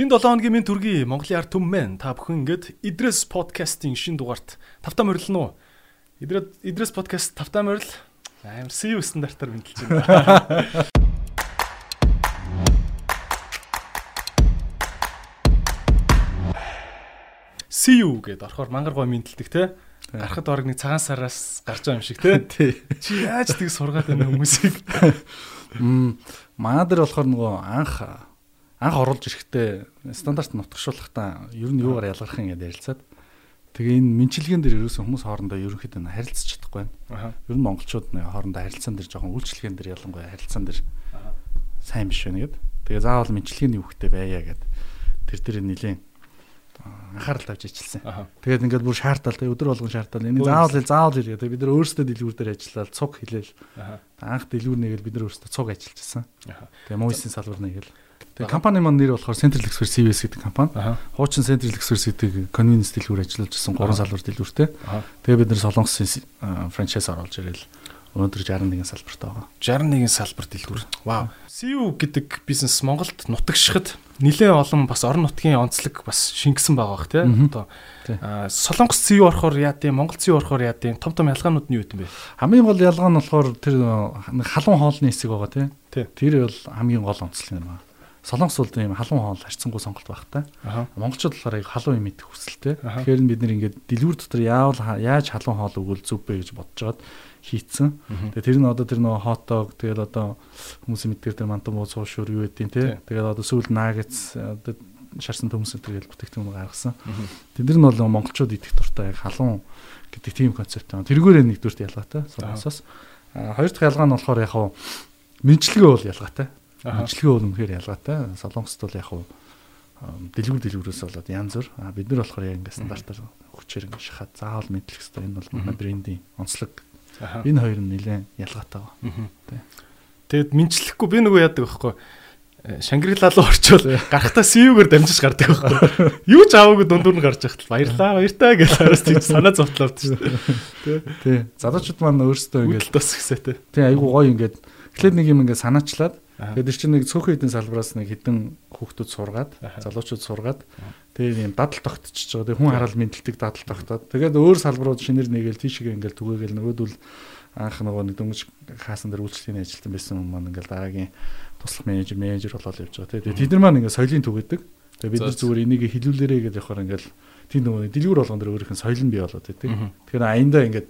Шин 7 хоногийн минь төргий Монголын ард түмэн та бүхэн ингээд Идрес подкастын шин дугаарт тавтаа морилно уу? Идрес Идрес подкаст тавтаа морил амар CU стандартаар мэдлж байна. CU гэдээ орохоор мангар гой мэдлдэг те. Гарахад орог нэг цагаан сараас гарч байгаа юм шиг те. Чи яаж тийг сургаад байна хүмүүсийг? Мм манай дээр болохоор нөгөө анх анх оруулж ирэхдээ стандарт нутгшуулахдаа ер нь юугаар ялгарх юм гэдээ ярилцаад тэгээ энэ мэнчилгэн дээр ерөөсөн хүмүүс хоорондоо ерөнхийдөө харилцаж чадахгүй байна. Ер нь монголчууд нэг хоорондоо харилцаан дээр жоохон үйлчлэгэн дээр ялангуяа харилцаан дээр сайн биш байна гэд. Тэгээ заавал мэнчилгэний үхтэй байя гэд тэр дээр нилээн анхаарал тавьж ичилсэн. Тэгээд ингээд бүр шаардал тэг өдөр болгон шаардал. Энийг заавал заавал хэл гэдэг. Бид нар өөрсдөө дэлгүүр дээр ажиллаад цуг хэлээл. Анх дэлгүүр нэгээл бид нар өөрсдөө цуг ажиллажсэн. Тэгээ муусын салбар нэгээл Тэгээ компани маань нэр болохоор Central Express CVS гэдэг компани. Хуучин Central Express гэдэг convenience дэлгүүр ажиллаж байсан 3 салбар дэлгүүртэй. Тэгээ бид нэр Солонгосын франчайз оруулж ирэл өнөөдөр 61 салбарт байгаа. 61 салбар дэлгүүр. Вау. CU гэдэг бизнес Монголд нутагшихад нэлээд олон бас орон нутгийн онцлог бас шингэсэн байгаа бах тий. Одоо Солонгос CU орохоор яа тийм Монгол CU орохоор яа тийм том том ялгаанууд нь юу юм бэ? Хамгийн гол ялгаа нь болохоор тэр халуун хоолны хэсэг байгаа тий. Тэр бол хамгийн гол онцлог юм байна Солонгос улд ийм халуун хоол харьцангуй сонголт багтай. Монголчууд болохоор халуун юм идэх хүсэлтэй. Тэгэхээр бид нэр ингээд дэлгүүр дотор яавал яаж халуун хоол өгвөл зүв бэ гэж бодож жагаад хийцэн. Тэгээ тэр нь одоо тэр нөгөө хотдог тэгэл одоо хүмүүсийн мэдгээр тэр мантан буу цуушур юу гэдیں те. Тэгээд одоо сүүл нагетс одоо шарсан төмс тэгэл бүтээгдэхүүн гаргасан. Тэд нар нь бол монголчууд идэх дуртай яг халуун гэдэг тийм концепт байна. Тэргүүрээ нэгдүгürt ялгаатай Солонгосоос. Хоёр дахь ялгаа нь болохоор яг хуу мэнчилгээ бол ялгаатай. Мэнчилгээ бол үнэхээр ялгаатай. Солонгост бол яг хуу дэлгүүр дэлгүүрээс болоод янз бүр. Бид нар болохоор яг ингээд стандартаар хүчээр ингээд шахаад заавал мэдлэх хэрэгтэй. Энэ бол манай брендийн онцлог. Энэ хоёр нь нэлээд ялгаатай байгаа. Тэгэд мэнчлэхгүй би нөгөө яадаг байхгүй Шангрила руу орчвол гарахтаа CU-гээр дамжиж гардаг байхгүй. Юу ч аваагүй дундуур нь гарч яхад баярлаа баяртаа гэж хараас тийм санаа зовтлоо шүү дээ. Тий. Залуучууд маань өөрсдөө ингээд тос гэсэтэй. Тий айгу гоё ингээд эхлээд нэг юм ингээд санаачлаад Тэгээд чинь нэг цөөхөн эдийн салбараас нэг хідэн хүүхдүүд сургаад, залуучууд сургаад тэгээд юм дадал тогтчихж байгаа. Тэгээд хүн хараал мэдлдэг дадал тогтоод. Тэгээд өөр салбарууд шинээр нэгээл тийшээ ингээл түгээгээл нөгөөдөл анх нөгөө нэг дөнгөж хаасан дээр үйлчлэлийн ажилтан байсан хүн маань ингээл дараагийн туслах менежер менежер болоод явж байгаа. Тэгээд тэд нар маань ингээл соёлын түгээдэг. Тэгээд бид нар зүгээр энийг хилүүлээрэй гэж явахаар ингээл тийм нөгөө дэлгүүр болгон дээр өөрийнх нь соёл нь бий болоод байдаг. Тэгэхээр аяндаа ингээд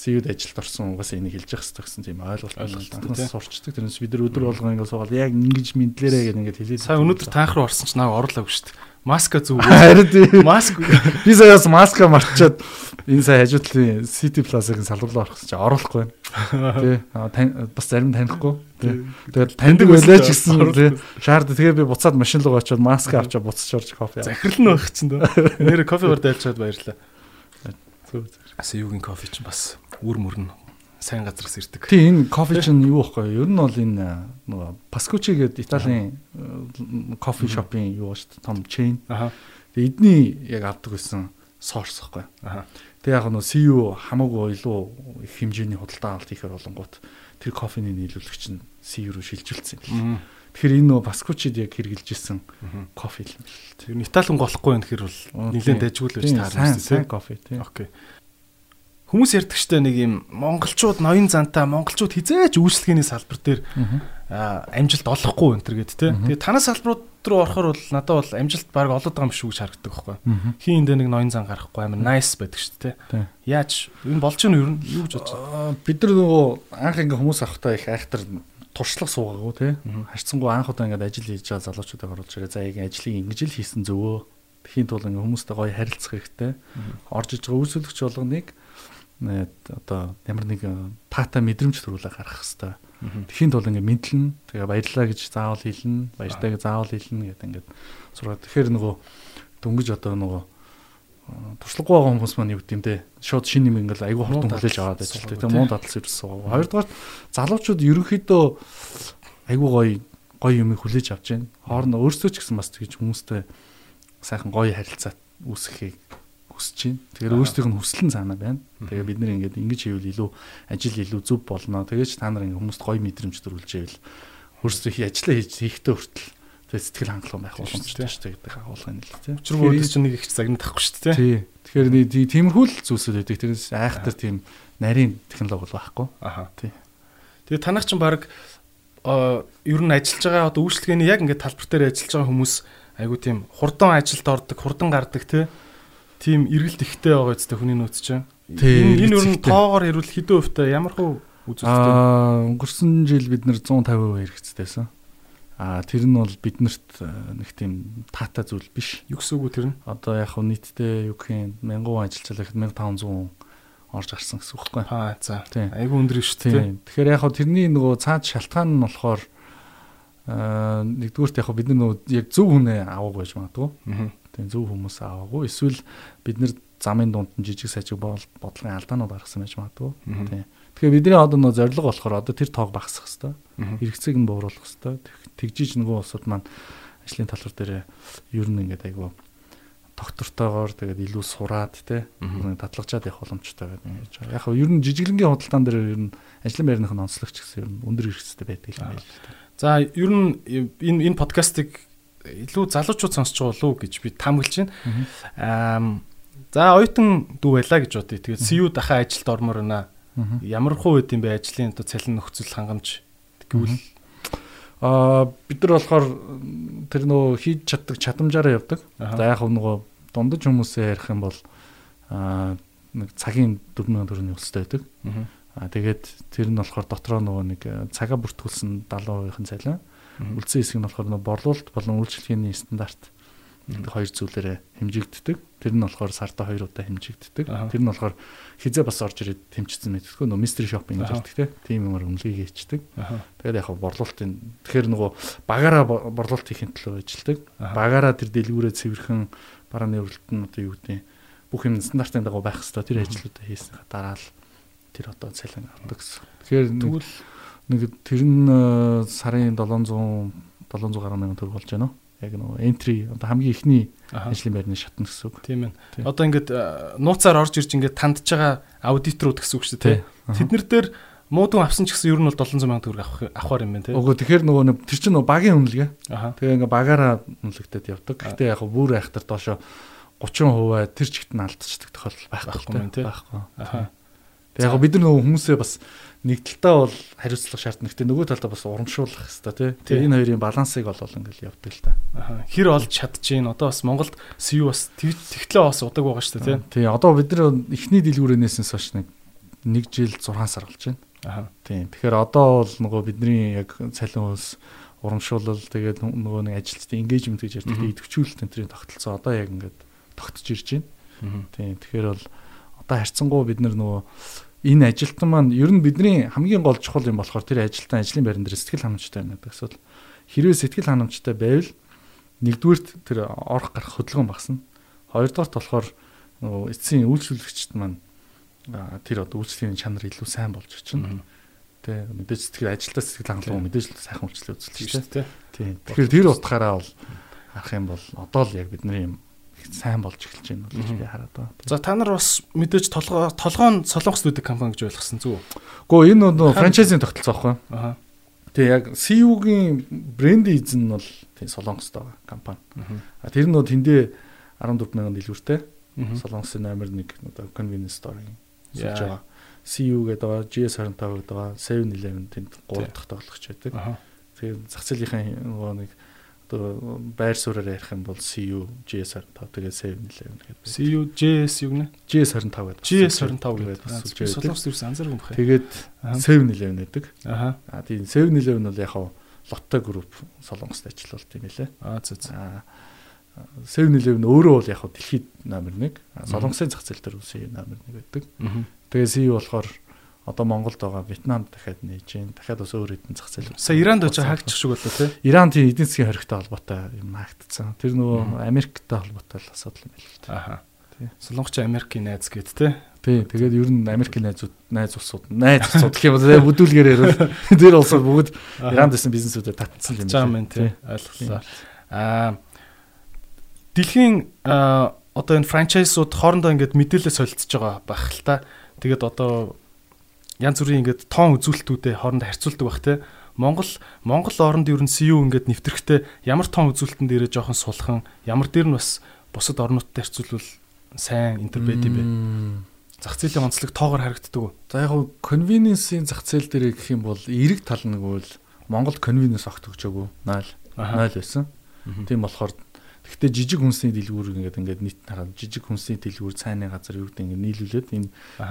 СУ-д ажилд орсон угаасаа энийг хэлж явах хэрэгтэй гэсэн тийм ойлголт анхаас сурчдаг. Тэрнээс бид нар өдөр болгон ингээд суугаад яг ингэж мэдлээрээ гэдэг ингээд хэлээд. Сая өнөөдөр таах руу орсон ч наа орлоогүй шүү дээ. Маска зүг. Харин маск би саяас маска марчаад энэ сая хажуутлын City Plaza-гийн салбар руу орох гэж оруулахгүй байна. Тий. Бас зарим танихгүй. Тэгээд таньдаг байлаа ч гэсэн тий. Шаард тэгээ би буцаад машин руу очиод маска авчаа буцаж орж кофе. Захирал нь байх чинь дөө. Нэр кофе бар дайлчаад баярлаа. Зөв зөв. Асуугийн кофе чинь бас үр мөрн сайн газраас ирдэг. Тийм энэ кофе чинь юу вэ? Ер нь бол энэ нөгөө Паскучи гэдэг Италийн кофе шопын юу шүү дээ том чейн. Тэгээ эдний яг авдаг байсан сорс байхгүй. Тэгээ яг нөгөө CU хамаагүй илүү их хэмжээний худалдаа авалт хийхээр болонгууд тэр кофений нийлүүлэгч нь CU руу шилжүүлсэн юм. Тэгэхээр энэ нөгөө Паскучид яг хэрэгжилж исэн кофе л. Тэр нь Италин голохгүй байх хэрэг бол нэлээд дайжгүй л байж таарсан. Сайн кофе тийм. Окей. Хүмүүс ярьдаг штэ нэг юм монголчууд ноён зантаа монголчууд хизээч үйлчлэгээний салбар дээр амжилт олохгүй энэ төр гэд тэ. Тэгээ танай салбарууд руу орохоор бол надад бол амжилт баг олоод байгаа юм шиг үж харагддаг байхгүй. Хин эндээ нэг ноён зан гарахгүй амар nice байдаг штэ тэ. Яаж энэ болж гэнэ юу юу гэж бодож байна? Бид нар нөгөө анх ингээ хүмүүс авахтаа их айхтар туршлага суугаагүй тий. Харьцангуй анх удаа ингээд ажил хийж байгаа залуучуудаа оруулж ирээ. За яг ажлыг ингэж л хийсэн зөвөө. Тэхийн тулд ингээ хүмүүстэй гоё харилцах хэрэгтэй. Орж иж байгаа үйлсүүлэгч болгоныг одоо ямар нэг тата мэдрэмж төрүүлээ гаргах хэвээр. Тэхийн тулд ингээ мэдлэн тэгээ баярлаа гэж заавал хэлнэ, баяртайг заавал хэлнэ гэдэг ингээд сураад. Тэгэхээр нөгөө дөнгөж одоо нөгөө туршлагагүй байгаа хүмүүс маань юу гэдэм те шууд шин юм ингээл айгүй хурдан хүлээж аваад ажилладаг. Тэгээ муу дадал зэрсэн. Хоёрдугаар залуучууд ерөнхийдөө айгүй гоё гоё юм хүлээж авч байна. Хоорно өөрсдөө ч гэсэн бас тэгж хүмүүстэй сайхан гоё харилцаа үүсгэхийг хүсэж байна. Тэгэхээр өөрсдийнх нь хүсэл нь цаанаа байна. Тэгээ бид нэр ингээд ингэж хийвэл илүү ажил илүү зөв болно. Тэгээд ч та нар ингээд хүмүүст гоё мэдрэмж төрүүлж ивэл өөрсдөө хий ажиллаа хийж хийхдээ хүртэл тэгээ сэтгэл хангалуун байх боломжтой шүү дээ гэдэг агуулгын л тийм. Учир нь чинь нэг их загнаад тахгүй шүү дээ. Тий. Тэгэхээр тиймэрхүү л зүйлсүүд байдаг. Тэрнээс айхтар тийм нарийн технологи бол байхгүй. Аха. Тий. Тэгээ танах чинь баг ер нь ажиллаж байгаа одоо үйлчлэгээний яг ингээд талбар дээр ажиллаж байгаа хүмүүс айгу тийм хурдан ажилд ордог, хурдан гардаг тий. Тийм эргэлт ихтэй байгаа үстэй хүний нөөц чинь. Энэ энэ ер нь тоогоор хэрүүл хэдэн хувьтай ямар хөө үзүүлэлттэй? Аа өнгөрсөн жил бид нэр 150% хэрэгцдээсэн. Аа тэр нь бол биднэрт нэг тийм таатай зүйл биш. Юу гэсэн үг вэ тэр нь? Одоо яг хөө нийтдээ юу гэх юм 1000 ажилчлаа гэхэд 1500 орж гарсан гэсэн үг байхгүй. Аа за. Айгу өндөр шүү дээ. Тэгэхээр яг хөө тэрний нөгөө цаад шалтгаан нь болохоор аа нэгдүгürt яг бид нар нөгөө яг зөв хүнээ аваагүй байж магадгүй. Тийм зөв хүмүүс аваагүй. Эсвэл бид нар замын дунд нь жижиг сажиг бодлогын алдаанууд гаргасан байж магадгүй. Тийм. Тэгэхээр бидний одоо нөгөө зорилго болохоор одоо тэр тоог багасгах хэрэгтэй. Хэрэгцээг нь бууруулах хэрэгтэй. Тэгжиж нөгөө улсууд маань ажлын талбар дээр ер нь ингээд айгу доктортойгоор тэгээд илүү сураад те татлагчаад явах боломжтой байдаг юм яаж. Яг нь ер нь жижиглэнгийн худалдаан дээр ер нь ажлын байрных нь онцлогч гэсэн ер нь өндөр хэрэгцээтэй байдаг юм байна л та. За ер нь энэ энэ подкастыг илүү залуучууд сонсч болов уу гэж би таамаглаж байна. Аа за оюутан дүү байлаа гэж бодъё. Тэгээд CU дахин ажилд ормоор байна. Ямар хуу байд юм бэ ажлын одоо цалин нөхцөл хангамж гэвэл Аа бид нар болохоор тэр нөө хийж чаддаг чадамжаараа явдаг. За яг нөгөө дундаж хүмүүсээ ярих юм бол аа нэг цагийн 4000 төгрөгийн өсөлттэй байдаг. Аа тэгээд тэр нь болохоор дотроо нөгөө нэг цагаа бүртгүүлсэн 70%-ийн цалин. Үлдсэн хэсэг нь болохоор нөгөө борлуулалт болон үйлчлэгээний стандарт хоёр зүйлээрээ хэмжигддэг. Тэр нь болохоор сарда хоёр удаа хэмжигддэг. Тэр нь болохоор хизээ бас орж ирээд тэмцсэн мэдтгэв нөө мистери шопинг гэж ярьдаг тийм юмар өмлөгийг хийчдэг. Тэгээд яг борлуулалтын тэгэхээр нөгөө багаараа борлуулалт хийхин төлөө ажилладаг. Багаараа тэр дэлгүүрээ цэвэрхэн барааны өрөлт нь одоо юу гэдэг бүх юм стандартын дагуу байх хэвээр тэр ажлуудаа хийснийхаа дараа л тэр одоо цалин авдаг гэсэн. Тэгэхээр тэгвэл нэг тэр нь э, сарын 700 700 гаруй мянган төгрөг болж байна уу? яг нөгөө entry одоо хамгийн ихний ажлын байрны шатна гэсэн үг. Тийм ээ. Одоо ингээд нууцаар орж ирж ингээд тандж байгаа аудиторууд гэсэн үг шүү дээ. Тэднэр дээр муудун авсан ч гэсэн ер нь бол 700 сая төгрөг авах авахар юм байна тий. Үгүй тэгэхээр нөгөө тэр чинь нөгөө багийн үнэлгээ. Тэгээ ингээ багаараа үнэлэгдээд явдаг. Гэтэ яг бүр айхтар доошо 30% тэр чигт нь алдчихдаг тохиолдол байхгүй тий. Байхгүй. Тэгээ яг бид нар нөгөө хүмүүсээ бас нэг талтаа бол хариуцлах шаардна. Гэтэ нөгөө талдаа бас урамшуулах хэрэгтэй тий. Энэ хоёрын балансыг олвол ингээл явдаг л та. Хэр олж чадчихээн. Одоо бас Монголд CU бас тэгтлээ бас удаг байгаа шүү дээ тий. Тий. Одоо бид нар эхний дэлгүүрээс хойш нэг 1 жил 6 сар болж байна. Аа. Тийм. Тэгэхээр одоо бол нөгөө бидний яг цалин хөлс урамшуулал тэгээд нөгөө нэг ажилтны engagement гэж ярьдаг идэвхжүүлэлт энэ төрлийн тогтолцоо одоо яг ингээд тогтож ирж байна. Тийм. Тэгэхээр бол одоо харьцангуй бид нар нөгөө энэ ажилтан маань ер нь бидний хамгийн гол чухал юм болохоор тэр ажилтан ажлын байран дээр сэтгэл ханамжтай байна гэдэг асуудал. Хэрвээ сэтгэл ханамжтай байвал нэгдүгürt тэр орох гарах хөдөлгөөн багасна. Хоёрдугаарт болохоор эцсийн үйлчлүүлэгчд маань тэр одоо үйлчлэгийн чанар илүү сайн болж очино. Тэ мэдээж сэтгэл ажилтаа сэтгэл хангалуун мэдээж сайхан үйлчлэл үзүүлж шүү дээ. Тийм. Тэгэхээр тэр утгаараа бол харах юм бол одоо л яг бидний юм сайн болж эхэлж байна гэж би хараад байна. За та нар бас мэдээж толгоо толгоон солонгос дүүдэг компани гэж ойлгосон зү? Гэхдээ энэ нөгөө франчайзинг тогтолцоо аахгүй. Аа. Тэгээ яг CU-гийн брендийн эзэн нь бол тийм солонгост байгаа компани. Аа тэр нь тэндээ 14 мянган дэлгүүртэй. Солонгосын номер 1 одоо convenience store-ын суулж байгаа. CU гэдэг байгаа, GS25 гэдэг байгаа, 7-Eleven тэнд 3 дахь тоглогч байдаг. Тэгээ зах зээлийнхэн нөгөө нэг одоо байр суурьаар ярих юм бол CU GS25 тэгээ 711 гэдэг. CU JS юу гэнэ? GS25 гэдэг. GS25 гэдэг бас үлж байдаг. Солонгос төрс анзааргүй юм байна. Тэгээд 711 байдаг. Аха. А тийм 711 бол яг лоттой групп солонгост ажиллалт юм лээ. Аа зөө зөө. 711 өөрөө бол яг дэлхийд номер 1. Солонгосын зах зээл дээр үсээ номер 1 байдаг. Тэгээ CU болохоор одоо Монголд байгаа Вьетнамд дахиад нээж гин дахиад бас өөр хэдэн зах зээл. Сая Иранд очиж хаагчих шиг болоо тий. Иран тийм эдийн засгийн хоригтой холбоотой юм хаагдсан. Тэр нөгөө Америктэй холбоотой л асуудал юм байна л. Тий. Солонгоч Америкийн найз гээд тий. Тий. Тэгээд ер нь Америкийн найзууд найз улсууд найз улсууд гэх юм бол бүдүүлгээр ярил. Тэр улсууд бүгд Иранд дэсэн бизнесүүдэд татсан юм байна. Тийм тий. Ойлголоо. Аа дэлхийн одоо энэ франчайзууд хоорондоо ингээд мэдээлэл солилцож байгаа байх л та. Тэгээд одоо янз бүрийн ингээд тоон үзүүлэлтүүдэд хоорондоо харьцуулдаг бах те. Монгол Монгол оронд ер нь CU ингээд нэвтрэхтэй ямар том үзүүлэлтэн дээрээ жоохон сулхан ямар дээр нь бас бусад орнуудтай харьцуулбал сайн интер байд юм бэ. Зах зээлийн онцлог тоогоор харагддаг? За яг нь convenience-ийн зах зээл дээр гэх юм бол эрэг тал нэг бол Монголд convenience огт өгчөөгүй. 0 0 байсан. Тийм болохоор Гэхдээ жижиг хүнсний дэлгүүр ингээд ингээд нийт хараад жижиг хүнсний дэлгүүр цайны газар юу гэдэг ингээд нийлүүлээд энэ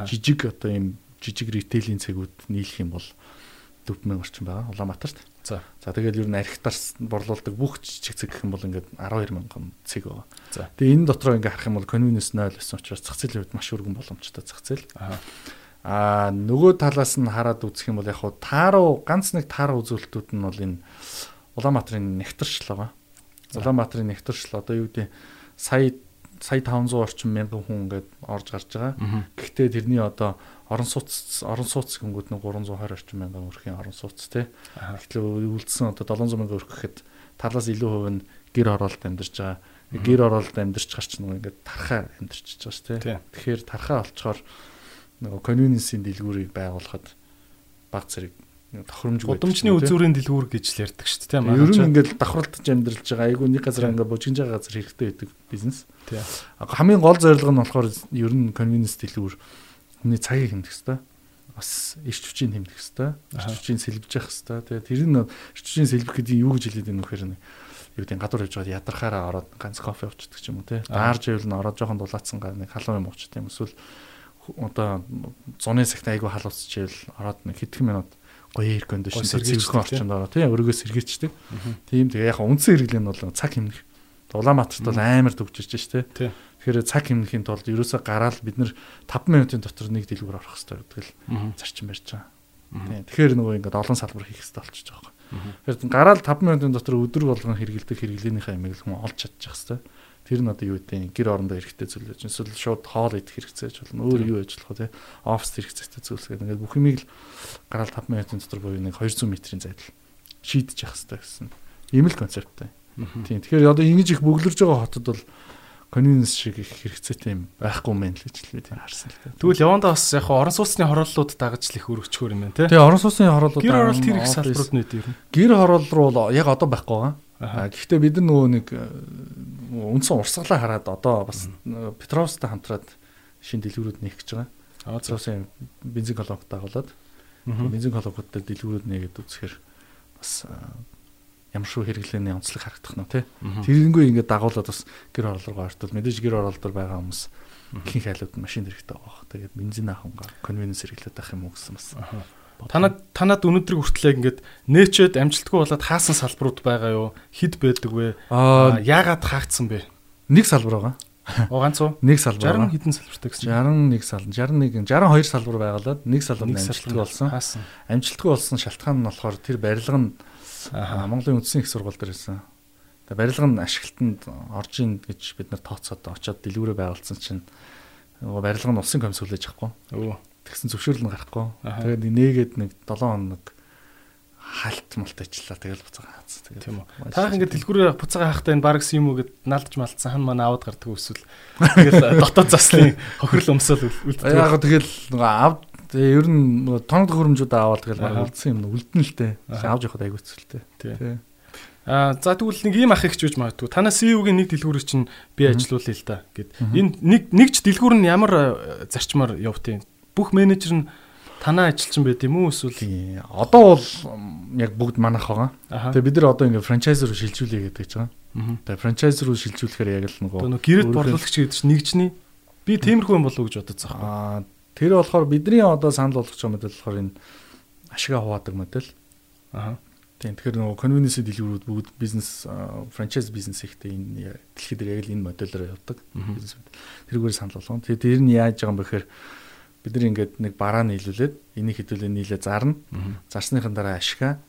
жижиг одоо ийм жижиг ритейлийн цэгүүд нийлэх юм бол 4000 орчим байгаа Улаанбаатарт. За. За тэгэл ер нь архитаар борлуулдаг бүх жижиг цэг гэх юм бол ингээд 12000 цэг байгаа. За. Тэгээ энэ дотроо ингээд харах юм бол convenience 0 байсан учраас зах зээлийн хувьд маш өргөн боломжтой зах зээл. Аа нөгөө талаас нь хараад үзэх юм бол яг хуу тааруу ганц нэг тааруу үзүүлэлтүүд нь бол энэ Улаанбаатарын нэгтэршил байгаа. Улаанбаатарын нэгтэршил одоо юу гэдэг сая сая 500 орчим мянган хүн ингээд орж гарч байгаа. Гэхдээ тэрний одоо орон сууц орон сууц гингүүд нэг 320 орчим мянган өрхийн орон сууц тий. Тэгэхээр үлдсэн одоо 700 мянган өрх гэхэд талаас илүү хувь нь гэр хороолт амьдарч байгаа. Гэр хороолт амьдарч гарч нэг ингээд тархаа амьдарч байгаа шүү тий. Тэгэхээр тархаа олцохоор нөгөө convenience-ийн дэлгүүрийг байгуулахад баг зэрэг тохиромжгүй. Гудамжны үзүүрийн дэлгүүр гэж л ярьдаг шүү дээ тийм. Ер нь ингээд давхралтж амьдралж байгаа. Айгүй нэг газар ингээд бужигж байгаа газар хэрэгтэй байдаг бизнес. Тийм. Хамгийн гол зорилго нь болохоор ер нь convenience дэлгүүр хүний цагийг хэмнэх хэрэгтэй. Бас ирч хүчийг хэмнэх хэрэгтэй. Ирч хүчийг сэлбэж явах хэрэгтэй. Тэгээ тэр нь ирч хүчийг сэлбэх гэдэг юу гэж хэлээд байна вэ гэхээр юу гэдэг гадуур явж байгаа ядархаараа ороод ганц кофе уучихдаг ч юм уу те. Даарж ивэл нь ороод жоохон дулаацсан гар нэг халуун юм уучих тийм эсвэл одоо зуны цагт айгүй халуусчихвэл ороод нэг хэдхэн минут гоё air condition цэвэрхэн орчинд байгаа тийм өргөө сэргээчдэг. Тийм тэгээ яг үндсэн хэрэглээ нь бол цаг хэмнэх. Улаанбаатарт бол амар төгжиж штэ. Тэгэхээр цаг хэмнэхийн тулд ерөөсөө гараал бид нэр 5 минутын дотор нэг дэлгүүр орох хэрэгтэй гэдэг л зарчим барьж байгаа. Тэгэхээр нөгөө ингээд олон салбар хийх хэрэгтэй болчихж байгаа юм. Тэгэхээр гараал 5 минутын дотор өдөр болгон хэрэгэлдэг хэрэглээнийхээ амийг л хүн олж чадчих хэрэгтэй. Тэр нь одоо юу гэдэг гэр орондоо эрэхтэй зүйл байж эсвэл шууд хоол идэх хэрэгцээ байж болно. Өөр юу ажиллах вэ? Офис хэрэгцээтэй зүйлс гэдэг. Ингээд бүх юмыг л гараал 5 минутын дотор буюу нэг 200 м-ийн зайдал шийдэж явах хэрэгтэй гэсэн. Ийм л концепттэй. Тийм. Тэгэхээр одоо ингэж их бөглөрж байгаа хотод бол convenience шиг их хэрэгцээтэй юм байхгүй мэн л гэж л би тийм харсан л та. Тэгвэл явандаа бас яг орон сууцны хорооллууд дагаж л их өргөчхөр юм байна те. Тэгээ орон сууцны хорооллууд гэр хороолт тэр их салбарууд нь үү? Гэр хороол руу яг одоо байхгүй байгаа. Гэхдээ бид нар нөгөө нэг э, үндсэн урсгалаа хараад одоо бас Петровстай хамтраад шин дэлгүүрүүд нээх гэж байгаа. Аа цаасын бензин колонк дагуулад бензин колонкуудтай дэлгүүрүүд нээгээд үзэхээр бас ямар шүү хэрэглээний онцлог харагдах нь тий. Тэрнгүй ингээд дагуулад бас гэр руу ортол мэдээж гэр оролдол байгаа хүмүүс ихэнх айлууд нь машин хэрэгтэй байгаа. Тэгээд бензин ахангаа конвенс хэрэглээд байх юм уу гэсэн бас Танад танад өнөөдрийг хүртэл ингээд нээчээд амжилтгүй болоод хаасан салбарууд байгаа юу? Хэд байдаг вэ? Аа яагаад хаагдсан бэ? Нэг салбар байгаа. Оо ганц уу? Нэг салбар. 60 хэдэн салбартай гэсэн. 61 салбар, 61, 62 салбар байгалаад нэг салбар амжилтгүй болсон. Амжилтгүй болсон шалтгаан нь болохоор тэр барилга нь Монголын үндэсний их сургууль дээр байсан. Тэгээ барилга нь ашиглалтанд орж ийн гэж бид нар тооцоод очоод дэлгүүрээ байгуулсан чинь барилга нь улсын комисс хүлээж авахгүй. Өө тэгсэн зөвшөөрөл нь гарахгүй. Тэгээд нээгээд нэг 7 хоног халт малт ажиллаа. Тэгэл буцаага хаацсан. Тэгээд тийм үү. Таах ингээд дэлгүүрээ буцаага хаахтаа энэ бараг юм уу гэд налдж малтсан хан манай аваад гардаг эсвэл тэгэл дотоод заслын хохирол өмсөөл үлддэг. Яг тэгэл нөгөө авд ер нь тоног хөрөмжүүд аваад тэгэл бараг үлдсэн юм үлдэн л тээ. Авж явахад айгүй цэцэлтэй. Тийм. Аа за тэгвэл нэг ийм ах их ч үж магадгүй. Танаа CEO-гийн нэг дэлгүүрийг чинь би ажилуулъя л та гэд. Энэ нэг нэгч дэлгүүр нь ямар зарчмаар явтыг бүх менежер нь танаа ажилчин байд юм уу эсвэл одоо бол яг бүгд манах байгаа. Тэгээ бид нар одоо ингээ франчайз руу шилжүүлээ гэдэг ч байгаа. Тэгээ франчайз руу шилжүүлэхээр яг л нөгөө гэрэт борлуулагч гэдэг чинь нэгжний би тиймэрхүү юм болов уу гэж бодож байгаа. Тэр болохоор бидний одоо санал болгож байгаа модель болохоор энэ ашигаа хуваадаг модель. Аа Тийм тэгэхээр нөгөө convenience дэлгүүрүүд бүгд бизнес франчайз бизнес ихтэй энэ дэлхийд яг л энэ модельээр явдаг. Тэргээр санал болгоно. Тэгээд тэр нь яаж байгаа юм бэ гэхээр бид нар ингээд нэг бараа нийлүүлээд энийг хэдүүлээ нийлээ зарна. Зарсныхын дараа ашигаа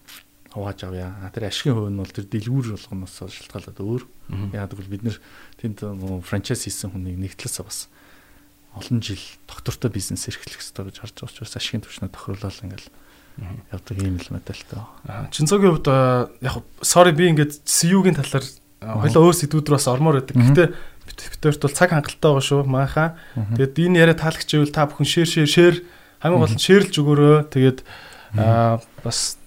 хувааж авъя. А тэр ашигын хувь нь бол тэр дэлгүүр болгоноос шалтгаалаад өөр. Яг гэвэл бид нэр тэнд франчайз хийсэн хүнийг нэгтлээсээ бас олон жил доктортой бизнес эрхлэх хэрэгтэй гэж харж байгаа учраас ашигын түвшнээ тохируулаад ингээл явдаг ийм л модельтэй. Чинцогийн хувьд яг sorry би ингээд CU-гийн талаар хоёлоо өөр сэдвүүд рүү бас ормоор байдаг. Гэхдээ битэрт бол цаг хангалттай байгаа шүү. Мааха. Тэгээд энэ яриа таалагч ивэл та бүхэн шэр шэр шэр хамгийн гол нь шэрлж өгөөрөө. Тэгээд бас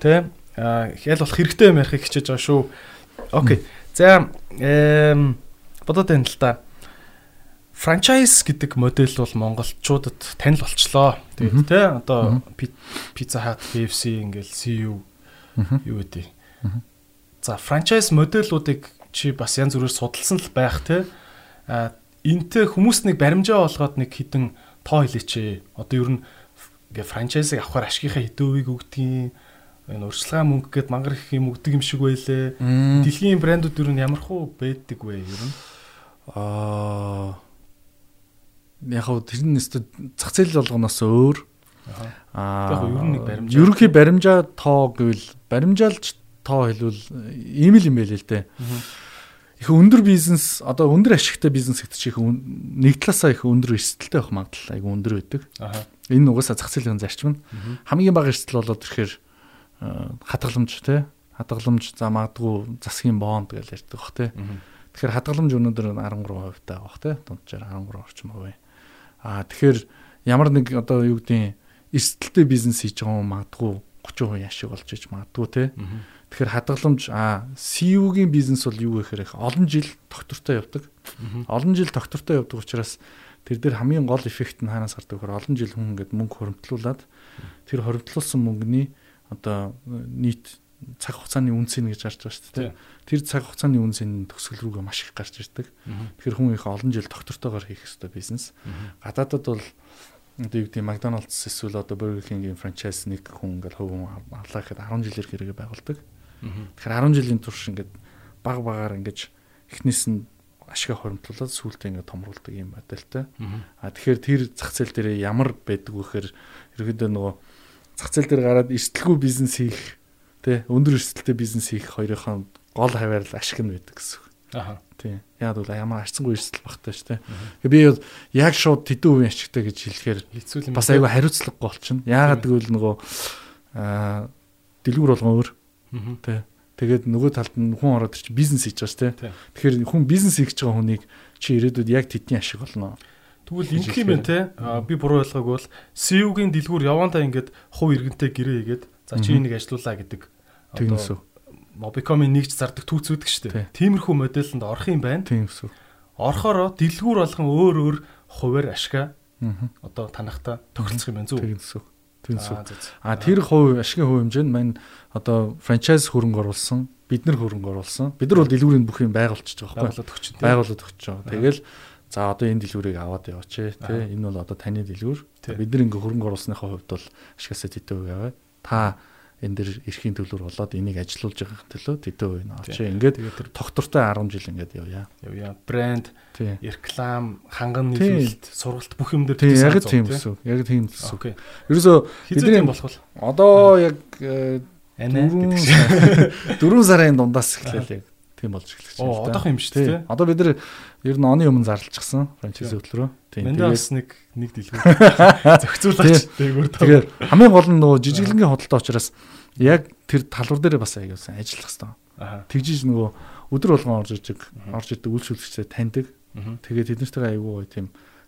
Тэ? Ял болох хэрэгтэй юм ярихыг хичээж байгаа шүү. Окей. За эм бодоод байна л да. Франчайз гэдэг модель бол монголчуудад танил болчлоо. Тэгээд тэ одоо Pizza Hut, KFC ингээл CU юу гэдэг. За франчайз модельуудыг чи бас янз бүрээр судалсан л байх те. А энтэй хүмүүс нэг баримжаа болгоод нэг хідэн тоо хэлээч. Одоо ер нь ингээ франчайзыг авахар ашигийнхаа хэдэн үеийг өгдгийг энэ урьдчилгаа мөнгө гээд мангар их юм өгдөг юм шиг байлээ. Дэлхийн брэндүүд ер нь ямар хуу байдаг вэ ер нь? Аа яг хөө тэр нь өстө зах зээл болгоноос өөр. Аа яг ер нь нэг баримжаа. Ерөнхий баримжаа тоо гэвэл баримжаалж тоо хэлвэл ийм л юм байл л дээ. Их өндөр бизнес одоо өндөр ашигтай бизнес гэдэг чинь их нэг талаасаа их өндөр эрсдэлтэй байх магадлал айгу өндөр байдаг. Энэ угаасаа зах зээлийн зарчим нь хамгийн бага эрсдэл болоод ирэхээр хадгаламж те хадгаламж за магадгүй засгийн бонд гэж ярьдаг бах те. Тэгэхээр хадгаламж өнөөдөр 13% таа бах те. Дунджаар 13 орчим хувь. Аа тэгэхээр ямар нэг одоо юу гэдгийг эрсдэлтэй бизнес хийж байгаа юм магадгүй 30% ашиг болж иж магадгүй те. Тэгэхээр хадгаламж аа CU-гийн бизнес бол юу гэхээр их олон жил доктортой явдаг. Олон жил доктортой явдаг учраас тэр дээр хамгийн гол эффект нь хаанаас гардаг вэ? Олон жил хүн ингээд мөнгө хуримтлуулад тэр хуримтлуулсан мөнгөний одоо нийт цаг хугацааны үнцийг гэж харж байгаа шүү дээ. Тэр цаг хугацааны үнцийн төсөл рүүгээ маш их гарч ирдэг. Тэгэхээр хүн их олон жил доктортойгоор хийх ёстой бизнес. Гадаадад бол одоо юу гэдэг Макдоналдс эсвэл одоо Burger King-ийн франчайз нэг хүн ингээл хөв авлаа гэхэд 10 жилээр хэрэгэ байгуулдаг. Тэгэхээр 10 жилийн турш ингээд баг багаар ингээд эхнээс нь ашиг хоримтлуулаад сүүлдээ ингээд томруулдаг юм модельтэй. А тэгэхээр тэр зах зээл дээр ямар байдаг вэ гэхээр ерөөдөө нөгөө зах зээл дээр гараад эрсдэлгүй бизнес хийх Тэ өндөр эрсдэлтэй бизнес хийх хоёрынхоо гол хаваар л ашиг нь байдаг гэсэн үг. Аа. Тийм. Яг бол ямар арцсангүй эрсдэл багтаа шүү, тэ. Тэгээ би бол яг шууд тэдэн үеийн ашигтай гэж хэлэхээр бас айгүй хариуцлагагүй болчихно. Яагаад гэвэл нөгөө аа дэлгүүр болгон өөр. Тэ. Тэгээд нөгөө талд нь хүн ороод ирчих бизнес хийж байгаа шүү, тэ. Тэгэхээр хүн бизнес хийж байгаа хүнийг чи ирээдүйд яг тэдний ашиг болно. Тэгвэл ингэх юм байна те. Би буруу ойлгоогүй бол CU-гийн дэлгүүр явандаа ингээд хувь иргэнтэй гэрээ хийгээд за чи энийг ажилуулаа гэдэг Тэгнэсүү. Mobicom-ийн нэгж зардаг түүцүүдг шүү дээ. Тиймэрхүү модельд орох юм байна. Тэгнэсүү. Орохороо дэлгүүр болгон өөр өөр хуваар ашгаа одоо танахта тохиролцох юм байна зү. Тэгнэсүү. Тэгнэсүү. А тэр хувь ашигын хувь хэмжээнд мань одоо франчайз хөрөнгө оруулсан, бид нар хөрөнгө оруулсан. Бид нар бол дэлгүүрийн бүх юм байгуулчихж байгаа байхгүй. Өгч. Байгуулалт өгч байгаа. Тэгэл За одоо энэ дэлгүүрийг аваад яваач тий. Энэ бол одоо таны дэлгүүр. Бид нар ингээ хөрөнгө оруулсныхаа хувьд бол ашигасаа тэтэ үе яваа. Та энэ дэр эрхийн төлөөр болоод энийг ажилуулж байгаа төлөө үе нөө. Чи ингээд тогтвортой 10 жил ингээд явъя. Явъя. Брэнд, реклам, ханган нийлүүлэлт, сургалт бүх юм дээр тийм яг тийм гэсэн. Яг тийм гэсэн. Ерөөсөө бидний болох бол одоо яг дөрөв сарын дундаас эхлэв яг тийм болж эхэлж байна. Оо одоох юм шүү дээ. Одоо бид нар ер нь оны өмнө зарлчихсан франчайз хөтлөрөө. Тийм. Мандас нэг нэг дэлгүүр зохицуулаач дээгүүр. Тэгэхээр хамгийн гол нь нөгөө жижиглэнгийн хөдөлтөй учраас яг тэр талбар дээр бас аяасан ажиллах хэрэгтэй. Тэгжиж нөгөө өдөр болгон орж ижиг орж идэг үйлчлүүлэгчтэй таньдаг. Тэгээд тэднэртэйгээ аягүй гоё тийм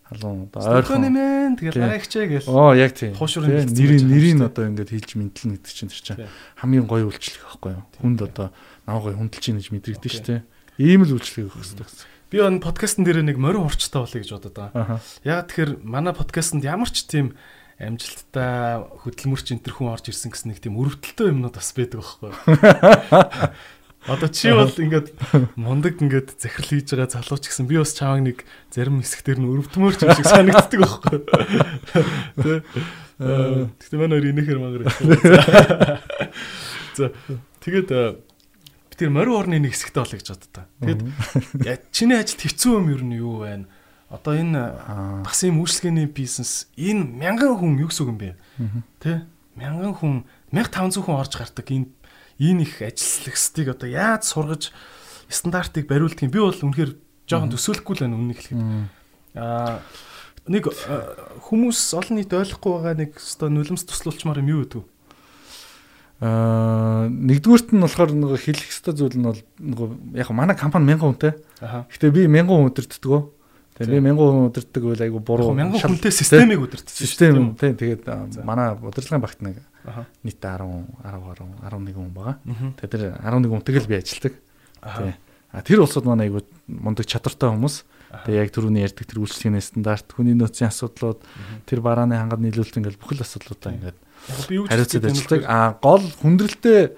халуун одоо ойрхон нэмэн тэгэл гарагчаа гээл. Оо яг тийм. Нэрийн нэрийг одоо ингээд хэлж мэдлэн гэдэг чинь тэр чинь хамгийн гоё үйлчлэг байхгүй юу? Хүнд одоо гоё хүндэлж чинь гэж мэдрэгдэн шүү дээ. Ийм л үйлчлэг өгөх хэрэгтэй гэсэн. Би энэ подкастн дээр нэг морин урчтай болъё гэж бодод байгаа. Яг тэгэхээр манай подкастнд ямар ч тийм амжилттай хөдөлмөрч энэ төр хүн орж ирсэн гэсэн нэг тийм өрөвдөлтөө юмнууд бас байдаг байхгүй. Одоо чи бол ингээд мундаг ингээд захирал хийж байгаа залууч гэсэн би бас чамаг нэг зарим хэсгээр нь өрөвдмөрч юм шиг санагддаг байхгүй. Тэ. Тэгтээ манай хоёр инээхэр мангар. За тэгээд тэр морин орны нэг хэсэгтэй болъё гэж боддоо. Тэгэд чиний ажилд хэцүү юм ер нь юу байна? Одоо энэ бас юм үйлчлэгээний бизнес энэ мянган хүн юу гэсэн юм бэ? Тэ? Мянган хүн 1500 хүн орж гардаг энэ энэ их ажилслагстыг одоо яаж сургаж стандартыг бариулдаг юм. Би бол үнэхээр жоохон төсөөлөхгүй л байна үннийг хэлэхэд. Аа нэг хүмүүс олон нийт ойлгохгүй байгаа нэг өстой нулимс туслуулчмаар юм юу гэдэг вэ? Аа нэгдүгürt нь болохоор нөгөө хэлэх ёстой зүйл нь бол нөгөө яг манай компани 1000 хүнтэй. Гэтэ би 1000 хүн өдөртдгөө. Тэгээ би 1000 хүн удирддаг үйл айгу буруу. 1000 хүнтэй системийг удирддаг. Систем тийм тэгээд манай удирдлагын багт нэг нийт 10 10 10 11 хүн байгаа. Тэгээд тэр 11 хүнтэй л би ажилладаг. Тийм. А тэр улсууд манай айгу мундаг чадвартай хүмүүс. Тэгээ яг түрүүний ярьдаг тэр үйлчлэгийн стандарт, хүний нөөцийн асуудлууд, тэр барааны хангад нийлүүлэлт ингээл бүх л асуудлуудаа ингээд хариуцаад ажилладаг. А гол хүндрэлтэй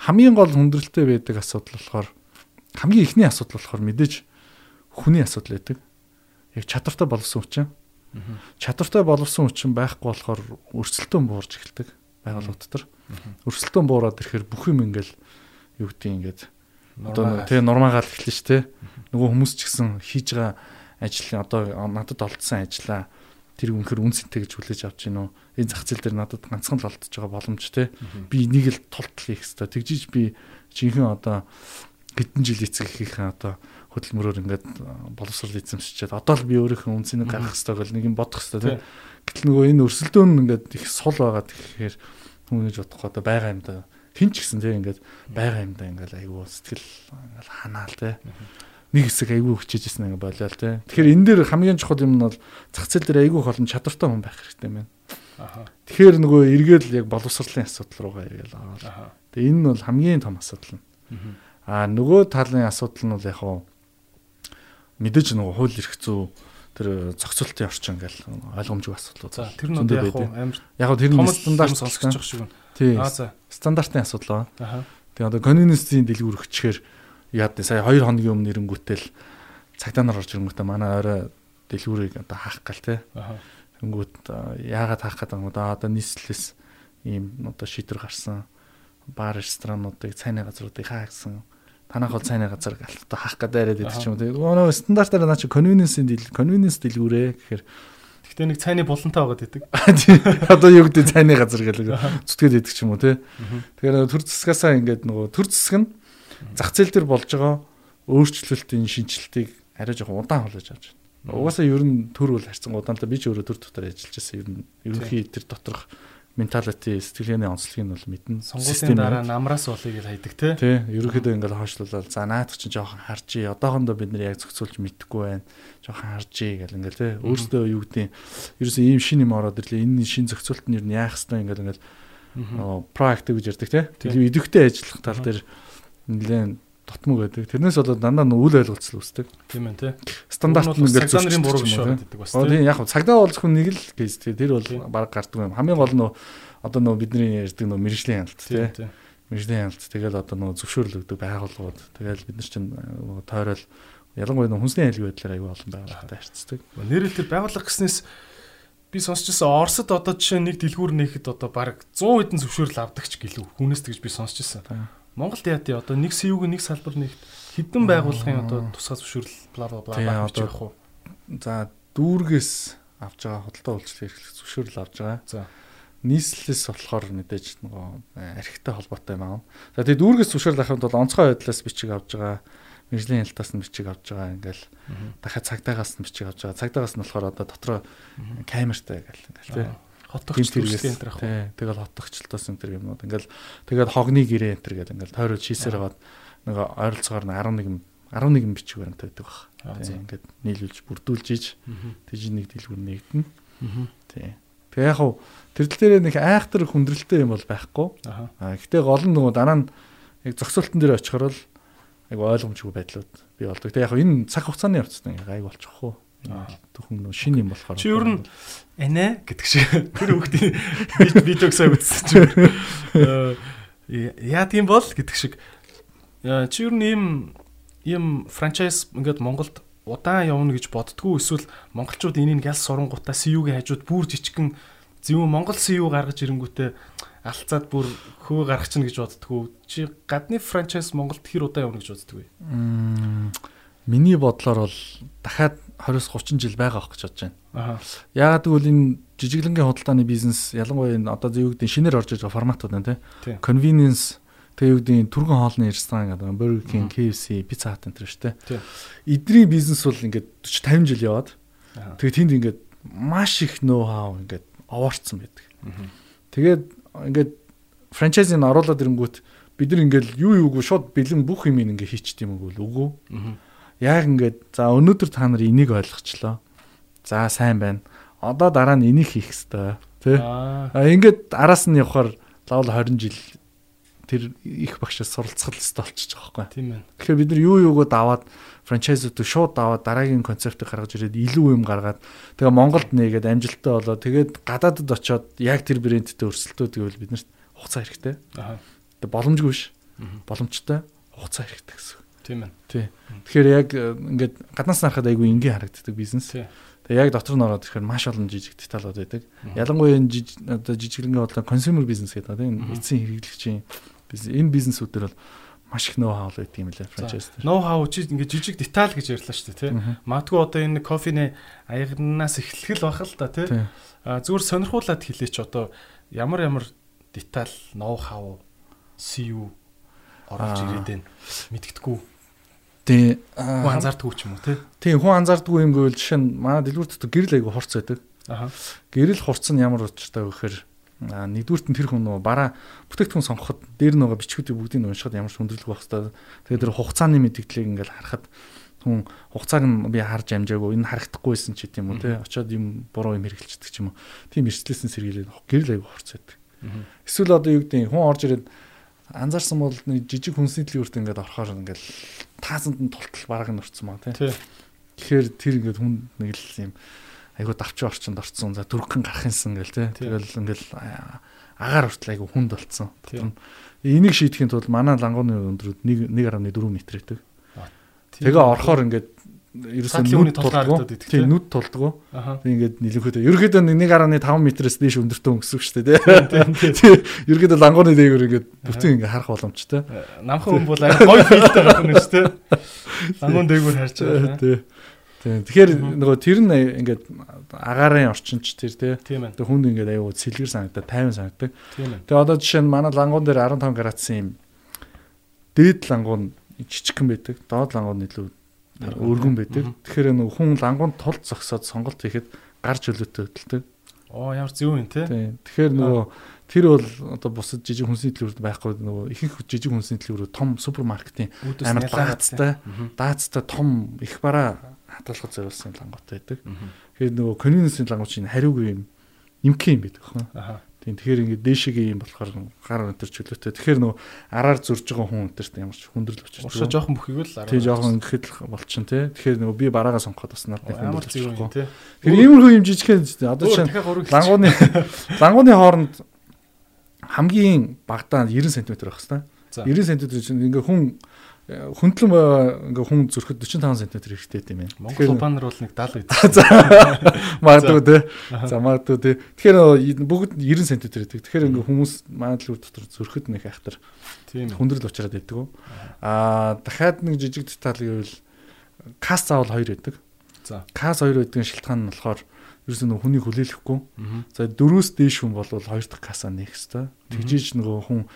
хамгийн гол хүндрэлтэй байдаг асуудал болохоор хамгийн ихний асуудал болохоор мэдээж хүний асуудал байдаг. Яг чадвартай болсон хүчин. Чадвартай болсон хүчин байхгүй болохоор өрсөлдөөн буурж эхэлдэг байгууллага дотор. Өрсөлдөөн буураад ирэхээр бүх юм ингээл юу гэдэг ингээд одоо тэгээ нурмаагаал эхэлнэ шүү дээ. Нөгөө хүмүүс ч гэсэн хийж байгаа ажил одоо надад олдсон ажлаа тэр үнэхэр үнцэнтэй гэж хүлээж авч гинөө. Энэ зах зээл дээр надад ганцхан л олдож байгаа боломж те. Би энийг л тултал хийх хэрэгтэй. Тэгжиж би жинхэнэ одоо хэдэн жил эцэгхийн одоо хөдөлмөрөөр ингээд боловсрол эзэмшчихэд одоо л би өөрийнхөө үнцнийг гаргах хэрэгтэй гэл нэг юм бодох хэрэгтэй тийм. Гэтэл нөгөө энэ өрсөлдөөн ингээд их сул байгаа тэгэхээр хүмүүж бодох одоо байгаа юм да. Хин ч гэсэн тийм ингээд байгаа юм да ингээд айгүй сэтгэл ингээд ханаал тийм. Нэг хэсэг айгүй хүчээжсэн ингээд болоо тийм. Тэгэхээр энэ дээр хамгийн чухал юм нь бол зах зээл дээр айгүй олон чадвартай хүн байх хэрэгтэй юм байна. Тэгэхээр нөгөө эргээд яг боловсролын асуудал руугаа ирээл аваад. Тэгээ энэ нь бол хамгийн том асуудал нь. Аа нөгөө талын асуудал нь бол яг хаа мэдээж нөгөө хууль эрх зүй тэр зохицуултын орчин ингээл ойлгомжгүй асуудлууд. За тэр нь яг амар яг тэр нь стандарт байгаа шиг байна. Тий. Стандартын асуудал байна. Тэгээ одоо конвенцийн дэлгүүр өгчгээр яад сая 2 хоногийн өмнө нэрэнгүүтэл цагтаа нар орж ирэнгүүтээ манай орой дэлгүүрийг одоо хаах гал те. Тэнгүүт яагаад хаах гэдэг юм одоо одоо нийслэлээс ийм одоо шийдвэр гарсан бар ресторануудыг цайны газруудыг хаа гэсэн танах бол цайны газар галт хаах гэдэг яриад байдаг ч юм. Тэгээ нөгөө стандартаар наа чи convenience дил convenience дэлгүүрээ гэхээр Гэтэ нэг цайны булантай байгаад идэг. Одоо юу гэдэг цайны газар гэл зүтгээд идэг ч юм уу тий. Тэгэхээр төр засгаасаа ингээд нөгөө төр засаг нь зах зээл дээр болж байгаа өөрчлөлтийн шинжилтийг арай жоохон удаан холож авч байна. Угаасаа ер нь төр бол харьцан удаантай би ч өөрөө төр дотор ажиллаж байсан ер нь ерөнхий тэр доторх менталити сэтгэлгээний онцлогийг нь бол мэднэ. Сонгуулийн дараа намраас болыг л хайдаг тий. Тий. Ерөнхийдөө ингээл хойшлуулаад за наад чинь жоохон харжий. Одоохондоо бид нэр яг зохицуулж мэдэхгүй байна. Жоохон харжий гэл ингээл тий. Өөрөөсөө юу гэдэг ерөөсөө ийм шин юм ороод ирлээ. Энэ шин зохицуулт нь ер нь яах хэвээр ингээл ингээл проактив гэж ярьдаг тий. Тэгээ идэвхтэй ажиллах тал дээр нэлээд дотмог байдаг. Тэрнээс болоод дандаа үйл ойлголцол үүсдэг. Тийм ээ тий. Стандарт нь ингээд цагдааны буруу биш байдаг бас тий. Тийм яг цагдаа бол зөвхөн нэг л кейс тий. Тэр бол баг гардаг юм. Хамгийн гол нь одоо нөө бидний ярьдаг нөө мэрэгжлийн хяналт тий. Мэрэгжлийн хяналт тэгэл одоо нөө зөвшөөрлөгдөг байгууллагууд тэгэл бид нар чинь тойрол ялангуяа нөө хүнсний айлгын байдлаар аюу олон байгууллагатай харьцдаг. Нэрэл тэр байгууллага гэснээс би сонсчихсан Оросд одоо жишээ нэг дэлгүүр нээхэд одоо баг 100 хэдэн зөвшөөрөл авдаг ч гэлүү. Хүнээс тэгж би сонсчихсан. Монголд яа тий одоо нэг СУ-г нэг салбар нэг хэдэн байгууллагын одоо тусгай зөвшөөрөл бла бла бла авч явах уу. За дүүргээс авч байгаа худалдаа үйлчлэл эрхлэх зөвшөөрөл авч байгаа. За нийслэлээс болохоор мэдээж нөгөө архитай холбоотой юм аа. За тэгээ дүүргээс зөвшөөрөл авахын тулд онцгой байдлаас бичиг авч байгаа. Мэргэжлийн ялтаас нь бичиг авч байгаа. Ингээл дахиад цагдаагаас нь бичиг авч байгаа. Цагдаагаас нь болохоор одоо дотроо камертай гэл ингээл тий хотогч төрөлхийн энэ ах. Тэгэл хотогчлтоос энэ төр юмнууд. Ингээл тэгэл хогны гэрээ энэ төр гэдэг ингээл тойрол шийсээр аваад нэг ойролцоогоор нь 11 11 юм бичиг баримт байдаг баг. Ингээд нийлүүлж бүрдүүлж ийж тэгж нэг дэлгүүр нэгдэн. Тий. Тэг яг хав тэр дэлгээрээ нэг айхтар хүндрэлтэй юм бол байхгүй. Аа гэтээ гол нь нөгөө дараа нь яг зөксөлтөн дээр очихор л айгу ойлгомжгүй байдлууд бий болдог. Тэг яг энэ цаг хугацааны явцтай айгу болчихгүй. Түүхэн нөө шин юм болохоор. Чи ер нь анаа гэдэг шиг тэр хүүхдийн видеог сайн үзсэн чи. Яа тийм бол гэдэг шиг. Чи ер нь ийм ийм франчайз ингээд Монголд удаан явна гэж боддгоо эсвэл монголчууд энийг гял сурангуудаа CU-гийн хажууд бүр жижигхэн зөв Монгол CU гаргаж ирэнгүүтээ алцаад бүр хөө гаргах чинь гэж боддгоо. Чи гадны франчайз Монголд хэр удаан явна гэж боддгоо? Миний бодлоор бол дахиад 20-30 жил байгаа байх гэж бодож байна. Яагаад гэвэл энэ жижиглэнгийн худалдааны бизнес ялангуяа энэ одоо гэдэг шинээр орж иж байгаа форматууд байна тийм. Convenience тэгээ юу гэдэг түргэн хоолны ресторан гэдэг Burger King, KFC, Pizza Hut энэ шүү дээ. Эдний бизнес бол ингээд 40 50 жил яваад тэгээ тэнд ингээд маш их ноу хау ингээд овоорцсон байдаг. Тэгээд ингээд франчайзыг оруулаад ирэнгүүт бид нар ингээд юу юугүй шууд бэлэн бүх юм ингээд хийчт юм уу үгүй. Яг ингээд за өнөөдөр та нар энийг ойлгочлоо. За сайн байна. Одоо дараа нь энийг хийх ёстой. Тэ. А ингээд араас нь явахаар лавл 20 жил тэр их багшаас суралцах ёстой болчих жоохгүй. Тийм ээ. Тэгэхээр бид нар юу юугаа даваад франчайзуудыг шууд аваад дараагийн концептыг гаргаж ирээд илүү юм гаргаад тэгээ Монголд нээгээд амжилттай болоо тэгээд гадаадд очоод яг тэр брэндтэй өрсөлдөө гэвэл бид нарт хугацаа хэрэгтэй. Аа. Тэгээ боломжгүй биш. Боломжтой хугацаа хэрэгтэй гэсэн. Тийм ээ. Тий. Тэгэхээр яг э, ингээд гаднаас харахад айгүй энгийн харагддаг бизнес. Тэгээ яг дотор нь ороод ирэхээр маш олон жижиг деталууд байдаг. Ялангуяа энэ жижиг одоо жижиглэнгээ бодлоо консюмер бизнес гэдэг тийм эцсийн хэрэглэгчийн бизнес. Энэ бизнесүүд төр бол маш их ноу хау байдаг юм лээ франчайз. Ноу хау чи ингээд жижиг деталь гэж ярьлаа шүү дээ тий. Магадгүй одоо энэ кофений аягнаас эхлэх л бах л да тий. Зүгээр сонирхуулаад хэлээч одоо ямар ямар деталь ноу хау CU оруулж ирээд байна. Мэдгэдэггүй. Тий. Хүн анзаардгүй ч юм уу тий. Тий хүн анзаардгүй юм гэвэл жишээ нь манай дэлгүүр дотор гэрэл айгу хурц байдаг. Аха. Гэрэл хурц нь ямар учиртай вэ гэхээр нэгдүгürt нь тэр хүн нөө бараа бүтээгдэхүүн сонгоход дээр нөгөө бичгүүдийг бүгдийг нь уншихад ямар ч хүндрэлгүй байх хэвээр. Тэгээд тэр хугацааны мэдээллийг ингээл харахад хүн хугацааг нь би харж амжаагүй энэ харагдахгүйсэн ч гэдэм үү те очоод юм буруу юм хэрэгжилдэг ч юм уу. Тийм эрсдлээсэн сэргийлээд гэрэл аяг байдаг. Эсвэл одоо юу гэдэг хүн орж ирээд анзаарсан бол жижиг хүнсний дэлгүүрт ингээд орохоор ингээд таасанд нь тултал бараг нь орцсон маа тий. Тэгэхээр тэр ингээд хүн нэг л юм айгуу давчуу орчинд орцсон. За дөрвөн гарах юмсан гэл тий. Тэгэл ингээл агаар хүртэл айгуу хүнд болцсон. Энийг шийдэхин тулд манай лангууны өндрүүд 1 1.4 м байдаг. Тэгээ орохоор ингээд ерөөсөө нүд тулдгоо. Тийм нүд тулдгоо. Тийм ингээд нэлэхэд. Ерөөхдөө 1.5 м-ээс дээш өндөртөө өнгөсөх шүү дээ. Тийм. Ерөөхдөө лангууны дээгүүр ингээд бүтэн ингээд харах боломжтой. Намхан хүн бол гоё филтэй байх нь шүү дээ. Лангуун дээгүүр харж байгаа. Тийм. Тийм. Тэгэхээр нөгөө тэр нь ингээд агаарын орчинч тэр тий. Тэгээ хүнд ингээд аюу сэлгэр санагдаад 50 санагдаг. Тэгээ одоо жишээ нь манай лангуун дээр 15 градусын юм дээд лангуун жижигхэн байдаг. Доод лангуун илүү өргөн байдаг. Тэгэхээр нөгөө хүн лангуунд тулд зогсоод сонголт хийхэд гар чөлөөтэй хөдөлдөг. Оо ямар зөв юм те. Тэгэхээр нөгөө тэр бол одоо бусад жижиг хүнсний дэлгүүрд байхгүй нөгөө ихэнх жижиг хүнсний дэлгүүрүүд том супермаркетын амар даацтай даацтай том их бараа хадгалахад зориулсан лангуутай байдаг. Тэгэхээр нөгөө конвенцийн лангууч нь хариугүй юм нимхэн юм байдаг хөө. Тийм тэгэхээр ингээд дээшээгээ юм болохоор гар өнтер чөлөөтэй. Тэгэхээр нөгөө араар зурж байгаа хүн өнтерт ямар ч хүндрэл очиж. Уршаа жоохон бүхийг л араа. Тийм жоохон гэхэд л болчин тий. Тэгэхээр нөгөө би бараагаа сонгоход бас надад хүндрэл болчихгүй. Тэгэхээр иймэрхүү юм жижигхэн одоо чинь лангууны лангууны хооронд хамгийн багадаа 90 см байх хэвээр. 90 см чинь ингээ хүн хөндлөн ингээ хүн зөрөхөд 45 см хэрэгтэй юм байна. Монгол банер бол нэг 70 үед. Магадгүй те. За магадгүй те. Тэгэхээр бүгд 90 см байдаг. Тэгэхээр ингээ хүмүүс маадл дотор зөрөхөд нэг айхтар хүндрэл учраад байдаг. Аа дахиад нэг жижиг деталь гэвэл кас заавал 2 байдаг. За кас 2 байдгийн шалтгаан нь болохоор ерөөс нь хүнийг хүлээлгэхгүй. За дөрөөс дээш хүн бол 2 дахь касаа нээх хэвээр. Тэгжиж нөгөө хүн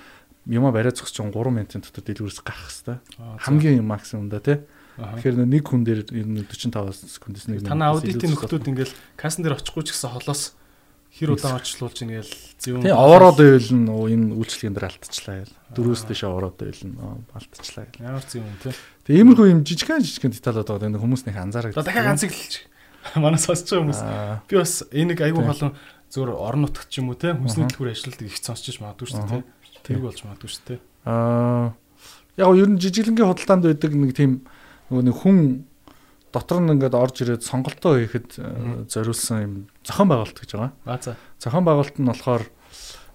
юма бариад зогсож 3 минутын дотор дэлгүүрээс гарах хэвээр. Хамгийн максимум да тий. Тэгэхээр нэг хүн дээр ер нь 45 секундээс нэг. Танаа аудитын нөхдүүд ингээл кассан дээр очихгүй ч гэсэн холоос хэр удаан орчлуулж ингээл зөв. Тий овоод байвал нь энэ үйлчлэгийн дээр алдчихлаа ял. Дөрөөс дэше овоод байвал нь алдчихлаа ял. Ямар зөв юм тий. Тэгээ иймэрхүү юм жижигхэн жижигхэн деталууд байгаа. Энэ хүмүүс нэг анзаарах. Дахиад хэлж. Манай сонсож байгаа хүмүүс. Би бас энийг айгүй болон зөвөр орон нутгт ч юм уу тий хүнсний төлхөр ажилладаг их сонсож магадгүй шүү дээ тий. Тэр болж магадгүй шүү дээ. Аа яг нь ер нь жижиглэнгийн худалдаанд байдаг нэг тийм нөгөө нэг хүн дотор нь ингээд орж ирээд сонголтоо хийхэд э, зориулсан юм зохион байгуулалт гэж байгаа. Аа за. Зохион байгуулалт нь болохоор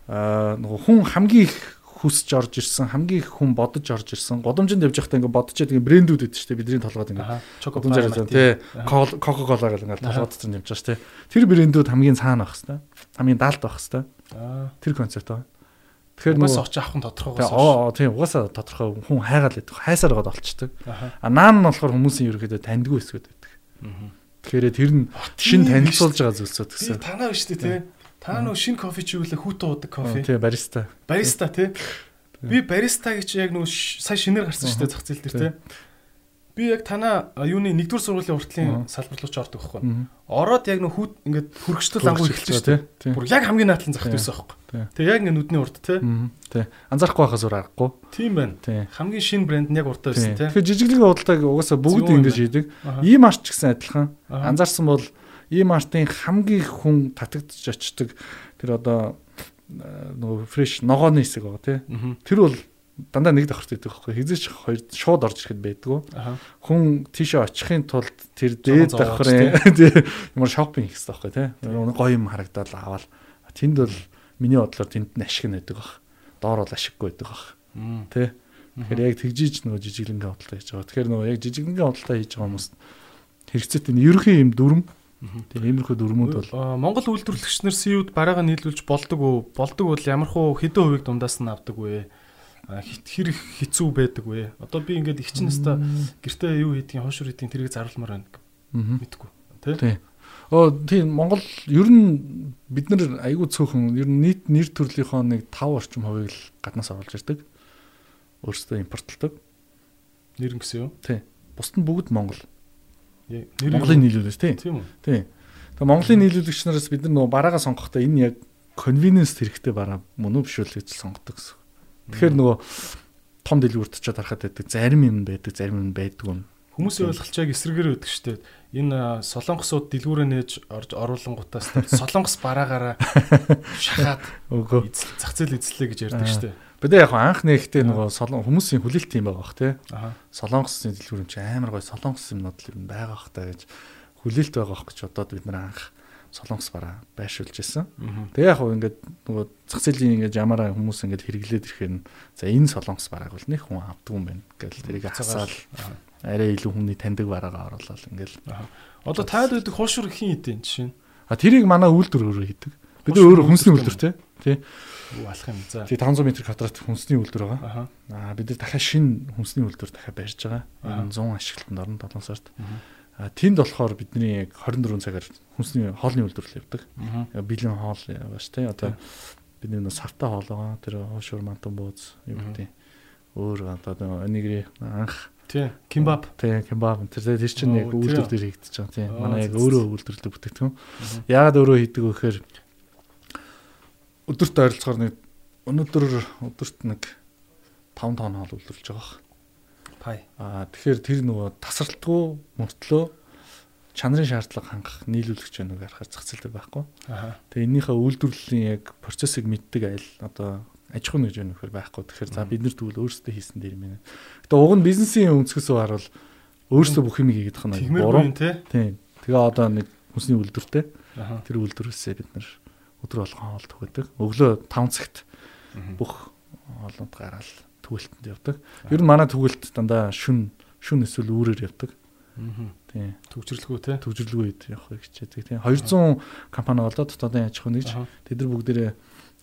аа нөгөө хүн хамгийн их хүсэж орж ирсэн хамгийн их хүн бодож орж ирсэн годомжинд явж байхдаа ингээд бодож байгаа брэндүүд гэдэг чинь бидний толгойд ингээд. Чоколадт тий. кока кола гэл ингээд толгойд дотор явж байгаа шүү тий. Тэр брэндүүд хамгийн цаана байх хэвээр хамгийн даалт байх хэвээр. Тэр концепт байна Тэгэхээр нөгөө очиж авах нь тодорхой байсан. Аа тийм угаасаа тодорхой хүн хайгаал байдаг. Хайсаар гоод олчдаг. А наан нь болохоор хүмүүсийн ерөөхдөө таньдгүй хэсгүүд байдаг. Тэгэхээр тэр нь шин танилцуулж байгаа зүйлсүүд гэсэн. Танаа биш үү те? Та нөгөө шин кофе чи үлээ хүүтэн уудаг кофе. Тийм бариста. Бариста тий. Би бариста гэж яг нөгөө сая шинээр гарсан шүү дээ зах зээл дээр тий. Би яг танаа юуны нэгдүгээр сургуулийн уртлын салбар руу ч ордог байхгүй. Ороод яг нөх хүүд ингээд хөргөчтөл ангуу эхэлж шүү дээ. Бүр яг хамгийн наадлан захт байсан байхгүй. Тэгээ яг ингээд нүдний урд те. Тий. Анзаарахгүй байхаас өөр аргагүй. Тийм байна. Хамгийн шинэ брэнд нь яг уртаа байсан те. Тэгэхээр жижиглэг бодлыг угаасаа бүгд ингэж хийдэг. Ийм арч гэсэн адилхан. Анзаарсан бол ийм артын хамгийн хүн татагдж очдөг тэр одоо нөгөө фреш ногооны хэсэг байгаа тий. Тэр бол дандаа нэг давхарт идэх байхгүй. Хизээч хоёр шууд орж ирэхэд байдгүй. Хүн тийшээ очихын тулд тэр дээд давхрын ямар шопинг хийх хэрэгтэй тий. Гоё юм харагдаад аваад. Тэнд бол миний бодлоор тэнд нь ашиг нэдэг баг доор бол ашиггүй байдаг баг тий. Тэгэхээр яг тэгжиж нөгөө жижиглэнгийн бодлоо хийж байгаа. Тэгэхээр нөгөө яг жижиглэнгийн бодлоо хийж байгаа хүмүүс хэрэгцээтэй нь ерөнхий юм дүрм. Тэгээ иймэрхүү дүрмүүд бол Монгол үйлдвэрлэгчнэр CU-д бараагаа нийлүүлж болдог уу? Болдог бол ямар хуу хэдэн хувийг дундаас нь авдаг вэ? Хэр их хэцүү байдаг вэ? Одоо би ингээд их чинь өстой гэртээ юу хийдгийг хошуур хийдгийг тэрийг заруулмаар байна. Мэдгүй. Тэ? Оо тийм Монгол ер нь бид нар айгүй цөөхөн ер нь нийт нэр төрлийнхөө нэг 5 орчим хувийг л гаднаас оруулж ирдэг. Өөрсдөө импортлдог. Нэр гэсэн юу? Тий. Бусд нь бүгд Монгол. Монголын нийлүүлэгч тий. Тийм үү? Тий. Тэгээ Монголын нийлүүлэгч нараас бид нар нөгөө бараагаа сонгохдоо энэ яг convenience хэрэгтэй бараа мөн үү биш үү гэж сонгодог гэсэн. Тэгэхээр нөгөө том дэлгүүрт ч харахад байдаг. Зарим юм байдаг, зарим юм байдгүй. Хүмүүсийн ойлголцоог эсрэгээр өгдөг штеп. Энэ солонгосууд дэлгүүрээ нээж орж оруулангуудаас солонгос бараагаараа шахаад өгөө зах зээл эзлэлээ гэж ярьдаг штеп. Бид яг анх нэгтээ нөгөө солон хүмүүсийн хүлээлт юм байгаа бах тий. Солонгосын дэлгүүр юм чи амар гой солонгос юмнууд л байгаа бах та гэж хүлээлт байгаа бах гэж бодоод бид нар анх солонгос бараа байшуулж исэн. Тэгээ яг хөө ингээд нөгөө зах зээлийн ингээд ямаараа хүмүүс ингээд хэрэглээд ирэхээр за энэ солонгос барааг бол нэг хүн авдаг юм байна гэл тэрийг хасаал арай илүү хүний таньдаг бараагаа оруулаад ингээд одоо таад байдаг хуушур хин хэдийн жишээ. А тэрийг манай үйлдвэр өөрөө хийдэг. Бид өөрөө хүнсний үйлдвэр тий. Тий. Алах юм за. Тий 500 м квадрат хүнсний үйлдвэр байгаа. Аа бид нар дахиад шинэ хүнсний үйлдвэр дахиад барьж байгаа. 100 ашиглалтанд орно 7 сард. Тэнд болохоор бидний яг 24 цагаар хүнсний хоолны үйлдвэрлэл явдаг. Бэлэн хоол яваа ш тэ. Одоо бидний нөө савтай хоол байгаа. Тэр хоошур мантан бууз юм гэдэг. Өөр одоо энийгри анх Тий, кимбаб. Тий, кимбаб. Тэр тэр чинь яг үйлдвэр дээр хийгдэж байгаа тий. Манай яг өөрөө үйлдвэрлэдэг бүтээгдэхүүн. Яагаад өөрөө хийдэг вэ гэхээр өдөрт ойролцоогоор нэг өнөөдөр өдөрт нэг 5 тонн хоол үйлдвэрлэж байгаа. Пай. Аа тэгэхээр тэр нөгөө тасралтгүй мөртлөө чанарын шаардлага хангах нийлүүлэгч байна уу гарахаар зах зээл дээр байхгүй. Аа. Тэгээ энэнийхээ үйлдвэрлэлийн яг процессыг мэддэг айл одоо аж ахуй нэгж байна вэхэр байхгүй. Тэгэхээр за бид нар тэгвэл өөрсдөө хийсэн дээр юм байна. Гэтэ уг нь бизнесийн өнцгөөсөө харвал өөрсдөө бүх юм хийгээд нь буруу тийм. Тэгээ одоо нэг хүнсний үйлдвэртэй. Тэр үйлдвэрээсээ бид нар өдөр болгон хоол төгөөдөг. Өглөө 5 цагт бүх хоолнууд гараал түгэлтэнд явдаг. Ер нь манай түгэлт дандаа шүн шүн эсвэл үүрээр явдаг. Тийм. Төвчрлгүй те. Төвчрлгүй явах хичээдэг тийм. 200 компани болоод дотоодын аж ахуй нэгж тэд нар бүгдээрээ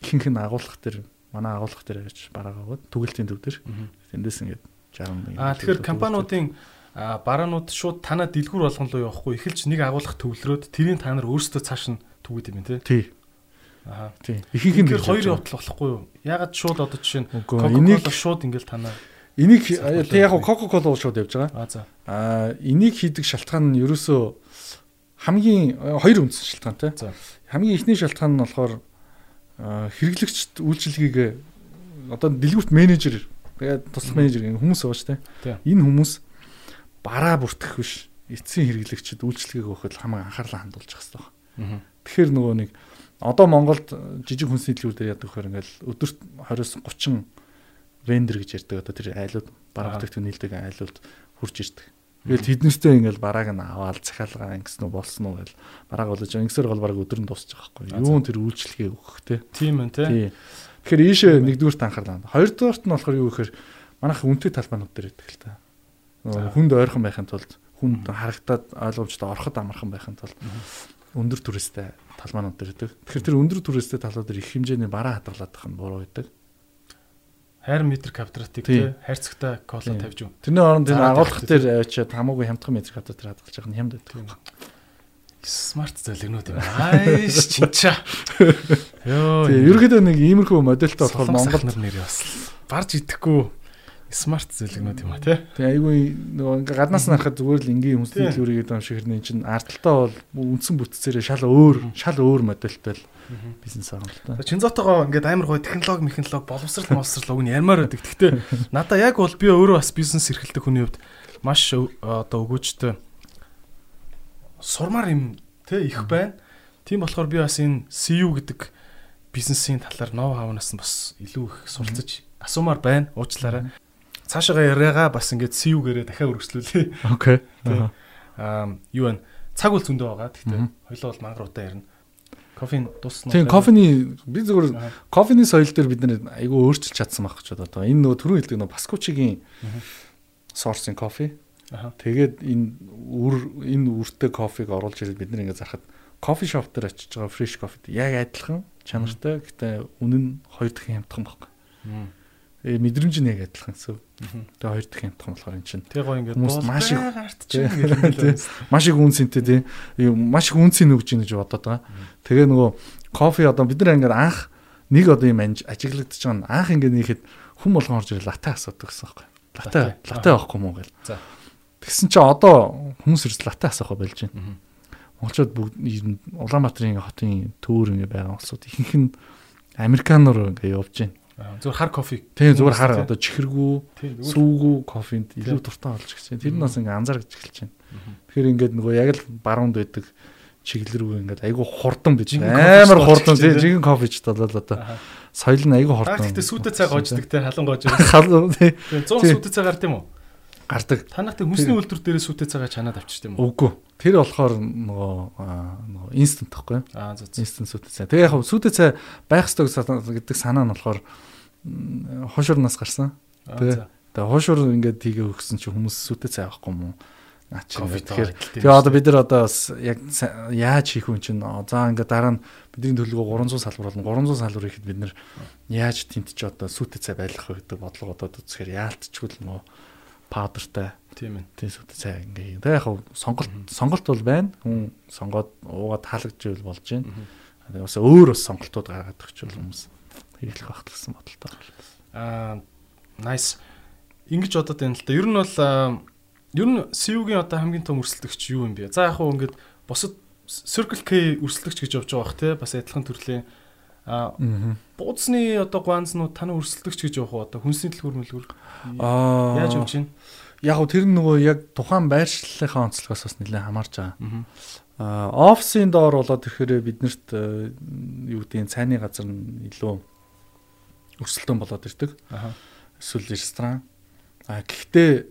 хин хин агуулгах дээр манай агуулгах дээр гэж бараагаа өгöd түгэлтийн төв дээр. Тэндээс ингээд 60 Аа тэгэхээр компаниудын бараанууд шууд танаа дэлгүүр болгон руу явахгүй эхэлж нэг агуулгах төвлөрөөд тэрийг та нар өөрсдөө цааш нь түгээд юм тий. Тий. Аа тий. Ихийнх нь хоёр явтал болохгүй юу? Ягаад шууд одоо жишээ нь Coca-Cola шууд ингээл танаа Энийг яг Coca-Cola шууд явж байгаа. Аа за. Аа энийг хийдэг шалтгаан нь ерөөсөө хамгийн хоёр үндсэн шалтгаантай. За. Хамгийн ихний шалтгаан нь болохоор хэрэглэгчд үйлчилгээг одоо дэлгүүрт менежер тэгээд туслах менежер гэх хүмүүс байгаа шүү дээ. Энэ хүмүүс бараа бүртгэх биш эцсийн хэрэглэгчд үйлчилгээг өгөхөд хамаагүй анхаарлаа хандуулж явах хэрэгтэй. Тэгэхээр нөгөө нэг одоо Монголд жижиг хүнсний дэлгүүр дээр яадаг хөр ингээл өдөрт 20-30 вендер гэж ярьдаг одоо тэр айлууд бараг бүтээгдэхүүн нийлдэг айлууд хурж ирдэг. Тэгэл тэднэртэй ингээл бараг нь аваад захиалгаа ингэсэн үү болсон уу гэл бараг болж ингэсээр бол бараг өдөр нь дуусчих واخгүй. Юу нээр үйлчлэгээ өгөх те. Тийм ээ те. Тэгэхээр ийшээ нэгдүгürt анхаарлаа. Хоёрдугаарт нь болохоор юу гэхээр манайх үнтэй талбаанууд дээр идэх л та. Хүнд ойрхон байхын тулд хүнд харагдаад ойлгомжтой ороход амархан байхын тулд өндөр түрээстэй талбайнууд дээр байдаг. Тэгэхээр тэр өндөр түрээстэй дээр их хэмжээний бараа хадгалаад байх нь буруу байдаг. Хайр метр квадратыг тий хайрцагтай кола тавьж юу. Тэрний оронд энэ агуулгах дээр авчиад хамаагүй хямдхан метр квадратаар хадгалж байгаа нь хямд байдаг. Смарт зөвлөгнүүд юм. Айш чинчаа. Йоо. Тэгээ ерөөхдөө нэг иймэрхүү модельтэй болохоор Монгол нар нэр бас барж идэхгүй Смарт зөвлөгнүүд юм а тий. Тэгээ айгүй нөгөө гаднаас нь харахад зүгээр л энгийн хүмүүсийн дэлгүүрийг юм шиг хэрнээ чинь ардталтаа бол үндсэн бүтцээрээ шал өөр шал өөр модельтэй л бизнес та. Чинзотогоо ингээд амар гой технологи механологи боловсрал боловсрал уг нь ярмаар байдаг. Гэхдээ надаа яг бол би өөрөө бас бизнес эрхэлдэг хүний хувьд маш одоо өгөөжтэй сурмаар юм тий их байна. Тийм болохоор би бас энэ CU гэдэг бизнесийн талаар ноу хавнаас нь бас илүү их суралцаж асуумаар байна. Уучлаарай цаашаа яриагаа бас ингээд CU гэрээ дахиад өргөжлүүлээ. Окей. Аа юу вэ? Цаг үл зөндөө байгаа. Гэхдээ хоёлоо бол мангаруудаа ярина. Кофеин дуусна. Тийм, кофений би зөвхөн кофений соёл дээр бид нэр айгүй өөрчилж чадсан байх гэж бодоо. Энэ нөгөө түрүү хэлдэг нөгөө Паскучигийн сорсын кофе. Тэгээд энэ үр энэ үртэй кофег оруулж ирээд бид ингээд зарахад кофе шоп дээр очиж байгаа фреш кофед яг адилхан чанартай. Гэтэ үнэн нь хоёр дахин хямдхан байхгүй. Э мэдрэмж нь яг адилхан гэсэн. Тэгээ хоёр дахь хямдхан болохоор эн чинь. Тэгээ гоо ингээд хүмүүс маш их артчих маш их үнцэнтэй тийм маш их үнцийн өгж ийн гэж бодоод байгаа. Тэгээ нөгөө кофе одоо бид нар ингээд анх нэг одоо юм ажиглагдаж байгаа нь анх ингээд нэхэд хүм болгон орж ирэл латте асуудаг гэсэн байхгүй. Латте латте авахгүй мó гэл. За. Тэгсэн чи одоо хүмүүс ирс латте асаах болж байна. Монголчууд бүгд Улаанбаатарын хотын төвөр ингээ байгаа улсууд ихэнх нь американоор ингээ явж байна. Зүгээр хар кофе. Тийм зүгээр хар одоо чихэргүү, сүүгүү кофенд илүү дуртай болж гिच. Тэр нь бас ингээ анзаарч эхэлж байна. Тэгэхээр ингээд нөгөө яг л баруунд байдаг чиглэл рүү ингээд айгүй хурдан бич амар хурдан тийм жинхэнэ кофе ч болол одоо. Соёл нь айгүй хурдан. Гэхдээ сүйтэй цай гоождаг те халан гоож. Халан тийм 100 сүйтэй цай гард юм Гардаг. Танахтай хүнсний үйлдвэр дээрээ сүйтэй цайгаа чанаад авчирч юм уу? Үгүй. Тэр болохоор нөгөө нөгөө инстант гэхгүй. Аа зөв. Инстант сүйтэй цай. Тэгээ яг сүйтэй цай байх ёстой гэдэг санаа нь болохоор хошурнаас гарсан. Тэгээ. Тэгээ хошур ингээд тийг өгсөн чи хүмүүс сүтэ цай авахгүй юм уу? Наа чи тэгэхээр тэгээ одоо бид нар одоо яг яаж хийх вэ чинь за ингээд дараа нь бидний төлөвлөгөө 300 салбар болно 300 салбар ихэд бид нар яаж тентч одоо сүтэ цай байлгах вэ гэдэг бодлого одоо үзэхээр яалтчгүй л нөө паудертай тийм ээ. Сүтэ цай ингээд тэгээ яг сонголт сонголт бол байна. Хүн сонгоод уугаад таалагдж ивэл болж байна. Тэгээ бас өөр бас сонголтууд гаргаад өгч хүмүүс. Хэрэглэх багтлсан бодолтой байна. Аа nice. Ингиж бодоод байна л да. Ер нь бол ер нь CU-гийн одоо хамгийн том өрсөлдөгч юу юм бэ? За яг хуу ингээд бусад Circle K өрсөлдөгч гэж явж байгаа бах те бас адилхан төрлийн а бууцны одоо гуанзнууд таны өрсөлдөгч гэж явах уу одоо хүнсний дэлгүүр мөлгүр аа яаж явж байна? Яг тэр нөгөө яг тухайн байршлалынхаа онцлогоос бас нэлээд хамаарч байгаа. Аа офисын доор болоод ирэхээр биднэрт юу гэдэг цайны газар нь илүү өрсөлдөөн болоод ирдэг. Аа. Эсвэл ресторан. А гэхдээ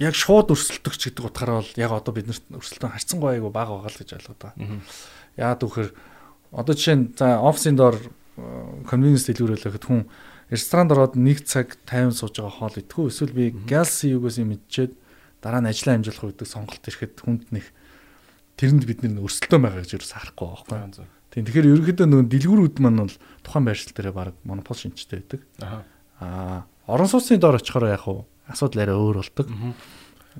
яг шууд өрсөлдөгч гэдэг утгаараа бол яг одоо биднэрт өрсөлдөөн харьцангуй айгу бага байгаа л гэж ойлгоод байна. Яагаад вөхөр одоо жишээ нь за офисын доор конвенс дэлгүүрэлэхэд хүн ресторанд ороод нэг цаг 50 сууж байгаа хоол идэхгүй эсвэл би галси югээс юм идчихэд дараа нь ажлаа амжуулах үед сонголт ирэхэд хүнд нэг тэрэнд бид нэр өрсөлдөөн байгаа гэж юу харахгүй байхгүй. Тийм тэгэхээр ерөнхийдөө нөгөө дэлгүүрүүд маань бол тухайн байршил дээр баг монопол шинжтэй байдаг. Аа орон сууцны доор очихоор яг уу асуудал арай өөр болдог.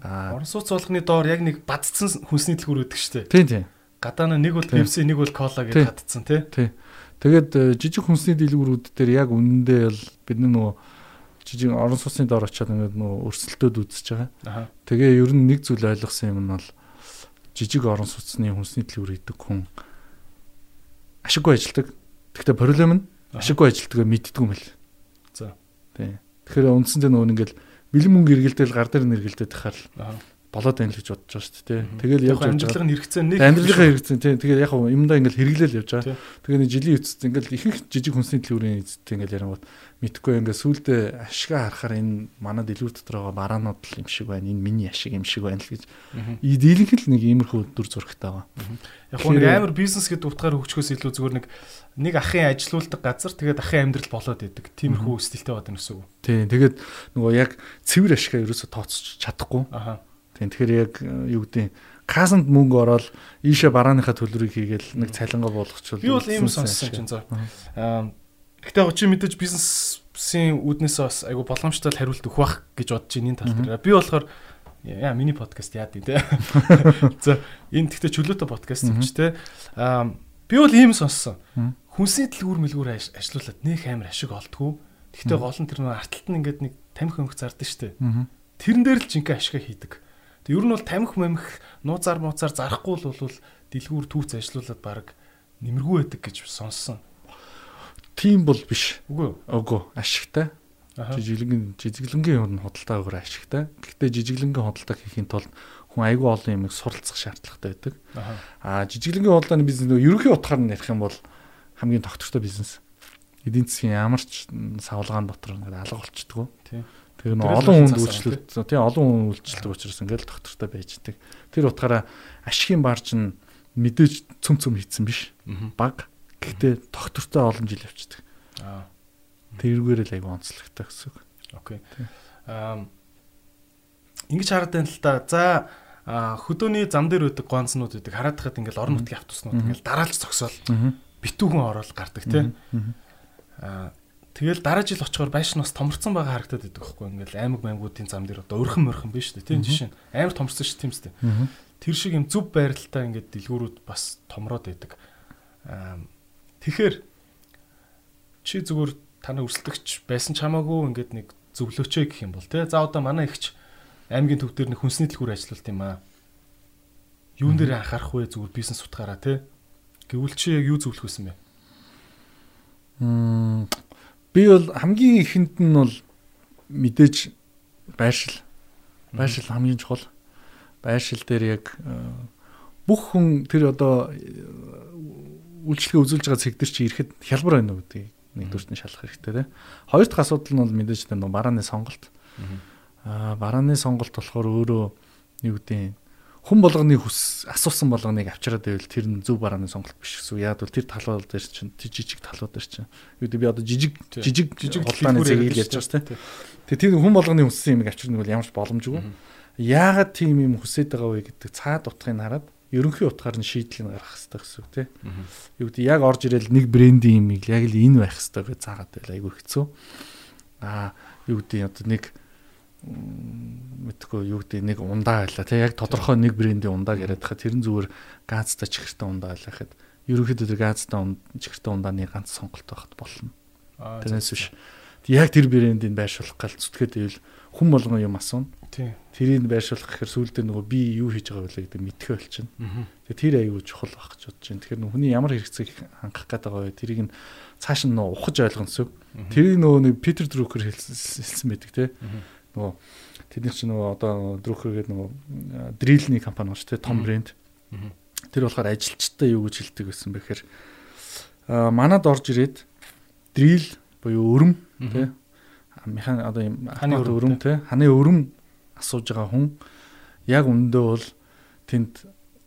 Аа орон сууц болгоны доор яг нэг бадцсан хүнсний дэлгүүр өгдөг шүү дээ. Тийм тийм. Гадаа нэг бол пепси нэг бол кола гэж хатцсан тий. Тийм. Тэгээд э, жижиг хүнсний дэлгүүрүүд дээр яг үнэндээ бол бидний нөгөө жижиг орон сууцны доор очиод ингээд нөгөө өрсөлдөөд үзэж байгаа. Тэгээ ер нь нэг зүйл ойлгосон юм нь бол жижиг орон сууцны хүнсний дэлгүүр идэг хүн ашиггүй ажилдаг. Гэхдээ проблем нь ашиггүй ажилтгаа мэддгүй мэл. За. Тий. Тэгэхээр үндсэндээ нөгөө ингээл бэлэн мөнгө эргэлдээл гар дээр нэргэлдээд тахаар болоод байна л гэж бодож байгаа шүү дээ. Тэгэл явж байгаа. Амьдралын хэрэгцээ нэг амьдралын хэрэгцээ тийм. Тэгэл яг юмдаа ингээл хэрэглээл явж байгаа. Тэгээ нэг жилийн эцэст ингээл ихэнх жижиг хүнсний дэлгүүрийн эцэст ингээл ярангууд мэдхгүй ингээд сүулдэ ашигаа харахаар энэ манай дэлгүүр дотор байгаа бараанууд л юм шиг байна. Энэ миний ашиг юм шиг байна л гэж. Дийлэнх л нэг иймэрхүү дүр зурагтай байгаа. Яг нэг амар бизнес гэдэг утгаар хөгжөхөөс илүү зүгээр нэг нэг ахын ажилуулдаг газар тэгээд ахын амьдрал болоод идэг. Тиймэрхүү стилтэй байна гэсэн үг. Тийм. Тэгээд нөгөө яг цэвэр ашигаа ерөөсө тооцож чадахгүй. Аха Тийм тэгэхээр яг э, юу гэдэг касанд мөнгө ороод ийшээ барааныхаа төлбөрийг хийгээл нэг цалингаа болгочихвол би бол ийм сонссон чинь заа. Аа гэхдээ чи мэдээж бизнесийн үүднээс бас айгу боломжтой хариулт өгөх бах гэж бодож байна энэ тал дээр. Би болохоор яа миний подкаст яад тий. За энэ гэхдээ чөлөөтэй подкаст юм чи те. Аа би бол ийм сонссон. Хүнсний дэлгүүр мэлгүүр ажиллуулад нэг амар ашиг олдгоо. Гэхдээ гол нь тэр нэг арталт нь ингээд нэг тамхи өмх зардаг штэ. Тэрэн дээр л жинхэнэ ашиг хийдэг. Тэг ер нь бол тамхи мамх нууцаар мууцаар зарахгүй л бол дэлгүүр түүц ажиллуулад баг нэмэргүй байдаг гэж сонссон. Тийм бол биш. Үгүй. Үгүй. Ашигтай. Жижиглэнгийн жижиглэнгийн юм худалдаа өгөр ашигтай. Гэхдээ жижиглэнгийн худалдаа хийхин тулд хүн айгүй олон юмыг суралцах шаардлагатай байдаг. Аа жижиглэнгийн худалдааны бизнес нөгөө ерөнхий утгаар нь ярих юм бол хамгийн тогтвортой бизнес. Эдийн засгийн ямар ч савлгаан дотор ингээд алга болчдөг. Тийм. Тэр нь олон хүнд үйлчлэлт тийм олон хүн үйлчлдэг учраас ингээд доктортой байж идэг. Тэр утгаараа ашигын барж нь мэдээж цөм цөм хийцэн биш. Баг. Гэхдээ доктортой олон жил явцдаг. Аа. Тэрүүгээр л айгүй онцлогтой гэсэн үг. Окей. Аа ингэж хараад байна л да. За хөдөөний зам дээр үүдэг гонцнууд үүдэг хараад хахад ингээл орон нутгийн автобуснууд ингээл дараалж зогсоол битүүхэн ороод гардаг тийм. Аа тэгэл дараа жил очихоор байшин бас томорцсон байгаа харагдаад байдаг байхгүй ингээл аймаг мангуудын зам дээр одоо өрхөн мөрхөн биш үү тийм жишээ нь амар томорсон шүү тийм үстэй. Тэр шиг юм зүв байралтай ингээд дэлгүүрүүд бас томроод. Аа тэгэхээр чи зүгээр танай өрсөлдөгч байсан ч хамаагүй ингээд нэг зөвлөөч гэх юм бол тий. За одоо манай ихч аймгийн төв дээр нэг хүнсний дэлгүүр ажиллалт юм аа. Юун дээр анхаарах вэ зүгээр бизнес утгаараа тий. Гэвүүл чи яг юу зөвлөх вэсэн бэ? Мм би бол хамгийн ихэнд нь бол мэдээж байршил. Байршил хамгийн чухал. Байршил дээр яг э, бүх хүн тэр одоо э, үйлчлэгээ үзүүлж байгаа цэг дээр чи ирэхэд хялбар байна уу гэдэг нэгдүгürt нь шалах хэрэгтэй тийм. Хоёр дахь асуудал нь бол мэдээж тэр барааны сонголт. Аа барааны сонголт болохоор өөрөө юу гэдэг хүн болгоны хүс асуусан болгоныг авчираад байвал тэр нь зөв барааны сонголт биш гэсэн. Яг бол тэр талууд дээр чинь жижиг талууд дээр чинь. Юу гэдэг би одоо жижиг жижиг жижиг хулгааны зэрэг ярьж байгаа тийм. Тэгээ тэр хүн болгоны хүссэн юмыг авчирна бол ямар ч боломжгүй. Яагаад тийм юм хүсэж байгаа вэ гэдэг цаад утгыг хараад ерөнхий утгаар нь шийдлийг гаргах хэрэгтэй гэсэн үг тийм. Юу гэдэг яг орж ирэл нэг брендийн имийг яг л энэ байх хэрэгтэй гэж заагаад байл айгүй хэцүү. Аа юу гэдэг одоо нэг мэдгүй юу гэдэг нэг ундаа байлаа тийм яг тодорхой нэг брендийн ундааг яриад хахад тэр нь зүгээр газтай чихэртэй ундаа байлаа гэхэд ерөнхийдөө тэр газтай чихэртэй ундааны ганц сонголт байхад болно. Тэрнээс биш. Яг тэр брендийг байршуулах гал зүтгээд ивэл хүн болгон юм асууна. Тэрийг байршуулах гэхээр сүүлдээ нөгөө би юу хийж байгаа вэ гэдэг мэдхээ болчихно. Тэгээ тэр аюу чухал байх гэж бодож байна. Тэгэхээр хүний ямар хэрэгцээг хангах байгаа вэ? Тэрийг нь цааш нь ухаж ойлгоно гэсэн. Тэрийг нөгөө нэг Питер Друкер хэлсэн байдаг те. Нөгөө тэдний чинь нөгөө одоо Друкер гэдэг нөгөө дрилний компани байна шүү те. Том брэнд. Тэр болохоор ажилчтай юу гэж хэлдэг байсан бэхээр а манад орж ирээд дрил буюу өрөм те механ одоо юм ханы өрөм те ханы өрөм асууж байгаа хүн яг үндэ бол тэнд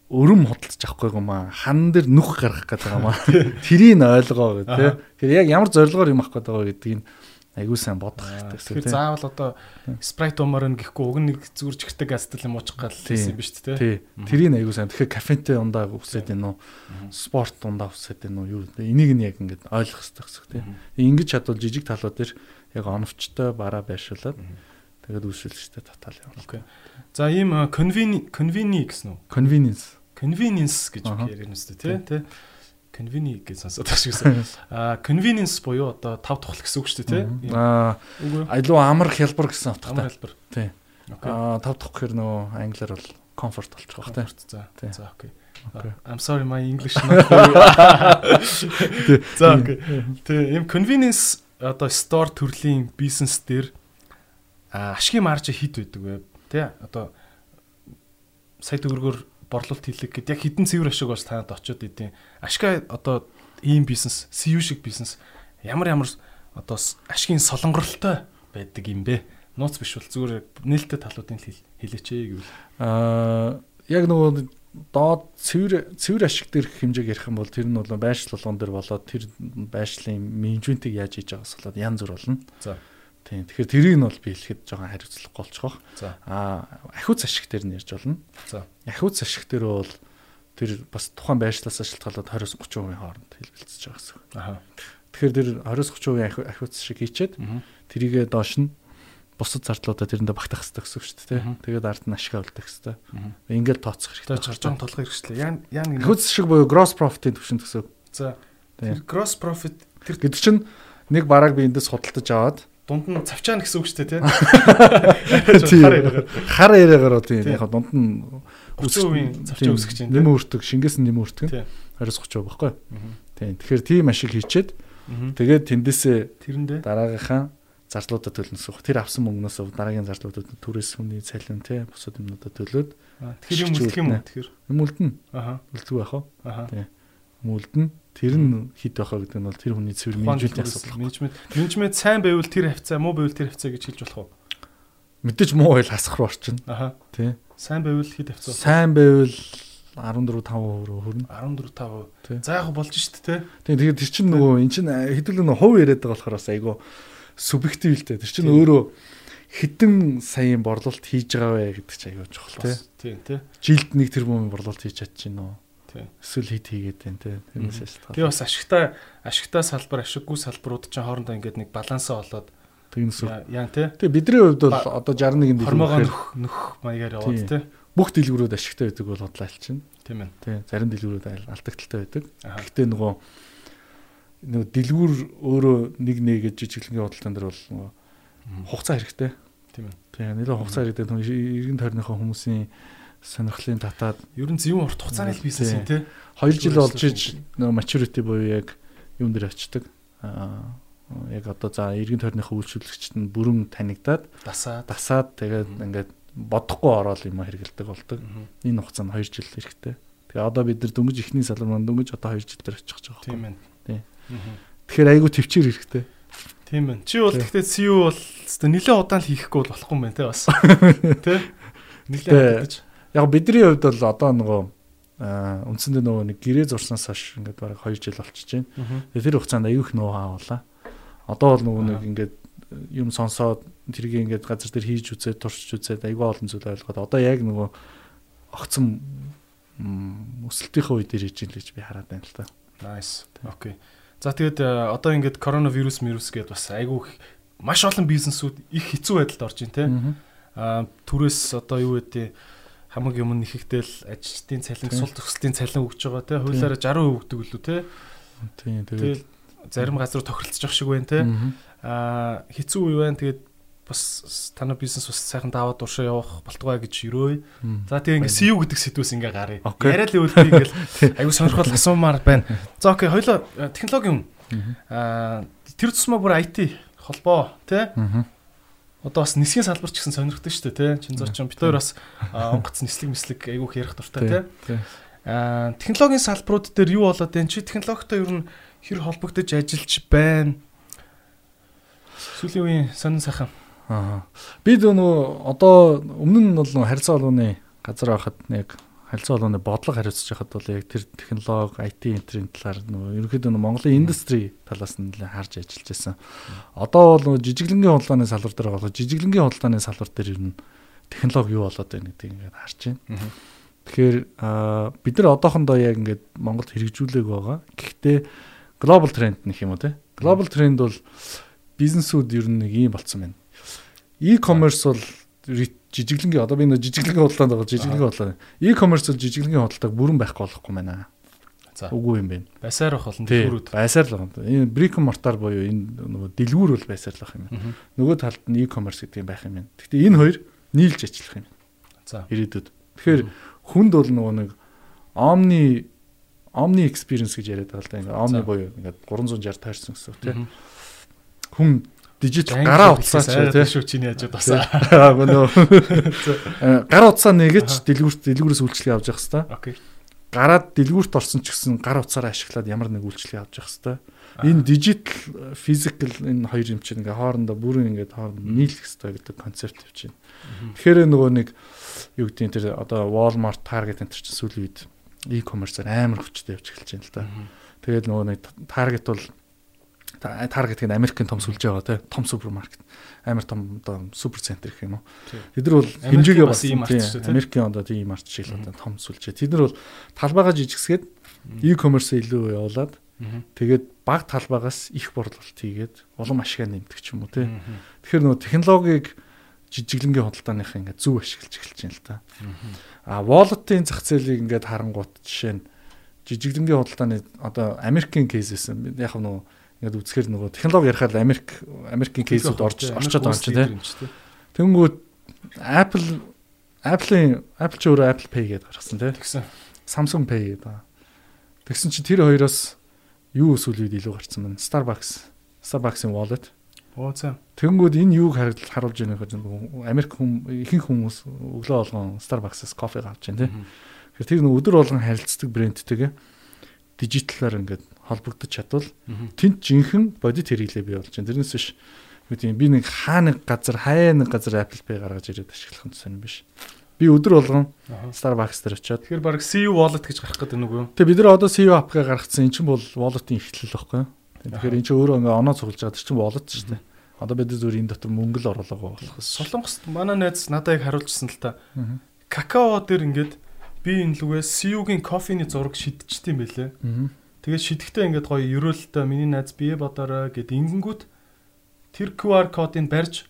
өрөм худалдаж авахгүй юм аа хан дээр нүх гаргах гэдэг юм аа. Тэрийг ойлгоо гэх тээ тэр яг ямар зорилгоор юм авах гэдэг байгаа гэдгийг айгуу сайн бодох гэсэн. Тэгэхээр заавал одоо спрайт умаар нь гэхгүй уг нэг зүрж ихтэй газтал юм уучих гал гэсэн юм биш үү тий. Тэрийг айгуу сайн. Тэгэхээр кафентэй ундаа үсээд байна уу? Спорт ундаа үсээд байна уу? Юу энийг нь яг ингээд ойлгох хэрэгтэй тий. Ингэж чадвал жижиг талууд дээр яг оновчтой бараа байршуулад Тэгээд үйлшүүлэгчтэй татал явуулна. Окей. За ийм convenience convenience гэсэн үү? Convenience. Convenience гэж ярина үстэй тий, тий. Convenience гэж сонсоод байгаа шигсэн. Аа convenience буюу одоо тав тухал гэсэн үг шүү дээ тий. Аа илүү амар хялбар гэсэн утгатай. Амар хялбар. Тий. Аа тав тухх гэхэр нөгөө англиар бол comfort болчих واخ тий. За. За окей. I'm sorry my English not. За окей. Тэ ийм convenience одоо store төрлийн бизнес дээр ашигын марж хэд байдаг вэ? Тэ одоо сая төгрөгөөр борлуулалт хийлэг гэд яг хідэн цэвэр ашиг бас танад очиод идэв. Ашигаа одоо ийм бизнес, CU шиг бизнес ямар ямар одоо ашигын солонгоролтой байдаг юм бэ? Нууц биш бол зүгээр нээлттэй талуудын хэлээч гэвэл аа яг нөгөө доод цэвэр цэвэр ашиг дээрх хэмжээг ярих юм бол тэр нь бол байршил болгон дээр болоод тэр байршлын менежментийг яаж хийж байгаас болоод янз бүр болно. За Тийм. Тэгэхээр тэрийг нь бол би хэлэхэд жоохон хариуцлахгүй болчих. За. Аа, ахиуц ашиг дээр нь ярьж болно. За. Ахиуц ашиг дээр бол тэр бас тухайн байршлаас шалтгаалаад 20-30% хооронд хэлбэлцэж байгаа гэсэн. Аа. Тэгэхээр тэр 20-30% ахиуц ашиг хийчээд тэрийгээ доош нь бусад зардлуудаа тэрэндээ багтаах хэрэгтэй гэсэн үг шүү дээ. Тэгээд ард нь ашиг авалдах хэрэгтэй. Ингээл тооцох хэрэгтэй. Гарч байгаа толгой хэрэгчлээ. Яа яа нэг ахиуц ашиг буюу gross profit-ийн түвшинд гэсэн үг. За. Тэр gross profit тэр гэдэг чинь нэг бараг би эндээс худалдаж аваад дунд нь цавчаана гэсэн үг шүү дээ тий. Хар яриагаар тийм яг дунд нь үсгийн цавчаа үсгэж байна. Нэм өртөг, шингээс нь нэм өртөг. 20 30 байхгүй. Тийм. Тэгэхээр тийм ашиг хийчээд тэгээд тэндээсээ дараагийнхаа зардлуудаа төлнөсөх. Тэр авсан мөнгнөөс дараагийн зардлуудад түрээс хүний цалин тий бусад юмнуудаа төлөөд тэгэхээр юм үлдэх юм уу тэгэхээр юм үлдэн. Аха. Үлдэх байх уу? Аха. Тий. Үлдэн. Тэр нь хит байхаа гэдэг нь бол тэр хүний цэвэр менежментийн асуудал. Менежмент менежмент сайн байвал тэр хавцаа, муу байвал тэр хавцаа гэж хэлж болох уу? Мэдээж муу байл хасах руу орчин. Аха. Тий. Сайн байвал хит хавцаа. Сайн байвал 14 5% руу хүрнэ. 14 5%. За яг болж штт те. Тийм тэгээд тэр чинь нөгөө эн чинь хэдүүлэн нөгөө хувь яриад байгаа болохоор бас айгүй субъектив л дээ. Тэр чинь өөрөө хэдэн саяын борлуулалт хийж байгаа вэ гэдэг чинь айгүй чухал те. Тийм те. Жилд нэг тэрбум борлуулалт хийж чадчихна уу? Эсвэл хит хийгээд байна те. Тэрнээс шалтгаалж. Тэгээ бас ашигтай ашигтай салбар, ашиггүй салбарууд чинь хоорондоо ингээд нэг балансаа олоод тэгнэс. Яа те. Тэгээ бидний хувьд бол одоо 61 дэлгүүр хормогоо нөх нөх маягаар яваад те бүх дэлгүүрүүд ашигтай байдаг бол бодлоо чинь. Тийм ээ. Тий. Зарим дэлгүүрүүд алдагдaltaй байдаг. Гэхдээ нөгөө нөгөө дэлгүүр өөрөө нэг нэгэд жижиглэнгийн бодлон дээр бол нөгөө хугацаа хэрэгтэй. Тийм ээ. Тий. Нэлээд хугацаа хэрэгтэй. Иргэн тойрныхоо хүмүүсийн сонирхлын татаад ер нь зөв урт хугацааны бизнес юм тий. 2 жил болж иж maturity буюу яг юун дээр очдөг. Аа яг одоо за иргэн тойрныхоо үйлчлүүлэгчд нь бүрэн танигдаад дасаад дасаад тэгээд ингээд бодохгүй ороод юм хэрэгэлдэг болдог. Энэ хугацаанд 2 жил хэрэгтэй. Тэгээ одоо бид нар дөнгөж ихний салбар маань дөнгөж одоо 2 жил дээр очих гэж байгаа. Тийм ээ. Тийм. Тэгэхээр айгүй төвчээр хэрэгтэй. Тийм ээ. Чи бол гэхдээ CEO бол өстой нэлээд удаан л хийхгүй бол болохгүй юм байна те бас. Тэ? Нэлээд гэж. Яг бидний хувьд бол одоо нөгөө үндсэндээ нөгөө нэг гэрээ зурсанаас хойш ингээд бараг 2 жил болчихж байна. Тэр хугацаанд аюух нөө хаавлаа. Одоо бол нөгөө нэг ингээд юм сонсоод тэрийг ингээд газар дээр хийж үзээд туршиж үзээд айгүй олон зүйл ойлгоод одоо яг нөгөө огцом өсөлтийнхөө үе дээр хийж ин л гэж би хараад байна л та. Nice. Окей. За тэгээд э, одоо ингээд коронавирус вирус гэдээ бас айгүй маш олон бизнесүүд их хэцүү байдалд орж ин тээ. Аа түрээс одоо юу гэдэг хамаг юм нэхэгдэл ажилтны цалин сул төслийн цалин өгж байгаа те хуулиараа 60% өгдөг лүү те. Тийм тэгээд зарим газар тохиролцож явах шиг байна те аа хэцүү үе байна. Тэгээд бас танай бизнес бас сайхан даваад уушаа явах болтугай гэж өрөөй. За тэгээ ингээ CEO гэдэг сэдвээс ингээ гарыг. Яриа л өвөл би ингээл аюу сонирхол асуумаар байна. За окей, хоёлоо э, технологийн аа тэр тусмаа бүр IT холбоо тий. Одоо бас нисгийн салбар ч гэсэн сонирхдаг шүү дээ тий. Чинзооч бид хоёр бас онгоц нислэг мислэг айгүйх ярих дуртай тий. Аа технологийн салбарууд дээр юу болоод байна? Чи технологитой ер нь хэр холбогдож ажиллаж байна? Сүүлийн үеийн сонин сайхан. Аа. Бид нөгөө одоо өмнө нь бол харилцаа холбооны газар байхад яг харилцаа холбооны бодлого хариуцж байхад бол яг тэр технологи, IT энтрийн талаар нөгөө ерөнхийдөө Монголын индастри талаас нь нэлээд харж ажиллаж байсан. Одоо бол нөгөө жижиглэнгийн худалдааны салбар дээр болох жижиглэнгийн худалдааны салбар дээр ер нь технологи юу болоод байна гэдгийг ингээд харж байна. Тэгэхээр бид нар одоохондоо яг ингээд Монголд хэрэгжүүлээг байгаа. Гэхдээ глобал тренд нэх юм уу те. Глобал тренд бол бизнесүүд ер нь нэг юм болцсон байна. E-commerce бол жижиглэнгийн одоо би нэг жижиглэнгийн худалдаанд байгаа жижиглэнгийн худалдаа. E-commerce бол жижиглэнгийн худалдааг бүрэн байхгүй болохгүй байна. За. Үгүй юм байна. Байсаар байх болно дэлгүүрүүд. Байсаар л байна. Энэ brick and mortar буюу энэ нөгөө дэлгүүр бол байсаар л байх юм байна. Нөгөө талд нь e-commerce гэдэг юм байх юм байна. Гэхдээ энэ хоёр нийлж ажиллах юм. За. Ирээдүйд. Тэгэхээр хүнд бол нөгөө нэг omni omni experience гэж яриад байгаа л да. Ингээ omni буюу ингээ 360 таарсан гэсэн үг тийм хүн дижитал гараа утсаач тийм шүү чиний хажууд басаа. Аагүй нөө. Гараа утсаа нэгэж дэлгүүрт дэлгүүрээс үйлчлэг авч явах хэвээр. Окей. Гараад дэлгүүрт орсон ч гэсэн гар утсаараа ашиглаад ямар нэг үйлчлэг авч явах хэвээр. Энэ дижитал физикал энэ хоёр юм чинь ингээ хоорондоо бүрэн ингээ хооронд нийлэх хэвээр гэдэг концепт явж байна. Тэгэхээр нөгөө нэг юу гэдэг нь тэр одоо Walmart, Target энэ чинь сүүлийн үед e-commerce-аар амар хүчтэй явж эхэлж байна л да. Тэгээд нөгөө нэг Target бол Target гэдэг нь Америкийн том сүлжээ байгаа тийм том супермаркет. Амар том одоо супер центр гэх юм уу. Тэд нар бол хэмжээгээ бас юм Америкийн одоо тийм март шиг л одоо том сүлжээ. Тэд нар бол талбайгаа жижигсгээд e-commerce илүү явуулаад тэгээд баг талбайгаас их борлуулалт хийгээд улам ашигаа нэмдэг ч юм уу тийм. Тэгэхээр нөгөө технологиг жижиглэнгийн худалдааных ингээд зөв ашиглаж эхэлж байна л та. А wallet-ийн зах зээлийг ингээд харангуут жишээ нь жижиглэнгийн худалдааны одоо Америкийн кейсээс яг нөгөө ингээд үзэхээр нөгөө технологи ярихад Америк Америкийн кейсүүд орж орчод байгаа юм чинь тий. Тэнгүүд Apple Apple-ийн Apple ч өөрөө Apple Pay гэдээ гаргасан тий. Тэгсэн. Samsung Pay гэдэг. Тэгсэн чинь тэр хоёроос юу өсвөл үед илүү гарцсан байна. Starbucks Starbucks-ийн wallet. Оо цаа. Тэнгүүд энэ юуг харуулж байгаа нөхөж Америк хүм ихэнх хүмүүс өглөө болгон Starbucks-аас кофе авч байна тий. Тэгэхээр тэр нэг өдөр болгон харилцдаг брэндтэйгээ дижиталаар ингээд холбогдож чадвал тэнд жинхэнэ бодит хэрэглээ бий болж байна. Тэрнээс биш юу тийм би нэг хаа нэг газар хаяа нэг газар Apple Pay гаргаж ирээд ашиглах нь сонирн биш. Би өдөр болгон Starbucks дээр очиод тэгэхээр баг CU wallet гэж гарах гэдэг нүг үү? Тэгээ бид нар одоо CU app-ыг гаргацсан. Энд чинь бол wallet-ийн ихтлэл байхгүй юу? Тэгэхээр эн чинь өөрөө ингээ оноо цуглаж байгаа чинь wallet шүү дээ. Одоо бид зүгээр энэ дотор мөнгө л оруулаагаа болох. Солонгост манай найз надад яг харуулжсэн л та. Какао дээр ингээд би энэ лүгээс CU-гийн кофений зураг шидчихсэн юм байлээ. Тэгээд шидэхдээ ингээд гоё ерөөлтэй миний найз бие бодорой гэд ингэнгүүт тэр QR кодыг барьж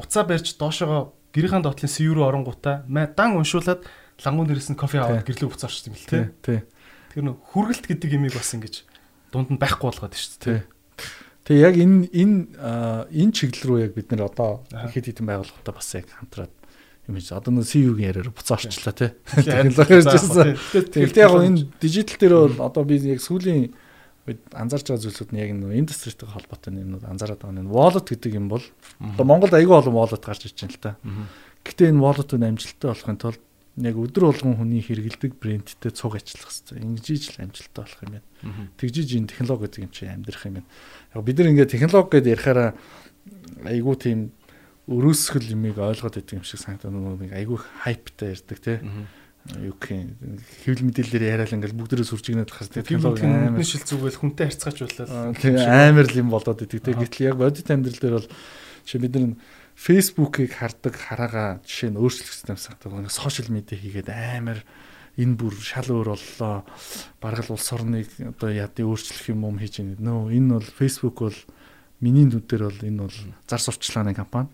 уцаа барьж доошоо гэрийн дотлын CU руу оронгуудаа дан уншуулад лангуун дээрээс нь кофе аваад гэрлээ буцаа орчихсон юм л тий. Тэр нөх хүргэлт гэдэг имийг бас ингэж дунд нь байхгүй болгоод шүү дээ. Тэгээ яг энэ энэ энэ чиглэл рүү яг бид нэр одоо хэд хэдэн байгууллагатай бас яг хамтраад юм хийж одоо нэг CU-гийн яриаар буцаа орчлоо тий. Технологи ярьжсэн. Тэгвэл яг энэ дижитал дээр бол одоо би яг сүүлийн үед анзаарч байгаа зүйлсүүд нь яг нэг индустритойгоо холбоотой юмнууд анзаараад байгаа нь wallet гэдэг юм бол одоо Монголд аягүй олон wallet гарч ирж байна л та. Гэхдээ энэ wallet-ууд амжилттай болохын тулд яг өдөр болгон хүний хэрэгэлдэг брэндтэй цуг ажиллах хэрэгтэй. Ингэж л амжилттай болох юм байна. Тэгжиж энэ технологи гэдэг юм чи амьдрах юм байна. Яг бид нар ингээд технологи гэдээ ярихаараа айгүй тийм өрөөсгөл юмыг ойлгоод идэг юм шиг санагдаад нэг айгүй хайптай ярьдаг тий. Юу гэх юм хэвлэл мэдээлэлээр яриад ингээл бүгдээрээ сүржигнээд тахаас технологи амар шил зүгэл хүнтэй харьцаачуулаад амар л юм болоод идэг тий. Гэтэл яг бодит амьдрал дээр бол чи бид нар Facebook-ыг хардаг хараага жишээ нь өөрчлөгдсөн юм санагдав. Сошиал медиа хийгээд амар энэ бүр шал өөр боллоо. Баргал улс орныг одоо яад өөрчлөх юм юм хийж байна. Нөө энэ бол Facebook бол миний нүдээр бол энэ бол зар сурталчилгааны компани.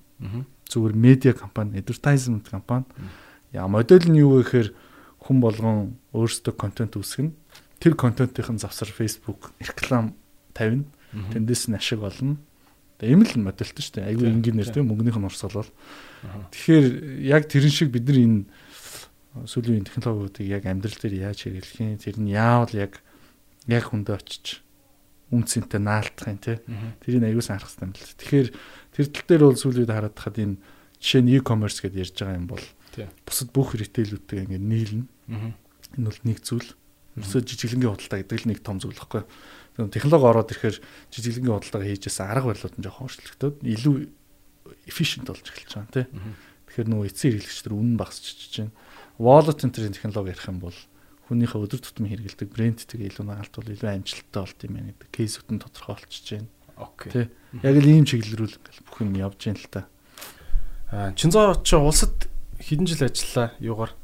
Зүгээр медиа компани, advertisement компани. Яа модель нь юу вэ гэхээр хүн болгон өөрсдөө контент үүсгэнэ. Тэр контентын завсар Facebook реклам тавина. Тэндээс нь ашиг олно. Тэгээ ийм л модельтэй шүү дээ. Айгүй инженеэр тийм мөнгөнийх нь урсгал бол. Тэгэхээр яг тэрэн шиг бид нар энэ сүүлийн технологиудыг яг амьдрал дээр яаж хэрэглэх юм тэр нь яавал яг яг хүндээ очиж үнцэнтэй наалтах юм тий. Тэрийг сайн харах хэрэгтэй юм л. Тэгэхээр Тэр тал дээр бол сүүлийн хараад хахад энэ жишээ нь e-commerce гэдээ ярьж байгаа юм бол бусад бүх ритейлүүдтэй ингээд нийлнэ. Энэ бол нэг зүйл. Ерөөсөө жижиглэнгийн худалдаа гэдэг л нэг том зүйл байхгүй. Технологи ороод ирэхээр жижиглэнгийн худалдаа хийжсэн арга барилууд нь жоохон өөрчлөгдөд илүү efficient болж эхэлж байгаа тийм. Тэгэхээр нөгөө эцсийн хэрэглэгчдэр үнэн багасчихж байна. Wallet энэ технологи ярих юм бол хүнийхээ өдөр тутмын хэрэгэлдэг брэндтэйгээ илүү нагалт бол илүү амжилттай болт юм байна гэдэг кейсүүд нь тодорхой болчихж байна. Окей. Яг л ийм чиглэл рүү бүх юм явж байна л та. Аа Чинзоо чи улсад хэдэн жил ажиллаа юугаар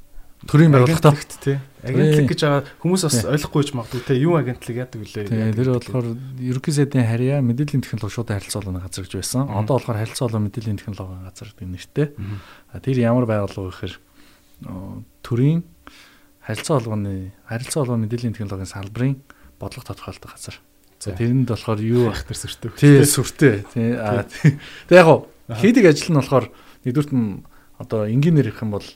төрийн байгууллагатай тий. Агентлаг гэж байгаа хүмүүс бас ойлгохгүй ч магадгүй тий. Юу агентлаг яадаг вүлээ. Тий. Тэр болохоор ерөнхий сайдын харьяа мэдээллийн технологи шууд харилцаа болгоны газар гэж байсан. Одоо болохоор харилцаа болгоно мэдээллийн технологийн газар гэдэг нэртэй. Тэр ямар байгууллага вэ гэхээр төрийн харилцаа болгоны харилцаа болгоны мэдээллийн технологийн салбарын бодлого тодорхойлдог газар. За тэрэнд болохоор юу ах тэр сүртэй. Тий, сүртэй. Тий. Аа. Тэг яг хийдэг ажил нь болохоор нэгдүгürt нь одоо инженеэр ирэх юм бол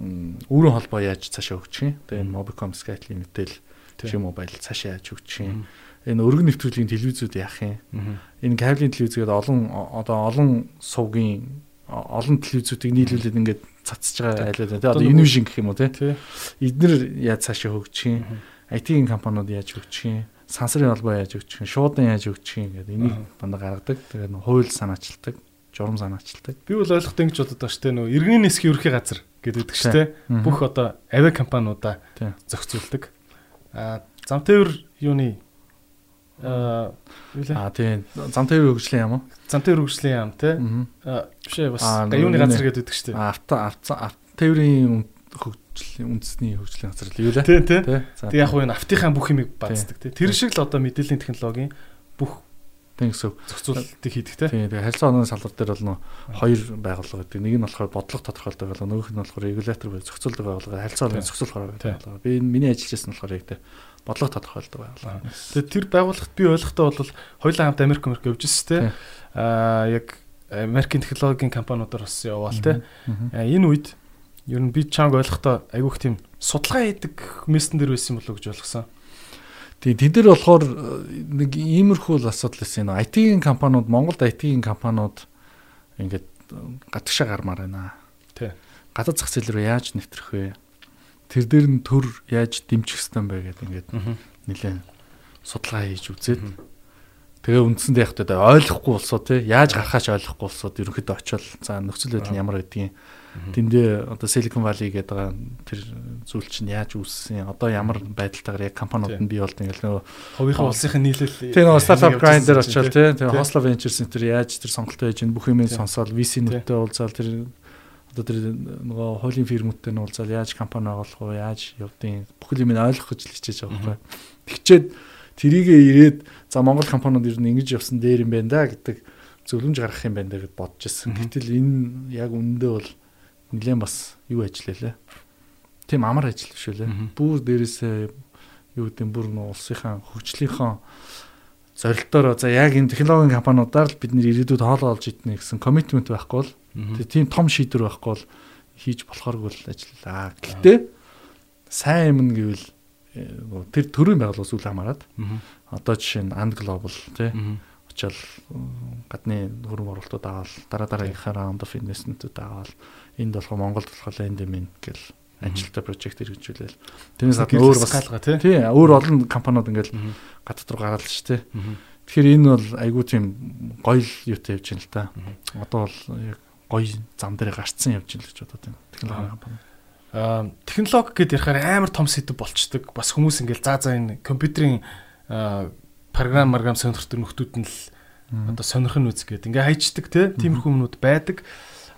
өөрийн холбоо яаж цаашаа өгчих юм. Тэгээ Mobicom Skype мэтэл чи мобайл цаашаа яаж өгчих юм. Энэ өргөн нэвтрүүлгийн телевизүүд яах юм. Энэ кабелийн телевизгээд олон одоо олон сувгийн олон телевизүүдийг нийлүүлээд ингээд цацж байгаа айлаа тий. Одоо вижн гэх юм уу тий. Эднэр яаж цаашаа хөгжих юм. IT-ийн компаниуд яаж хөгжих юм сансрын холбоо яаж өгчих юм, шуудан яаж өгчих юм гэдэг энийг дандаа гаргадаг. Тэгээд хууль санаачилдаг, журам санаачилдаг. Би бол ойлгохтой ингэж бодод байна шүү дээ. Нөө иргэний нисхийн ерхий газар гэдэг шүү дээ. Бүх одоо авиа компаниудаа зохицуулдаг. А зам тээвэр юуны аа тийм зам тээвэр хөгжлийн яам уу? Зам тээвэр хөгжлийн яам тий. Бишээ бас гаюуны газар гэдэг шүү дээ. Авто авто тээврийн хөгжлийн үндэсний хөгжлийн газар л юу лээ. Тийм тийм. Тэг яг хуу энэ автийнхаа бүх юмыг бааздаг тийм. Тэр шиг л одоо мэдээллийн технологийн бүх гэсэн. Зохицуултыг хийдэг те. Тийм. Тэгээ харилцаа онооны салбар дээр бол нөө хоёр байгууллага гэдэг. Нэг нь болохоор бодлого тодорхойлдог байгууллага, нөгөөх нь болохоор регулятор бай зохицуулдаг байгууллага, харилцаа онооны зохицуулахаар байгууллага. Би миний ажиллаж байсан болохоор яг тэр бодлого тодорхойлдог байгууллага. Тэгээ тэр байгууллагт би ойлгохтой бол хоёулаа хамт Америк Америк явж ирсэн те. Аа яг Америкийн технологийн компаниудаар бас яваал те. Энэ үед ер нь би чанг ойлгохтой айгүйх тийм судалгаа хийдэг мессен дээр байсан болов гэж болгосон. Тэгээ тэд нар болохоор э, нэг иймэрхүү л асуудал байсан. IT-ийн компаниуд Монголд IT-ийн компаниуд ингээд э, гадагшаа гармаар байна. Тий. Гадаад зах зээл рүү яаж нэвтрэх вэ? Тэр дээр нь төр яаж дэмжих хэвтэй бэ гэдэг ингээд нэлээд судалгаа хийж үзээд тэгээ үндсэндээ яг тэ ойлгохгүй болсоо тий яаж гарахаач ойлгохгүй болсоо ерөнхийдөө очиод за нөхцөл байдал ямар байдгийг. Тэндээ одоо Silicon Valley гэдэг байгаа тэр зүйл чинь яаж үүссэн? Одоо ямар байдалтайгаар яг компаниуд нь бий болд ингээл нөгөө хувийнхаа улсынхын нийлэл тийм нөгөө startup grinder очоод тийм тэгээ Hosla Ventures Center яаж тэр сонголтоо хийж ин бүх юм сонсоод VC нүдтэй уулзаал тэр одоо тэр нөгөө хуулийн фирмүүдтэй нь уулзаал яаж компани байгуулах вэ? Яаж явдیں۔ Бүхэл юм ойлгох гэж л хичээж байгаа байхгүй. Тэгчээд тэрийгээ ирээд за Монгол компаниуд ер нь ингэж явсан дээр юм байна да гэдэг зөвлөмж гаргах юм байна гэж бодож ирсэн. Гэтэл энэ яг үндэ бол нэлээд бас юу ажиллалаа. Тийм амар ажил биш үлээ. Бүр дээрээсээ юу гэдэг бүр улсынхаа хөгжлийнхөө зорилтоор за яг энэ технологийн компаниудаар л бид нэр ирээдүйд хоолоо олж иднэ гэсэн коммитмент байхгүй бол тийм том шийдвэр байхгүй бол хийж болохооргүй л ажиллаа. Гэхдээ сайн юм гэвэл э, тэр төрийн байгууллагаас үл хамааран одоо жишээ нь And Global тий. Очоод гадны хөрөнгө оруулалтууд аваад дараа дараагийнхаа round of investment-үүд аваад энд болох Монголд болох эндемин гэл ажилтаа прожект хэрэгжүүлээл. Тэрнээс гадна өөр бас тий. Өөр олон компаниуд ингээл гадаад руу гараад л ш тий. Тэгэхээр энэ бол айгүй тийм гоё юутай явж байна л та. Одоо бол яг гоё зам дээр гарцсан явж байна л гэж бодод байна. Технологи компани. Аа технологи гэдээ ярихаар амар том сэдв болчдөг. Бас хүмүүс ингээл заа заа энэ компьютерийн програм маргам сонирхдаг нөхдүүд нь л одоо сонирх нь үз гэдэг. Ингээ хайчдаг тий. Тиймэрхүү юмнууд байдаг.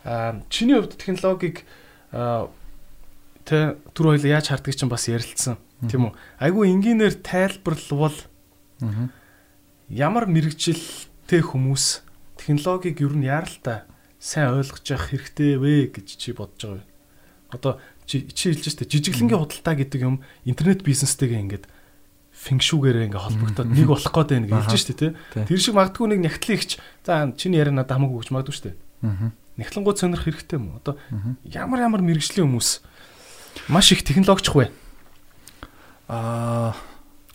Аа чиний хувьд технологиг тэ түр хоёул яаж харддаг чинь бас ярилцсан. Тийм үү? Айгу энгийнээр тайлбарлавал ямар мэрэгчлээ хүмүүс технологиг ер нь яаралтай сайн ойлгож явах хэрэгтэй вэ гэж чи бодож байгаа вэ? Одоо чи хэлж штэ жижиглэнгийн худалдаа гэдэг юм интернет бизнестэйгээ ингээд фэнкшүүгээрээ ингээ холбогдоод нэг болох гээд байна гэж хэлж штэ тий. Тэр шиг магадгүй нэг нягтлын ихч за чиний яриа надад хамаагүй гэж магадгүй штэ. Аа Нягтлангууд сонирх хэрэгтэй юм. Одоо ямар ямар мэрэгжлийн хүмүүс маш их технологичх вэ? Аа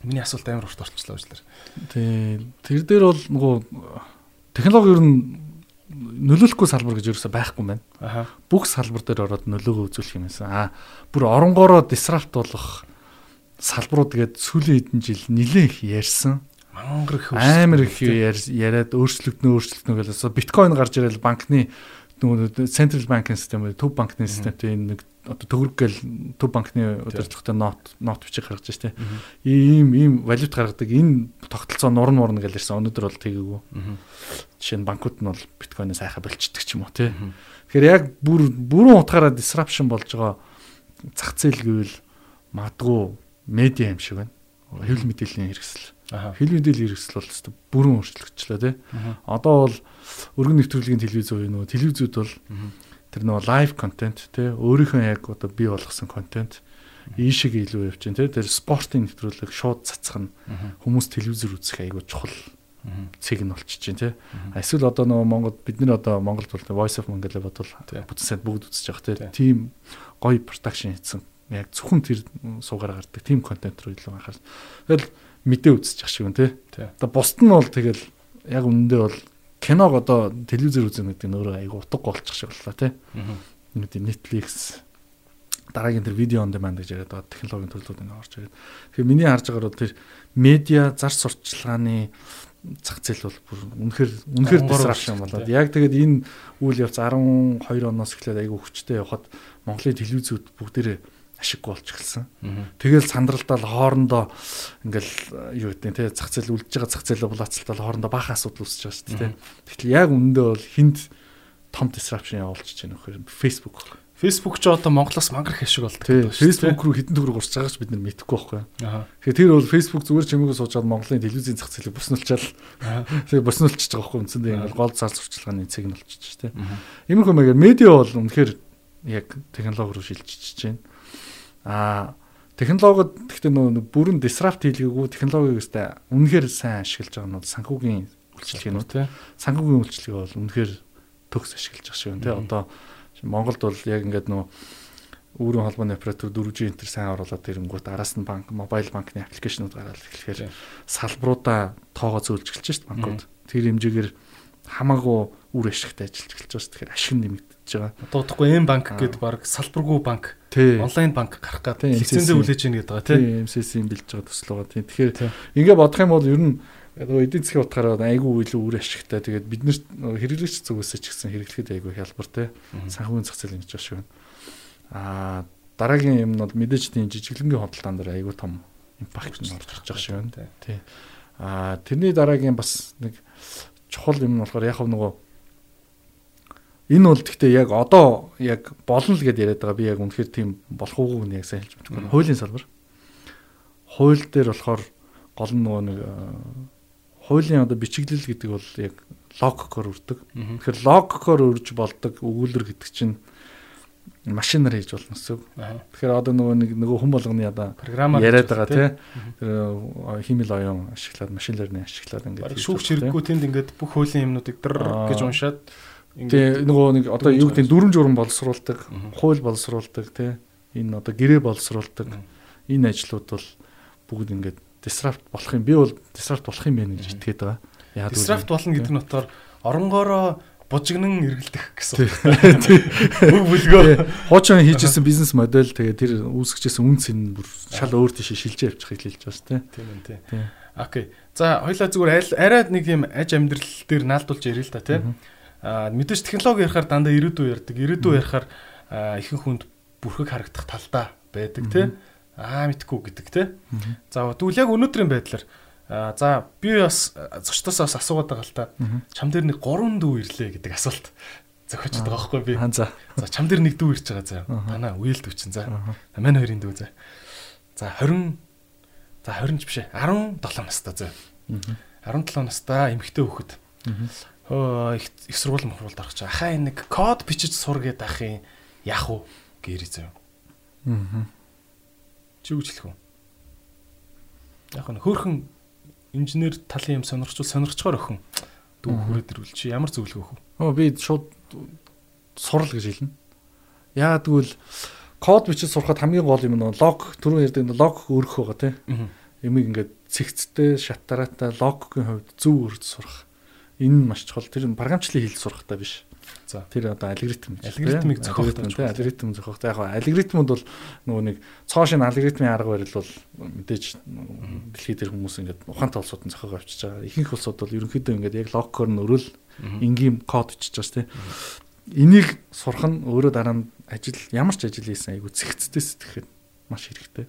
миний асуулт амар урт орчлоо уучлаар. Тий. Тэр дээр бол нөгөө технологи ер нь нөлөөлөхгүй салбар гэж ерөөсөй байхгүй юм байна. Аха. Бүх салбар дээр ороод нөлөөгөө үзүүлэх юм байсан. Аа бүр оронгороо дисрапт болох салбарууд тэгээд сүүлийн хэдэн жил нилээн их ярьсан. Мангар их амар их яриад өөрчлөгднө өөрчлөгднө гэсэн. Биткойн гарч ирэл банкны нөгөө Central Bank-ын систем төв банкны системтэй энэ нэг одоо төгрөг гэл төв банкны удирдлагатай нот нот бичиг гаргаж штэ. Ийм ийм валют гаргадаг энэ тогтолцоо нурн нурн гэл ирсэн. Өнөөдөр бол тэгээгүй. Жишээ нь банкуд нь бол биткойноо сайхан болчдөг ч юм уу тий. Тэгэхээр яг бүр бүрэн утгаараа disruption болж байгаа зах зээл гэвэл магадгүй медиа юм шиг байна. Хэвлэл мэдээллийн хэрэгсэл Хил мэдээлэл хэрэгсэл бол өстө бүрэн өөрчлөгдчихлээ тий. Одоо бол өргөн нэвтрүүлгийн телевиз уу нөө телевизүүд бол тэр нөө лайв контент тий өөрийнхөө яг одоо бий болгосон контент ийшиг илүү явж байна тий. Тэр спортын нэвтрүүлэг шууд цацах нь хүмүүс телевизээр үзэх айгүй чухал цэг нь болчихж байна тий. Эсвэл одоо нөгөө Монгол бид нар одоо Монголд бол Voice of Mongolia бодвол бүтэн сайд бүгд үзэж байгаа тий. Тим гоё production хийсэн яг зөвхөн тэр суугаар гардаг тим контент руу илүү анхаарсан. Тэгэл мэдээ үзчих шиг юм тий. Одоо бусд нь бол тэгэл яг үнэндээ бол киног одоо телевизээр үзэх гэдэг нь өөрөө айгу утга болчих шиг боллоо тий. Нэг Netflix дараагийн тэр видео он demand гэж яриад байгаа технологийн төрлүүд ингэ орж ирээд. Тэгэхээр миний харж байгаагаар бол тэр медиа зар сурталчилгааны зах зээл бол бүр үнэхээр үнэхээр disruption болоод яг тэгээд энэ үйл явц 12 оноос эхлээд айгу хүчтэй явхад Монголын телевизүүд бүгдээрээ ашиггүй болж эхэлсэн. Тэгэл сандралдаал хоорондоо ингээл юу гэдэг те зах зээл үлдэж байгаа зах зээлээ булаацалтал хоорондоо баахан асуудал үүсэж байгаа шүү дээ. Тэгтэл яг үнэндээ бол хинд том disruption явуулчихж байна вэхээр Facebook. Facebook ч одоо Монголоос мангар хэшиг болдог. Тийм. Facebook руу хитэн төгрөг урсж байгаач бид нар мэдэхгүй байхгүй. Тэгэхээр тэр бол Facebook зүгээр чимээгүй суучаад Монголын телевизийн зах зээлийг боснолчаал. Тэгээ боснолчж байгаа байхгүй үндсэндээ ингээд гол зар сурчлагын цэг нь болчихж тийм. Иймэрхүү маягаар медиа бол үнэхээр яг технологи руу шилжиж байна. Аа технологид гэхдээ нөө бүрэн disrupt хийлгээгүй технологиг өстэй үнэхээр сайн ашиглаж байгаа нь бол санхүүгийн үйлчлэгээнүүд тийм. Санхүүгийн үйлчлэгээ бол үнэхээр төгс ашиглаж байгаа шүү. Тийм. Одоо Монголд бол яг ингээд нөө өөрийн холбооны оператор 4G энтер сайн оруулаад ирэнгүүт араас нь банк, мобайл банкны аппликейшнууд гараад эхлэхээр салбаруудаа тоогоо зөөлж эхэлж шít банкуд. Тэр хэмжээгээр хамаагүй үр ашигтай ажиллаж эхэлж байгаа. Тэгэхээр ашиг нэмэгдэж байгаа. Дуудахгүй эм банк гэдэг баг салбаргүй банк, онлайн банк гарах гэдэг лицензээ хүлээж ийн гэдэг байгаа тийм. MCC-ийн бэлж байгаа төсөл байгаа тийм. Тэгэхээр ингээ бодох юм бол ер нь нөгөө эдийн засгийн утгаараа айгүй илүү үр ашигтай. Тэгээд бид нэр хэрэглэгч зүгээс ч гэсэн хэрэглэхэд айгүй хялбар те. Санхүүгийн зах зээл ингэж байна. Аа дараагийн юм нь бол мэдээж тийм жижиглэнгийн хөдөлтаан дээр айгүй том импакт нь орж ирж байгаа шиг байна. Тий. Аа тэрний дараагийн бас нэг чухал юм нь болохоор яг нөгөө энэ бол гэхдээ яг одоо яг болно л гэдээ яриад байгаа. Би яг үнэхээр тийм болох уугүй нь яг сайн хэлж мэдэхгүй. Хуулийн салбар. Хууль дээр болохоор гол нь нөгөө нэг хуулийн одоо бичиглэл гэдэг бол яг логикоор үрдэг. Тэгэхээр логикоор үрж болдог өгүүлэр гэдэг чинь машинаар хийж болно гэсэн. Тэгэхээр одоо нөгөө нэг нөгөө хүн болгоны одоо програмаар яриад байгаа тий. Тэр химэл оюун ашиглаад машин лерний ашиглаад ингээд шүүгч хэрэггүй тэнд ингээд бүх хуулийн юмнуудыг дэр гэж уншаад Тэгээ нөгөө нэг одоо юу гэдэг дүрм журм боловсруулдаг, хууль боловсруулдаг тий. Энэ одоо гэрээ боловсруулдаг. Энэ ажлууд бол бүгд ингээд disrupt болох юм. Би бол disrupt болох юм байна гэж итгээд байгаа. Яа disrupt болно гэдэг нь утгаар оронгороо бужигнан эргэлдэх гэсэн. Үг бүлгөө. Хуучин хийжсэн бизнес модель тэгээ тэр үүсгэжсэн үн цэн бүр шал өөр тийш шилжиж явчих хэлж байгаа тийм тийм тийм. Окей. За хоёлаа зүгээр арай нэг юм аж амьдрал дээр наалдуулж ярил л да тийм. Мэдээж технологи ярихаар дандаа ирээдүй ярддаг. Ирээдүй ярихаар ихэнх хүнд бүрхэг харагдах талдаа байдаг тийм аа мэдхгүй гэдэг те. За тэгвэл яг өнөөдрийн байдлаар за би бас зочдоос бас асуугаад байгаа л та. Чам дээр нэг 3 дүү ирлээ гэдэг асуулт зохиож байгаа байхгүй би. За. Чам дээр нэг дүү ирж байгаа за. Танаа үйл дүү чинь за. Манай хоёрын дүү за. За 20 за 20 ч биш ээ 17 настай за. 17 настай эмэгтэй хөхөд. Их сургууль мохруулд орох чинь ахаа нэг код бичиж сур гэдэг ахын яах вэ гэрээ зав. Аа Чи хэлэх вэ? Яг нь хөөхөн инженер талын юм сонирхчул сонирхчоор өхөн дүү хүрээд ирвэл чи ямар зөвлөгөө өгөх вэ? Оо би шууд сурал гэж хэлнэ. Яагаад гэвэл код бичиж сурахад хамгийн гол юм нь лог түрүү ярьдаг лог өөрөх байгаа тийм. Ямиг ингээд цэгцтэй шатараатай логикийн хувьд зөв өрж сурах. Энэ нь маш чухал. Тэр програмчлалын хэл сурахтаа биш. За тэр одоо алгоритм алгоритмыг зохиох тийм алгоритм зохиох. Яг алгоритмуд бол нөгөө нэг цоошин алгоритмын арга барил бол мэдээж дэлхийд тэр хүмүүс ингээд ухаантай улсууд нь зохиог авчиж байгаа. Ихэнх улсууд бол ерөнхийдөө ингээд яг логикоор нь өрөөл энгийн код бичиж байгаа тийм. Энийг сурах нь өөрөө дараа нь ажил ямар ч ажил хийсэн айгу цэгцтэй сэтгэхэд маш хэрэгтэй.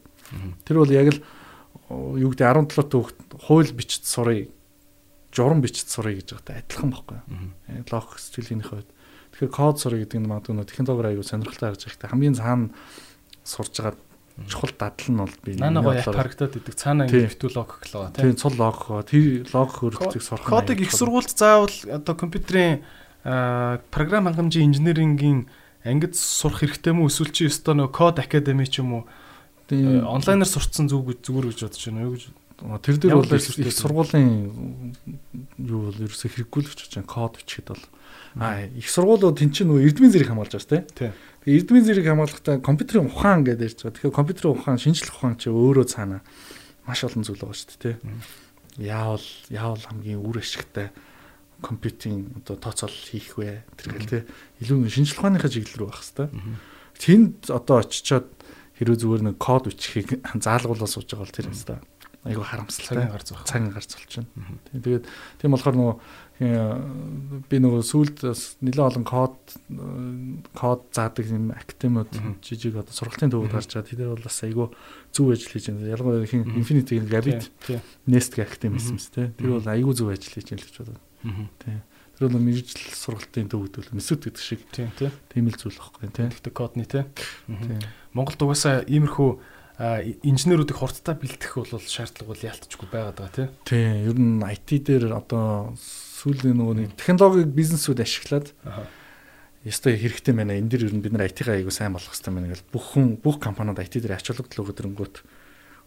Тэр бол яг л юу гэдэг 17 төгт хууль бичиж сурыг журам бичиж сурыг гэж байгаатай адилхан байхгүй. Логик сэтгэлийнхээ хувьд. Тэгэхээр код сурах гэдэг нь магадгүй нөө технологиор аягүй сонирхолтой харж байхдаа хамгийн цаана сурж байгаа чухал дадал нь бол би наа гоё харагдаад идэг. Цаана ингэ битүү логик л байгаа тийм цул логик тэр логик хөрөлтийг сурах кодыг их сургуульд заавал одоо компьютерийн програм хангамжийн инженерингийн ангид сурах хэрэгтэй мүү эсвэл чи өстой нөө код академи ч юм уу? Онлайнаар сурцсан зүг зүгээр гэж бодож байна юу гэж тэр дээр бол их сургуулийн юу бол ерөөсөө хэрэггүй л гэж байна код бичихэд бол. А их сургуулиуд тэн чинь нөгөө эрдмийн зэрэг хамгаалж байгаа тийм. Тэгээ эрдмийн зэрэг хамгаалахдаа компьютерийн ухаан гэдэг ярьж байгаа. Тэгэхээр компьютерийн ухаан, шинжлэх ухаан чи өөрөө цаана маш олон зүйл байгаа шүү дээ. Яавал яавал хамгийн үр ашигтай компьютинг одоо тооцоол хийх вэ? Тэргээл тийм. Илүү шинжлэх ухааныхаа чиглэл рүү байх хэвээр. Тэнд одоо очичоод хэрвээ зүгээр нэг код бичихийг заалгуулаад сууж байгаа бол тэр хэвээр айгу харамсалтай гарц баг. Цагийн гарц болчихно. Тэгээд тийм болохоор нөгөө би нөгөө сүлд нэлээд олон код код заадаг юм актемууд жижиг одоо сургалтын төвөд гарч байгаа. Тэр бол бас айгүй зөв ажил хийж байна. Ялангуяа хин Infinity Gravit Nest гэх актем хийсэн мэт те. Тэр бол айгүй зөв ажил хийж байна л гэж бодоод. Тий. Тэр бол мэрэгжил сургалтын төв гэдэг месүд гэдэг шиг. Тийм тийм. Тийм л зүйл байхгүй тийм. Тэгтээ кодны тийм. Монголд угаасаа иймэрхүү инженеруудыг хурдтай бэлтгэх бол шаардлага бол ялтчгүй байгаад байгаа тийм. Тийм. Ер нь IT дээр одоо сүүлийн нөгөө нэг технологиг бизнесүүд ашиглаад ёстой хэрэгтэй байна. Энд дэр ер нь бид нар IT-га айгу сайн болгох хэрэгтэй байна гэж бүх хүн бүх компаниуд IT дээр ач холбогдол өгödөрөнгөт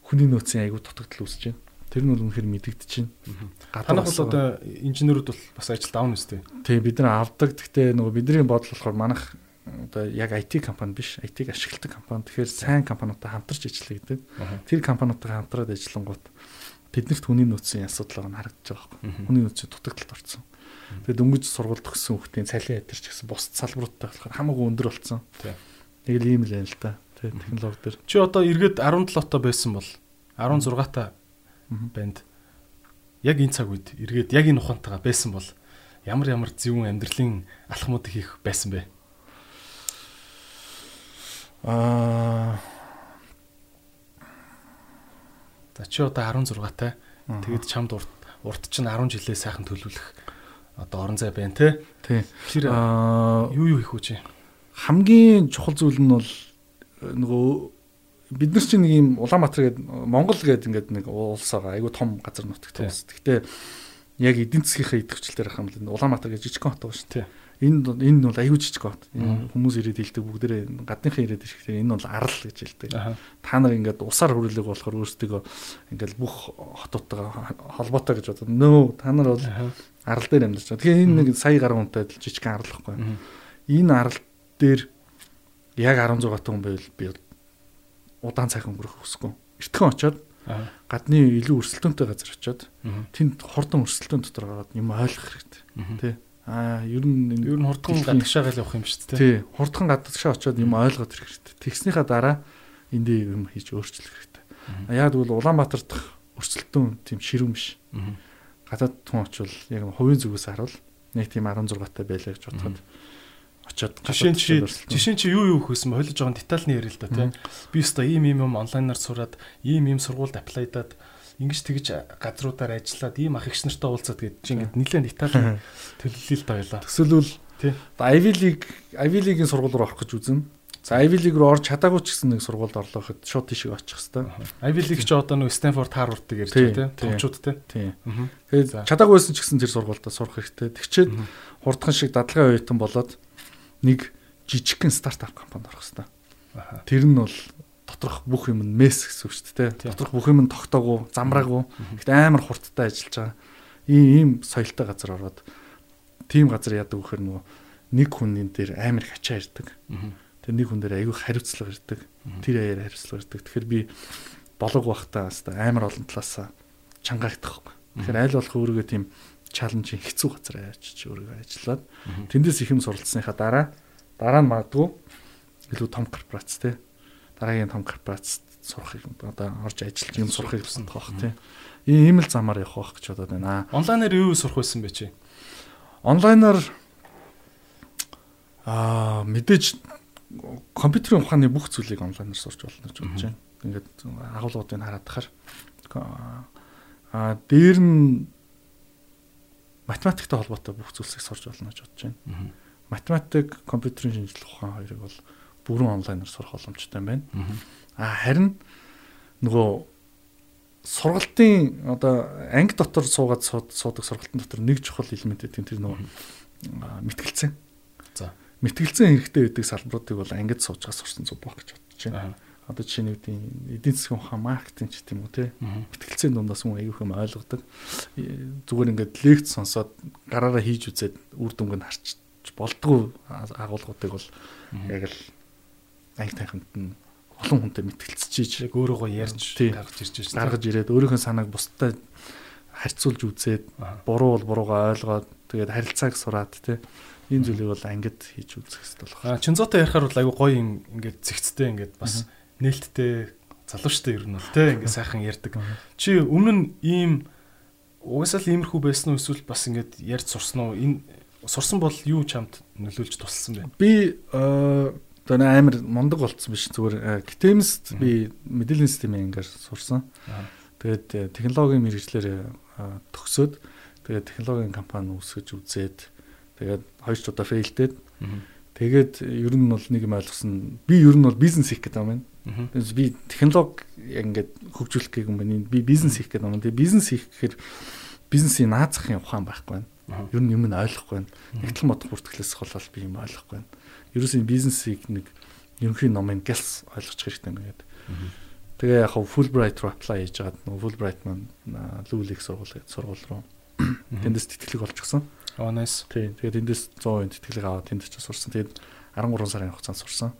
хүний нөөцийн айгу дутагдал үүсэж байна. Тэр нь бол үнэхээр мэдэгдэж байна. Танах бол одоо инженерүүд бол бас ажилд авна үстэй. Тий бид нар авдаг. Гэхдээ нөгөө бидний бодол болохоор манах одоо яг IT компани биш, IT-г ашигладаг компани. Тэгэхээр сайн компаниудтай хамтарч ажиллая гэдэг. Тэр компаниудтай хамтраад ажиллангууд тэднэрт хүний нөөцийн асуудал байгаа нь харагдаж байгаа байхгүй. Хүний нөөцийн дутагдалд орсон. Тэгээд дөнгөж сургууль төгссөн хүүхдийн цалин ядэр ч гэсэн бус салбаруудтай болохоор хамаагүй өндөр болсон. Нэг л ийм л байна л да. Тэгээд технологи дээр. Чи одоо эргээд 17 та байсан бол 16 та банд яг энэ цаг үед эргээд яг энэ ухаантайгаа байсан бол ямар ямар зөвүүн амьдралын алхмуудыг хийх байсан бэ? Аа За чи одоо 16 тай. Тэгэд чамд урт урт чинь 10 жилээ сайхан төлөвлөх одоо орон зай байна те. Тий. Тэр юу юу хийх үү чи? Хамгийн чухал зүйл нь бол нөгөө бид нар чинь нэг юм Улаанбаатар гэдэг Монгол гэдэг ингээд нэг улс байгаа. Айгу том газар нутагтай улс. Гэхдээ яг эдийн засгийнхаа идэвхжлэлээр хам л Улаанбаатар гэж жижиг хот байгаа шүү дээ. Энэ энэ бол аюу жижиг хот. Хүмүүс ирээд хэлдэг бүгдээрээ гадныхан ирээд ирэхдээ энэ бол арал гэж хэлдэг. Та нар ингээд усаар хөрөлөг болохоор өөрсдөө ингээд бүх хотуудтайгаа холбоотой гэж бодод. Нөө та нар бол арал дээр амьдарч байгаа. Тэгэхээр энэ нэг сая гаруй хүнтэй жижиг арал гэхгүй. Энэ арал дээр яг 16 хүн байвал би удаан цаг өнгөрөх хүсэхгүй. Эртхэн очоод гадны илүү өрсөлдөөнтэй газар очоод тэнд хурдан өрсөлдөөн дотор гараад юм ойлгох хэрэгтэй. Тэ. Аа, ер нь ер нь хурдхан гадагшаагаа л явах юм шүү дээ. Тий. Хурдхан гадагшаа очоод юм ойлгоод ирэх хэрэгтэй. Тэгснийхаа дараа эндээ юм хийж өөрчлөх хэрэгтэй. Яг тэгвэл Улаанбаатар дахь өрсөлдөөн тийм ширүүн биш. Гадаад хүн очвол яг хувийн зүгээс харуул нэг тийм 16 таа байлаа гэж бодоход очоод жишээ чи жишээ чи юу юу хөөсөн холиж байгаа детальны ярил л да тийм би өстой ийм ийм юм онлайнаар сураад ийм ийм сургуульд аплайдаад ингэж тэгж газруудаар ажиллаад ийм ах эгч нартай уулзаад гэж чи ингэж нэлээд деталь төлөвлөлээ л байлаа төсөөлвөл тийм Ivy League Ivy League-ийн сургууль руу орох гэж үзнэ За Ivy League руу орж чадаагүй ч гэсэн нэг сургуульд орлоо гэхэд шууд тийшээ очих хэвээр. Ivy League ч одоо нэг Stanford Harvard-ыг ярьж байгаа тийм томчуудтэй. Тийм. Тэгээд чадаагүйсэн ч гэсэн тэр сургуультай сурах хэрэгтэй. Тэгчээд хурдхан шиг дадлагын оюутан болоод нэг жижигхэн стартап компанид орох хэрэгтэй. Тэр нь бол доторх бүх юм нь месс гэсэн үг шүү дээ. Доторх бүх юм нь тогтоогүй, замраагүй. Гэхдээ амар хурдтай ажиллаж байгаа. Ийм ийм соёлтой газар ороод тийм газар яадаг вөхөр нөгөө нэг хүний дээр амар их ачаа ирдэг. Тэр нэг хүн дээр аягүй хариуцлага ирдэг. Тэр аяар хариуцлага ирдэг. Тэгэхээр би болог бахтаа амар олон талаас чангаагдах. Тэгэхээр аль болох өөрийгөө тийм чаленжийн хэцүү газар авчиж өөрийгөө ажиллаад тэндээс их юм суралцсныхаа дараа дараа нь магадгүй илүү том корпорац те дараагийн том корпорацид сурахыг одоо орж ажиллаж юм сурахыг хүсэж байгаа бох те ийм л замаар явах байх гэж бодоод байна. Онлайнаар юу сурах байсан бэ чи? Онлайнаар аа мэдээж компьютерийн ухааны бүх зүйлийг онлайнаар сурч болно гэж бодож байна. Ингээд агуулгуудыг хараад тахаар аа дээр нь математиктэй холбоотой бүх зүйлсийг сурч болно гэж бодож байна. Математик, компьютерийн шинжилгээ ухаан хоёрыг бол бүрэн онлайнаар сурах боломжтой байна. А харин нөгөө сургалтын одоо анги дотор суугаад суудаг сургалтын дотор нэг чухал элемент гэдэг тэр нөгөө мэтгэлцэн. За. Мэтгэлцэн хэрэгтэй байдаг салбаруудыг бол ангид суужгаа сурсан зүг баг гэж бодож байна. Одоо жишээ нь үгүй эдийн засгийн ухаан маркетинг ч гэдэм үү те? Мэтгэлцээний дундаас хүн аягүй юм ойлгодог. Зүгээр ингээд лекц сонсоод гараараа хийж үзээд үр дүнг нь харч болдгоо агуулгуудыг бол яг л анги тайханд нь олон хүнтэй мэтгэлцэж яг өөрөөгөө ярьж гаргаж ирж байна гаргаж ирээд өөрийнхөө санааг бусдад харьцуулж үзээд буруу бол буруугаа ойлгоод тэгээд харилцааг сураад те энэ зүйлийг бол ангид хийж үзэх хэрэгтэй болох. А Чинзотой ярихаар бол айгүй гоё ингээд зэгцтэй ингээд бас нээлттэй залуучтай ер нь бол те ингээ сайхан ярьдаг. Чи өмнө нь ийм угсаал иймэрхүү байсан уу эсвэл бас ингээд ярьж сурсан уу? Энэ сурсан бол юу чамд нөлөөлж тусалсан бэ? Би одоо амар мундаг болцсон биш зүгээр гитэмст би мэдээллийн системийн ангиар сурсан. Тэгээд технологийн мэрэгчлэр төгсөөд тэгээд технологийн компани үүсгэж үзээд Тэгээд хоёр ч удаа фейлдээд. Тэгээд ер нь бол нэг юм ойлгосон. Би ер нь бол бизнес хийх гэдэг юм байна. Тэгээс би технологи яг ингээд хөгжүүлэх гэх юм байна. Би бизнес хийх гэдэг юм. Тэгээд бизнес хийх гэхээр бизнесийн наазахын ухаан байхгүй байна. Ер нь юм нь ойлгохгүй байна. Нэгтлэн бодох бүртгэлээс болол би юм ойлгохгүй байна. Ерөөсөө бизнесийг нэг ерөнхий номын гэлс ойлгочих хэрэгтэй гэдэг. Тэгээ яг Fulbright руу apply хийж байгаад нөгөө Fulbright маань Lulix сургууль сургууль руу тэндээс тэтгэлэг олчихсон. Oh nice. Тий. Тэгээд эндээс 100% тэтгэлэг аваад тэнд ч сурсан. Тэгээд 13 сарын хугацаанд сурсан.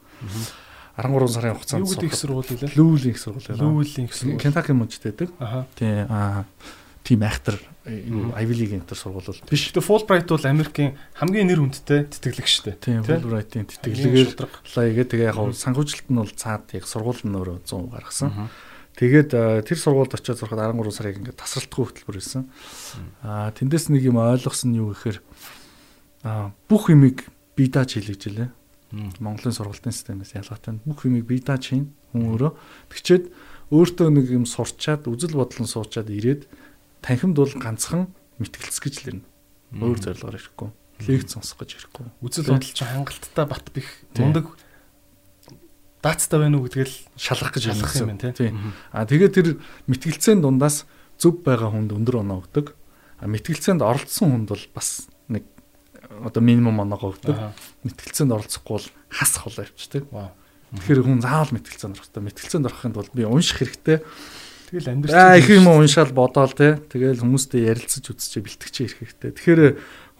13 сарын хугацаанд юу гэдэг сургууль вэ? Lulix сургууль. Lulix сургууль. Kentucky мужид байдаг. Тий. Аа тийм айхтар Ivy League энтер сургууль бол биш. Тэгээ Fulbright бол Америкийн хамгийн нэр хүндтэй тэтгэлэг шүү дээ. Тийм Fulbright-ийн тэтгэлгээр лаягээ тэгээ яг санхүүжилт нь бол цаад яг сургууль нь өөрөө 100 гаргасан. Тэгээд тэр сургуульд очиод сурахад 13 сарыг ингээд тасралтгүй хөтөлбөр байсан. Аа тэндээс нэг юм ойлгосон нь юу гэхээр аа бүх юмыг бие дааж хийлгэж илээ. Монголын сургалтын системээс ялгаатай бүх юмыг бие дааж хийн хүн өөрөө. Тэгчээд өөртөө нэг юм сурчаад үзэл бодлон суучаад ирээд танхимд бол ганцхан мэтгэлц гэж л ирнэ. Өөр зорилгоор ирэхгүй. Лекц сонсох гэж ирэхгүй. Үзэл бодол чинь хангалттай бат бих мундаг даацтай байна уу гэдгээл шалгах гэж шалгах юм байна тийм. А тэгээд тэр мэтгэлцээний дундаас зөв байгаа хүнд өндөр оноо өгдөг. А мэтгэлцээнд оролцсон хүнд бол бас нэг одоо минимум оноогоо өгдөг. Мэтгэлцээнд оролцохгүй бол хас хол авчдаг. Тэгэхээр хүн заавал мэтгэлцээнд орох хэрэгтэй. Мэтгэлцээнд орохын тулд би унших хэрэгтэй Тэгэл амьдрч. Аа их юм уншаал бодоол те. Тэгэл хүмүүстэй ярилцаж үзчихээ бэлтгэж ирэх хэрэгтэй. Тэгэхээр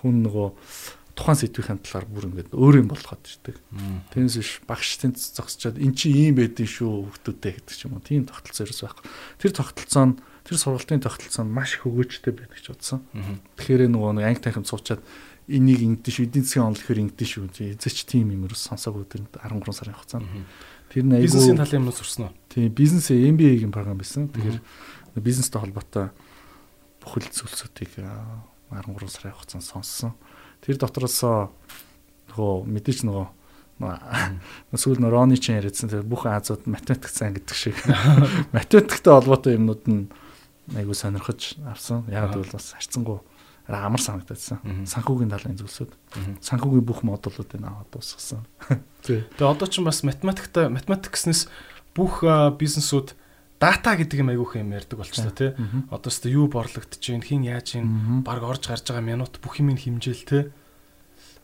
хүн нөгөө тухайн сэдвийн талаар бүр ингээд өөр юм болгоод ирдэг. Тэнс биш багш тэнц зогсчоод эн чи ийм байдэн шүү хүмүүстээ гэдэг ч юм уу. Тийм тогтолцоо ерөөс байхгүй. Тэр тогтолцоо нь тэр сургалтын тогтолцоо нь маш хөгөөжтэй байдаг гэж бодсон. Тэгэхээр нөгөө нэг анги танхимд суучаад энийг ингэдэж шүү эдийн засгийн онол гэхээр ингэдэж шүү. Эзэч тийм юм ерөөс сонсоогүй тэр 13 сарын хугацаанд. Тэр нь айгүй бизнесийн талын юмнууд сурсан уу? Тийм, бизнесээ MBA-гийн програм байсан. Тэгэхээр бизнестэй холбоотой бүхэл зүйлсүүдийг 13 сарын хугацаанд сонссон. Тэр дотроос нөгөө мэдээч нөгөө сүүл нь Рони ч яриадсан тэр бүх Азууд математик сайн гэдэг шиг математиктэй холбоотой юмнууд нь айгүй сонирхож авсан. Яг л бас харцсангуу амар санагдсан. Санхүүгийн талын зүйлсүүд. Санхүүгийн бүх модулуудыг аваад дуусгасан. Тэгээ одоо ч бас математиктай математик гэснээс бүх бизнесүүд дата гэдэг юм айгүйх юм ярьдаг болчихлоо тий. Одоо ч юу борлогдож чинь хин яаж чинь баг орж гарч байгаа минут бүх юм хэмжээл тий.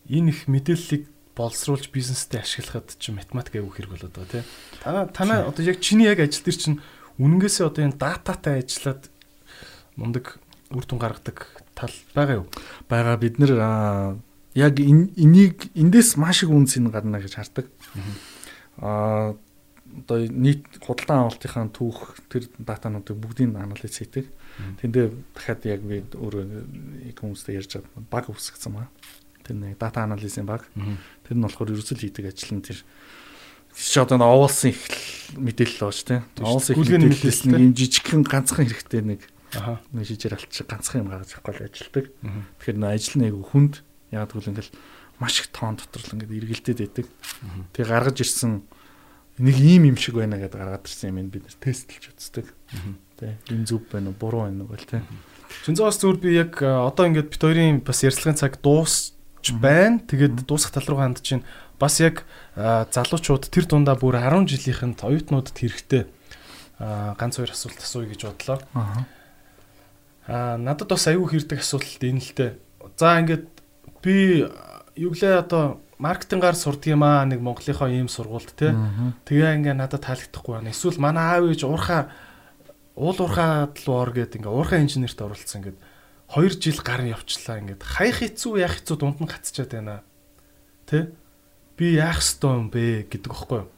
Энэ их мэдээллийг боловсруулж бизнестэй ашиглахад чинь математик айгүй хэрэг болоод байгаа тий. Танаа танаа одоо яг чиний яг ажил дээр чинь үнэнгээсээ одоо энэ дататай ажиллаад мундаг үр дүн гаргадаг тал байгаа юу? Бага бид нэр яг энийг эндээс маш их үнцийг гарна гэж хардаг. Аа одоо нийт худалдан авалтынхаа түүх тэр датануудыг бүгдийг анализ хийдэг. Тэндээ дахиад яг би өөрөө хүмүүстэй ярьж байгаа баг үсгэсэн маа. Тэр нэг дата анализын баг. Тэр нь болохоор ерөөсөл хийдэг ажил нь тэр чи одоо оволсон их мэдээлэл бооч тийм. Оволсон их мэдээлэлс нэг юм жижигхэн ганцхан хэрэгтэй нэг Аа. Нэг шижээр алчих ганцхан юм гаргаж авахгүй л ажилдаг. Тэгэхээр нөө ажил нэг хүнд яг тэгвэл ингээл маш их тоон дотор л ингээд эргэлдээд байдаг. Тэгээ гаргаж ирсэн нэг ийм юм шиг байна гэдээ гаргаад ирсэн юм бид нэр тестлж үздэг. Тэ энэ зүв байна уу буруу байна уу гэл тэ. Шинзоос зүгээр би яг одоо ингээд бит хоёрын бас ярилцлагын цаг дуусч байна. Тэгээд дуусах тал руу хандж чинь бас яг залуучууд тэр дундаа бүр 10 жилийнхэнд оюутнуудад хэрэгтэй ганц хоёр асуулт асууя гэж бодлоо. Аа надад бас аюу хэрдэг асуулт энэ л дээ. За ингээд би юу гэлээ одоо маркетингаар сурдаг юм аа нэг Монголынхоо ийм сургуульд те. Тэгээ ингээ надад таалагдахгүй байна. Эсвэл манай аав ээж уурхаа уул уурхаад л ор гэд ингээ уурхаа инженерт оролцсон ингээд 2 жил гар явчлаа ингээд хаях хэцүү яах хэцүү дунд нь гацчаад байна. Тэ? Би яах ёстой юм бэ гэдэг юу?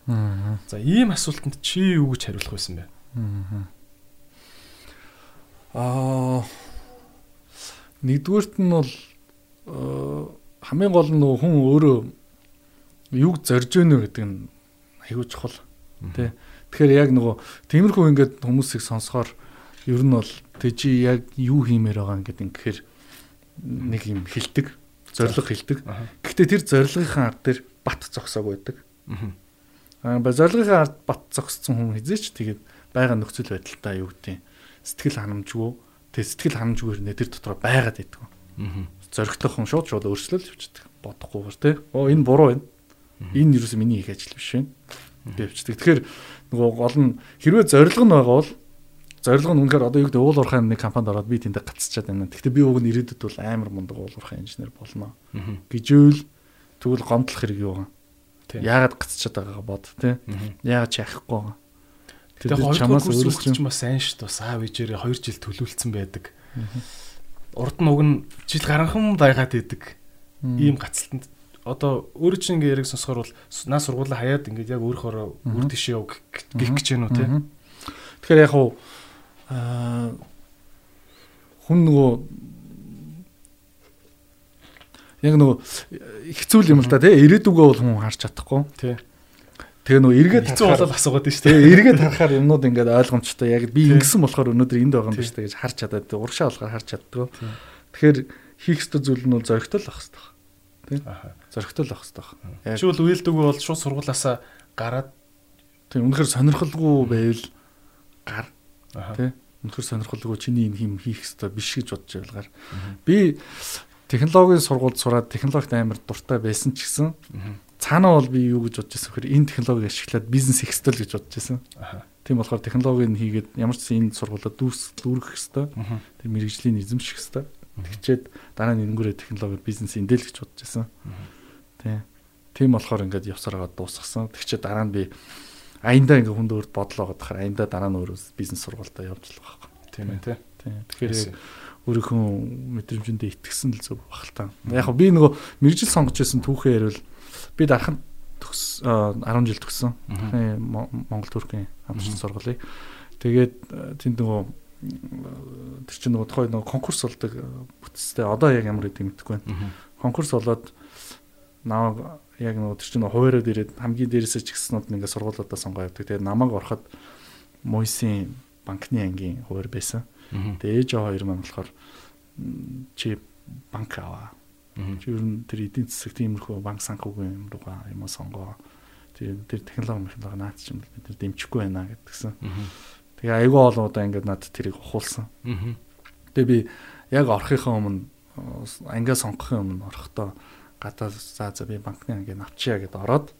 За ийм асуултанд чи юу гэж хариулах байсан бэ? Аа Аа нэгдүгürt нь бол хамгийн гол нь хүн өөрөө юг зорж өгнө гэдэг нь аюу чухал тий. Тэгэхээр яг нөгөө тиймэрхүү ингээд хүмүүсийг сонсохоор ер нь бол тэг чи яг юу хиймээр байгаа ингээд ингэхээр нэг юм хилдэг, зориг хилдэг. Гэхдээ тэр зоригынхаа ард дээр бат зогсоог байдаг. Аа ба зоригынхаа ард бат зогссон хүн хизээч тэгээд байгаа нөхцөл байдалтай юу гэдэг сэтгэл ханамжгүй тэг сэтгэл ханамжгүйр нэ тэр дотор байгаад байдаг. Зоригтойхон шууд шууд өөрчлөл явчихдаг. Бодохгүйгээр тий. Оо энэ буруу байна. Энэ юу ч миний их ажил биш байна. Гэвчдэг. Тэгэхээр нөгөө гол нь хэрвээ зориг нь байгаа бол зориг нь үнэхээр одоо юу гэдэг уул уурхай нэг компанид ороод би тэндээ гацчихад байна. Гэхдээ би уг нь ирээдүйд бол амар мундаг уул уурхай инженер болно. Гэжүүл тэгвэл гомдлох хэрэг юу вэ? Яагаад гацчихад байгаагаа бод тий. Яагаад чахахгүй байгаа. Тэгэхээр чамаас өөрөөс ч бас сайн шүү дээ. Бас аав ээжээрээ 2 жил төлөвлөсөн байдаг. Урд нь уг нь жил гаранхан байгаад идэг. Ийм гацалтанд одоо өөрөө чинь ингээ яриг сонсохоор бол наа сургуулаа хаяад ингээд яг өөрөөр үр тишээ яв гэх гэж байна уу те. Тэгэхээр яг хуу хүн нөгөө яг нөгөө хэцүү юм л да тий ирээдүгөө бол хүн харж чадахгүй. Тий. Тэгээ нөгөө эргээд хэцүү болол асуугаад байна шүү дээ. Эргээд харахаар юмнууд ингээд ойлгомжтой. Яг би ингэсэн болохоор өнөөдөр энд байгаа юм биш гэж харж чадаад урагшаа болохоор харж чаддгүй. Тэгэхээр хийх ёстой зүйл нь бол зоригтой л ах хэрэгтэй тий. Зоригтой л ах хэрэгтэй. Чи бол үйлдэггүй бол шууд сургуулаасаа гараад тий үнэхээр сонирхолгүй байвал гар. Тий үнэхээр сонирхолгүй чиний энэ юм хийх хэрэгтэй биш гэж бодож байлгаар би технологийн сургуульд сураад технологид амар дуртай байсан ч гэсэн цаанаа бол би юу гэж бодож байсан вэхээр энэ технологиг ашиглаад бизнес хийх хэрэгтэй л гэж бодож байсан. Тийм болохоор технологиг хийгээд ямар ч энэ сургуулиуд дүүс дүүргэх хэрэгтэй. Тэр мэрэгжлийн эзэмших хэрэгтэй тэгчээд дараа нь энэнгүүрээ технологи бизнес эндэл гэж бодож байсан. Тий. Тийм болохоор ингээд явсараад дуусгасан. Тэгчээд дараа нь би аяндаа ингээд хүнд өөрт бодлоо гадахаар аяндаа дараа нь өөрөө бизнес сургуультаа явж л байгаа. Тийм ээ тий. Тэгэхээр өөрийнхөө мэдрэмжэндээ итгэсэн л зөв баг л та. Яг би нөгөө мэрэгжил сонгож байсан түүхээ ярил би дархан төгс 10 жил төгссөн. Монгол Туркийн хамтчин сургуулийг. Тэгээд тэнд нөгөө тэр чинь нөгөө тухай нөгөө конкурс болдог бүтцтэй одоо яг ямар гэдэг мэдэхгүй байна. Конкурс болоод намайг яг нөгөө тэр чинь хуваараад ирээд хамгийн дээрээсээ ч гиснүүд ингээ сургуулиудаа сонгоо явдаг. Тэгээд намайг ороход Мойсын банкны ангийн хуваар байсан. Тэгээд ээж хоёр маань болохоор чи банк аваа. Чи ер нь тэр эдийн засаг тиймэрхүү банк санхүүгийн юм руугаа юм сонгоо. Тэгээд тэр технологи технологи наад чинь бид дэмжихгүй байна гэдгсэн. Тэгээ айгүй олон удаа ингээд над тэрийг ухуулсан. Тэгээ би яг орохынхаа өмнө ангиа сонгохын өмнө орохдоо гадаа за за би банкны анги навчия гэдээ ороод.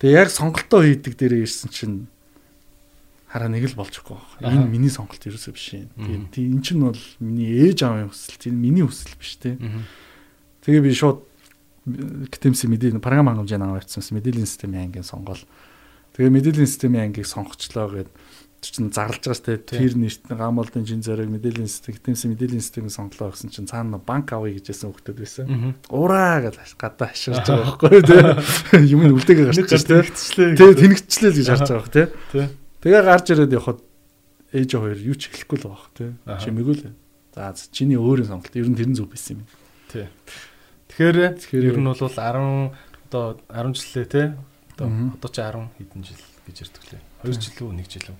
Тэгээ яг сонголтоо хийдэг дээрээ ирсэн чинь хараа нэг л болчихгүй байна. Энэ миний сонголт ерөөсөө биш юм. Тэгээ эн чинь бол миний ээж аавын хүсэл, тийм миний хүсэл биш те. Тэгээ би шууд КТМС мэдээлэл програм хангамжаа аваад ирсэн мэдээллийн системийн ангийн сонгол. Тэгээ мэдээллийн системийн ангийг сонгочлоо гэдэг чинь зарлж байгаа сте тэр нэрт гамболдын жин зэрэг мэдээллийн систем гитэмсэн мэдээллийн системийг сонглоо гэсэн чинь цаана банк авъя гэжсэн хөлтөд байсан. Ураа гэж гадаа хаширч байгаа байхгүй тий. Юм нь үлдээгээ гарч байгаа тий. Тий тэнэгчлээ л гэж харж байгаа тий. Тэгээ гарч ирээд явхад ээж хоёр юу ч хэлэхгүй л байгаа тий. Чимээгүй л. За чиний өөрийн сонголт ер нь тэрэн зүг байсан юм. Тий. Тэгэхээр ер нь бол 10 одоо 10 жилээ тий. Одоо одоо ч 10 хэдэн жил гэж ярьдаг лээ. 2 жил үү 1 жил үү?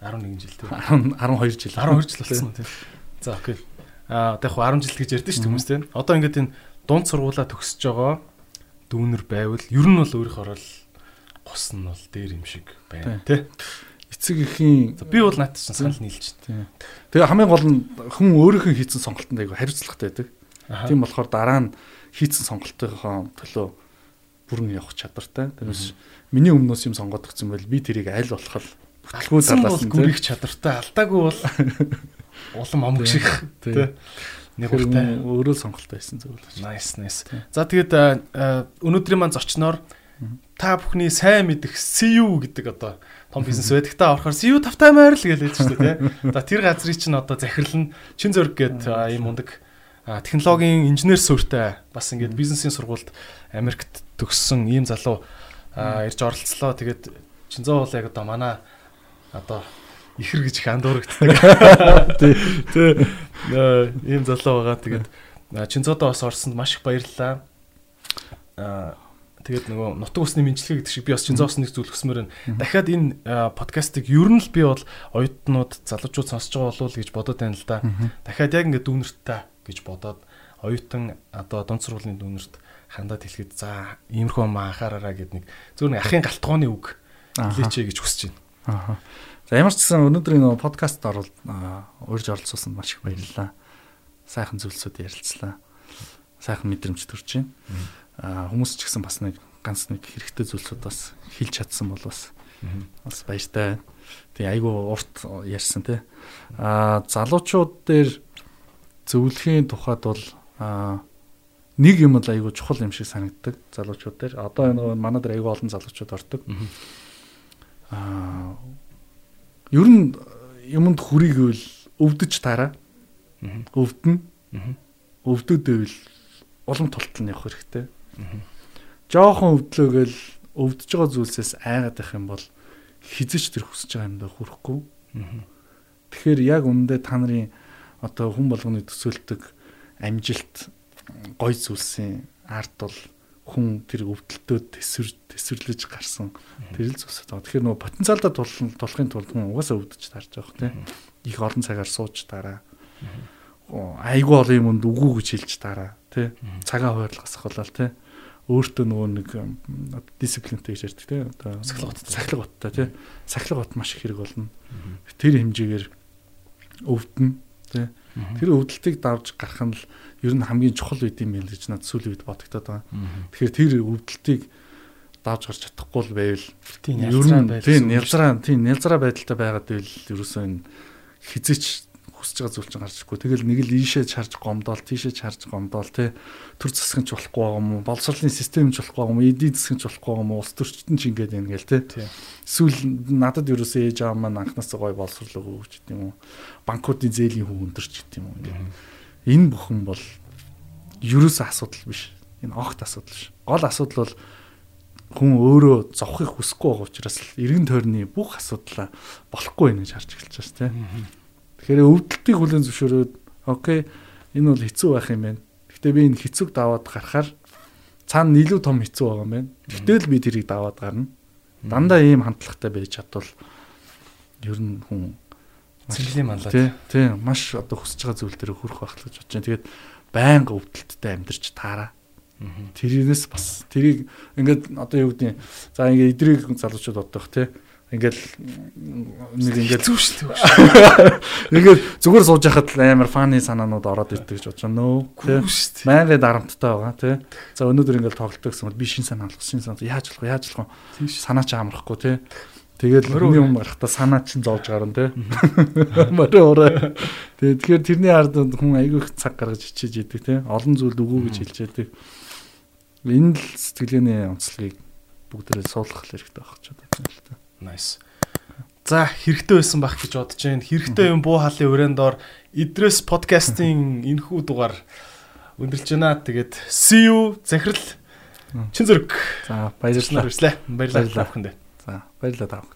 11 жил тийм 12 жил. 12 жил болсон тийм за окей. А одоо яг 10 жил гэж ярьдэн шүү дээ хүмүүс тийм одоо ингээд энэ дунд сургуулаа төгсөж байгаа дүүнер байвал ер нь бол өөрийнх орол гус нь бол дээр юм шиг байна тий. эцэг эхийн би бол наад чинь санал нийлж тийм тэгээ хамгийн гол нь хүн өөрийнхөө хийсэн сонголтонд айгүй хариуцлагатай байдаг тийм болохоор дараа нь хийсэн сонголтынхоо төлөө бүрэн явах чадвартай. Тэрнээс миний өмнөөс юм сонгоод өгсөн байл би тэрийг аль болох Бүтэлгүй талаас нь гүрэх чадвартай алдаагүй бол улам омг шиг тий. Нэг уртай өөрөө сонголттой байсан зөв л. Nice nice. За тэгээд өнөөдрийн маань зочноор та бүхний сайн мэдих CU гэдэг одоо том бизнес байдаг. Та орохоор CU тавтай маяр л гэж хэлж шүү дээ тий. За тэр газрыг чинь одоо захирлан чин зөрг гээд ийм мундаг технологийн инженер суурьтай бас ингээд бизнесийн сургуульд Америкт төгссөн ийм залуу ирж оролцлоо. Тэгээд Чинзоо бол яг одоо манай одоо ихэр гэж их андуурагддаг. Тий. Тий. Ийм залуу байгаа. Тэгээд Чинзодоо бас орсонд маш их баярлалаа. Аа тэгээд нөгөө нутаг усны мэнчилгээ гэдэг шиг би бас Чинзоос нэг зүйл өсмөр байна. Дахиад энэ подкастыг ер нь л би бол оюутнууд, залуучууд сонсож байгаа болов гэж бодоод байна л да. Дахиад яг ингээд дүүнэртэй гэж бодоод оюутан одоо дунд сургуулийн дүүнерт хандаад хэлэхэд за иймэрхүү маа анхаараараа гэдэг нэг зөв нэг ахын галтгооны үг хэлээч гэж хүсэж байна. Аа. За ямар ч гэсэн өнөөдрийн нөгөө подкаст орол урьж оролцуулсан маш их баярлалаа. сайхан зүйлсүүд ярилцлаа. Сайхан мэдрэмж төрж байна. Аа хүмүүс ч гэсэн бас нэг ганц нэг хэрэгтэй зүйлсүүд бас хэлж чадсан бол бас бас баяртай. Тэгээ айгүй урт ярьсан тий. Аа залуучууд дээр зөвлөхийн тухайд бол нэг юм л айгүй чухал юм шиг санагддаг залуучууд дээр. Одоо энэ манай дээр айгүй олон залуучууд ордог. Аа ер нь юмд хүрийгвэл өвдөж тараа. Өвдөн. Өвдөдөвэл улам тултал нь явах хэрэгтэй. Жохон өвдлөөгөл өвдөж байгаа зүйлсээс айгаад байх юм бол хизэж тэр хүсэж байгаа юмдаа хүрэхгүй. Тэгэхээр яг үндэ та нарын одоо хүн болгоны төсөөлтөг амжилт гой зүйлсийн арт бол хүн тэр өвдөлтөө төсвөр төсвөрлөж гарсан тэр л зүйлс таа. Тэгэхээр нөгөө потенциалдаа тулахын тулд хүн угаасаа өвдөж тарж байгаа тийм. Их олон цагаар сууж дараа. Айгу олон юмд үгүй гэж хэлж дараа тий. Цагаа хуваарлах болол тий. Өөртөө нөгөө нэг дисциплинтэй гэж ярьдаг тий. Одоо сахилга бот сахилга боттой тий. Сахилга бот маш их хэрэг болно. Тэр хэмжээгээр өвдөн тий. Тэр өвдөлтийг давж гарах нь л ер нь хамгийн чухал үед юм байл гэж надад сүүлийн үед бодогдоод байгаа. Тэгэхээр тэр өвдөлтийг давж гарч чадахгүй л байвал тийм ялзраа байдал. Тийм ялзраа тийм ялзраа байдалтай байгаад байвал ерөөсөө энэ хизээч хүсэж байгаа зүйл чинь гарч ирэхгүй. Тэгэл нэг л ийшээ чарж гомдоол, тийшээ чарж гомдоол тий. Төр засгийн ч болохгүй байгаа юм уу? Боловсролын систем ч болохгүй байгаа юм уу? Эдийн засгийн ч болохгүй байгаа юм уу? Улс төрчтөн ч ингэж байна гээл тий. Эсвэл надад ерөөсөө ээж аав маань анхнаасаа гой боловсрол өгөөч гэдэг юм уу? Банкуудын зээлийн хөв өндөрч гэдэг юм уу? Энэ бүхэн бол ерөөсөө асуудал биш. Энэ огт асуудал биш. Гол асуудал бол хүн өөрөө зовхыг хүсэхгүй байгаа учраас эргэн тойрны бүх асуудлаа болохгүй байх гэж харж эхэлж байна тийм. Тэгэхээр өвдөлтийг хүлэн зөвшөөрөөд окей энэ бол хэцүү байх юм байна. Гэхдээ би энэ хэцүүг даваад гарахаар цаана илүү том хэцүү байгаа юм байна. Гэтэл би тэрийг даваад гарна. Дандаа ийм хандлагатай байж чадвал ер нь хүн цэглэлийн манлаа. Тий, тий, маш одоо хүсэж байгаа зүйл дээр хүрэх байх л гэж бодож байна. Тэгээд байнга өвдөлттэй амьдарч таараа. Тэрнээс бас тэрийг ингээд одоо юу гэдэг за ингээд идрийг залуучууд боддог тий Ингээл нэг ингээд зүү шүү дээ. Ингээд зүгээр сууж яхад амар фаны санаанууд ороод ирдэг гэж бодож байна нөө. Шүү дээ. Майнгээ дарамттай байгаа тий. За өнөөдөр ингээд тоглолт гэсэн бол би шин санаа алгах шин санаа яаж болох яаж болох санаа ч амрахгүй тий. Тэгээд хүний юм гарахта санаа чинь зовж гарна тий. Мөрөө орой. Тэгээд тэгэхээр тэрний ард хүн айгүй их цаг гаргаж хичээж идэг тий. Олон зүйлд өгөө гэж хэлж яадаг. Энэ л сэтгэлгээний онцлогийг бүгдээрээ суулгах хэрэгтэй байх ч удаа л та. Nice. За хэрэгтэй байсан байх гэж бодож байна. Хэрэгтэй юм буу халын өрөөнд дор Идрээс подкастын энэхүү дугаар өндөрлж байна. Тэгээд see you захирал чин зэрэг. За баярлалаа. Баярлалаа. Бүхэндээ. За баярлалаа та бүхэнд.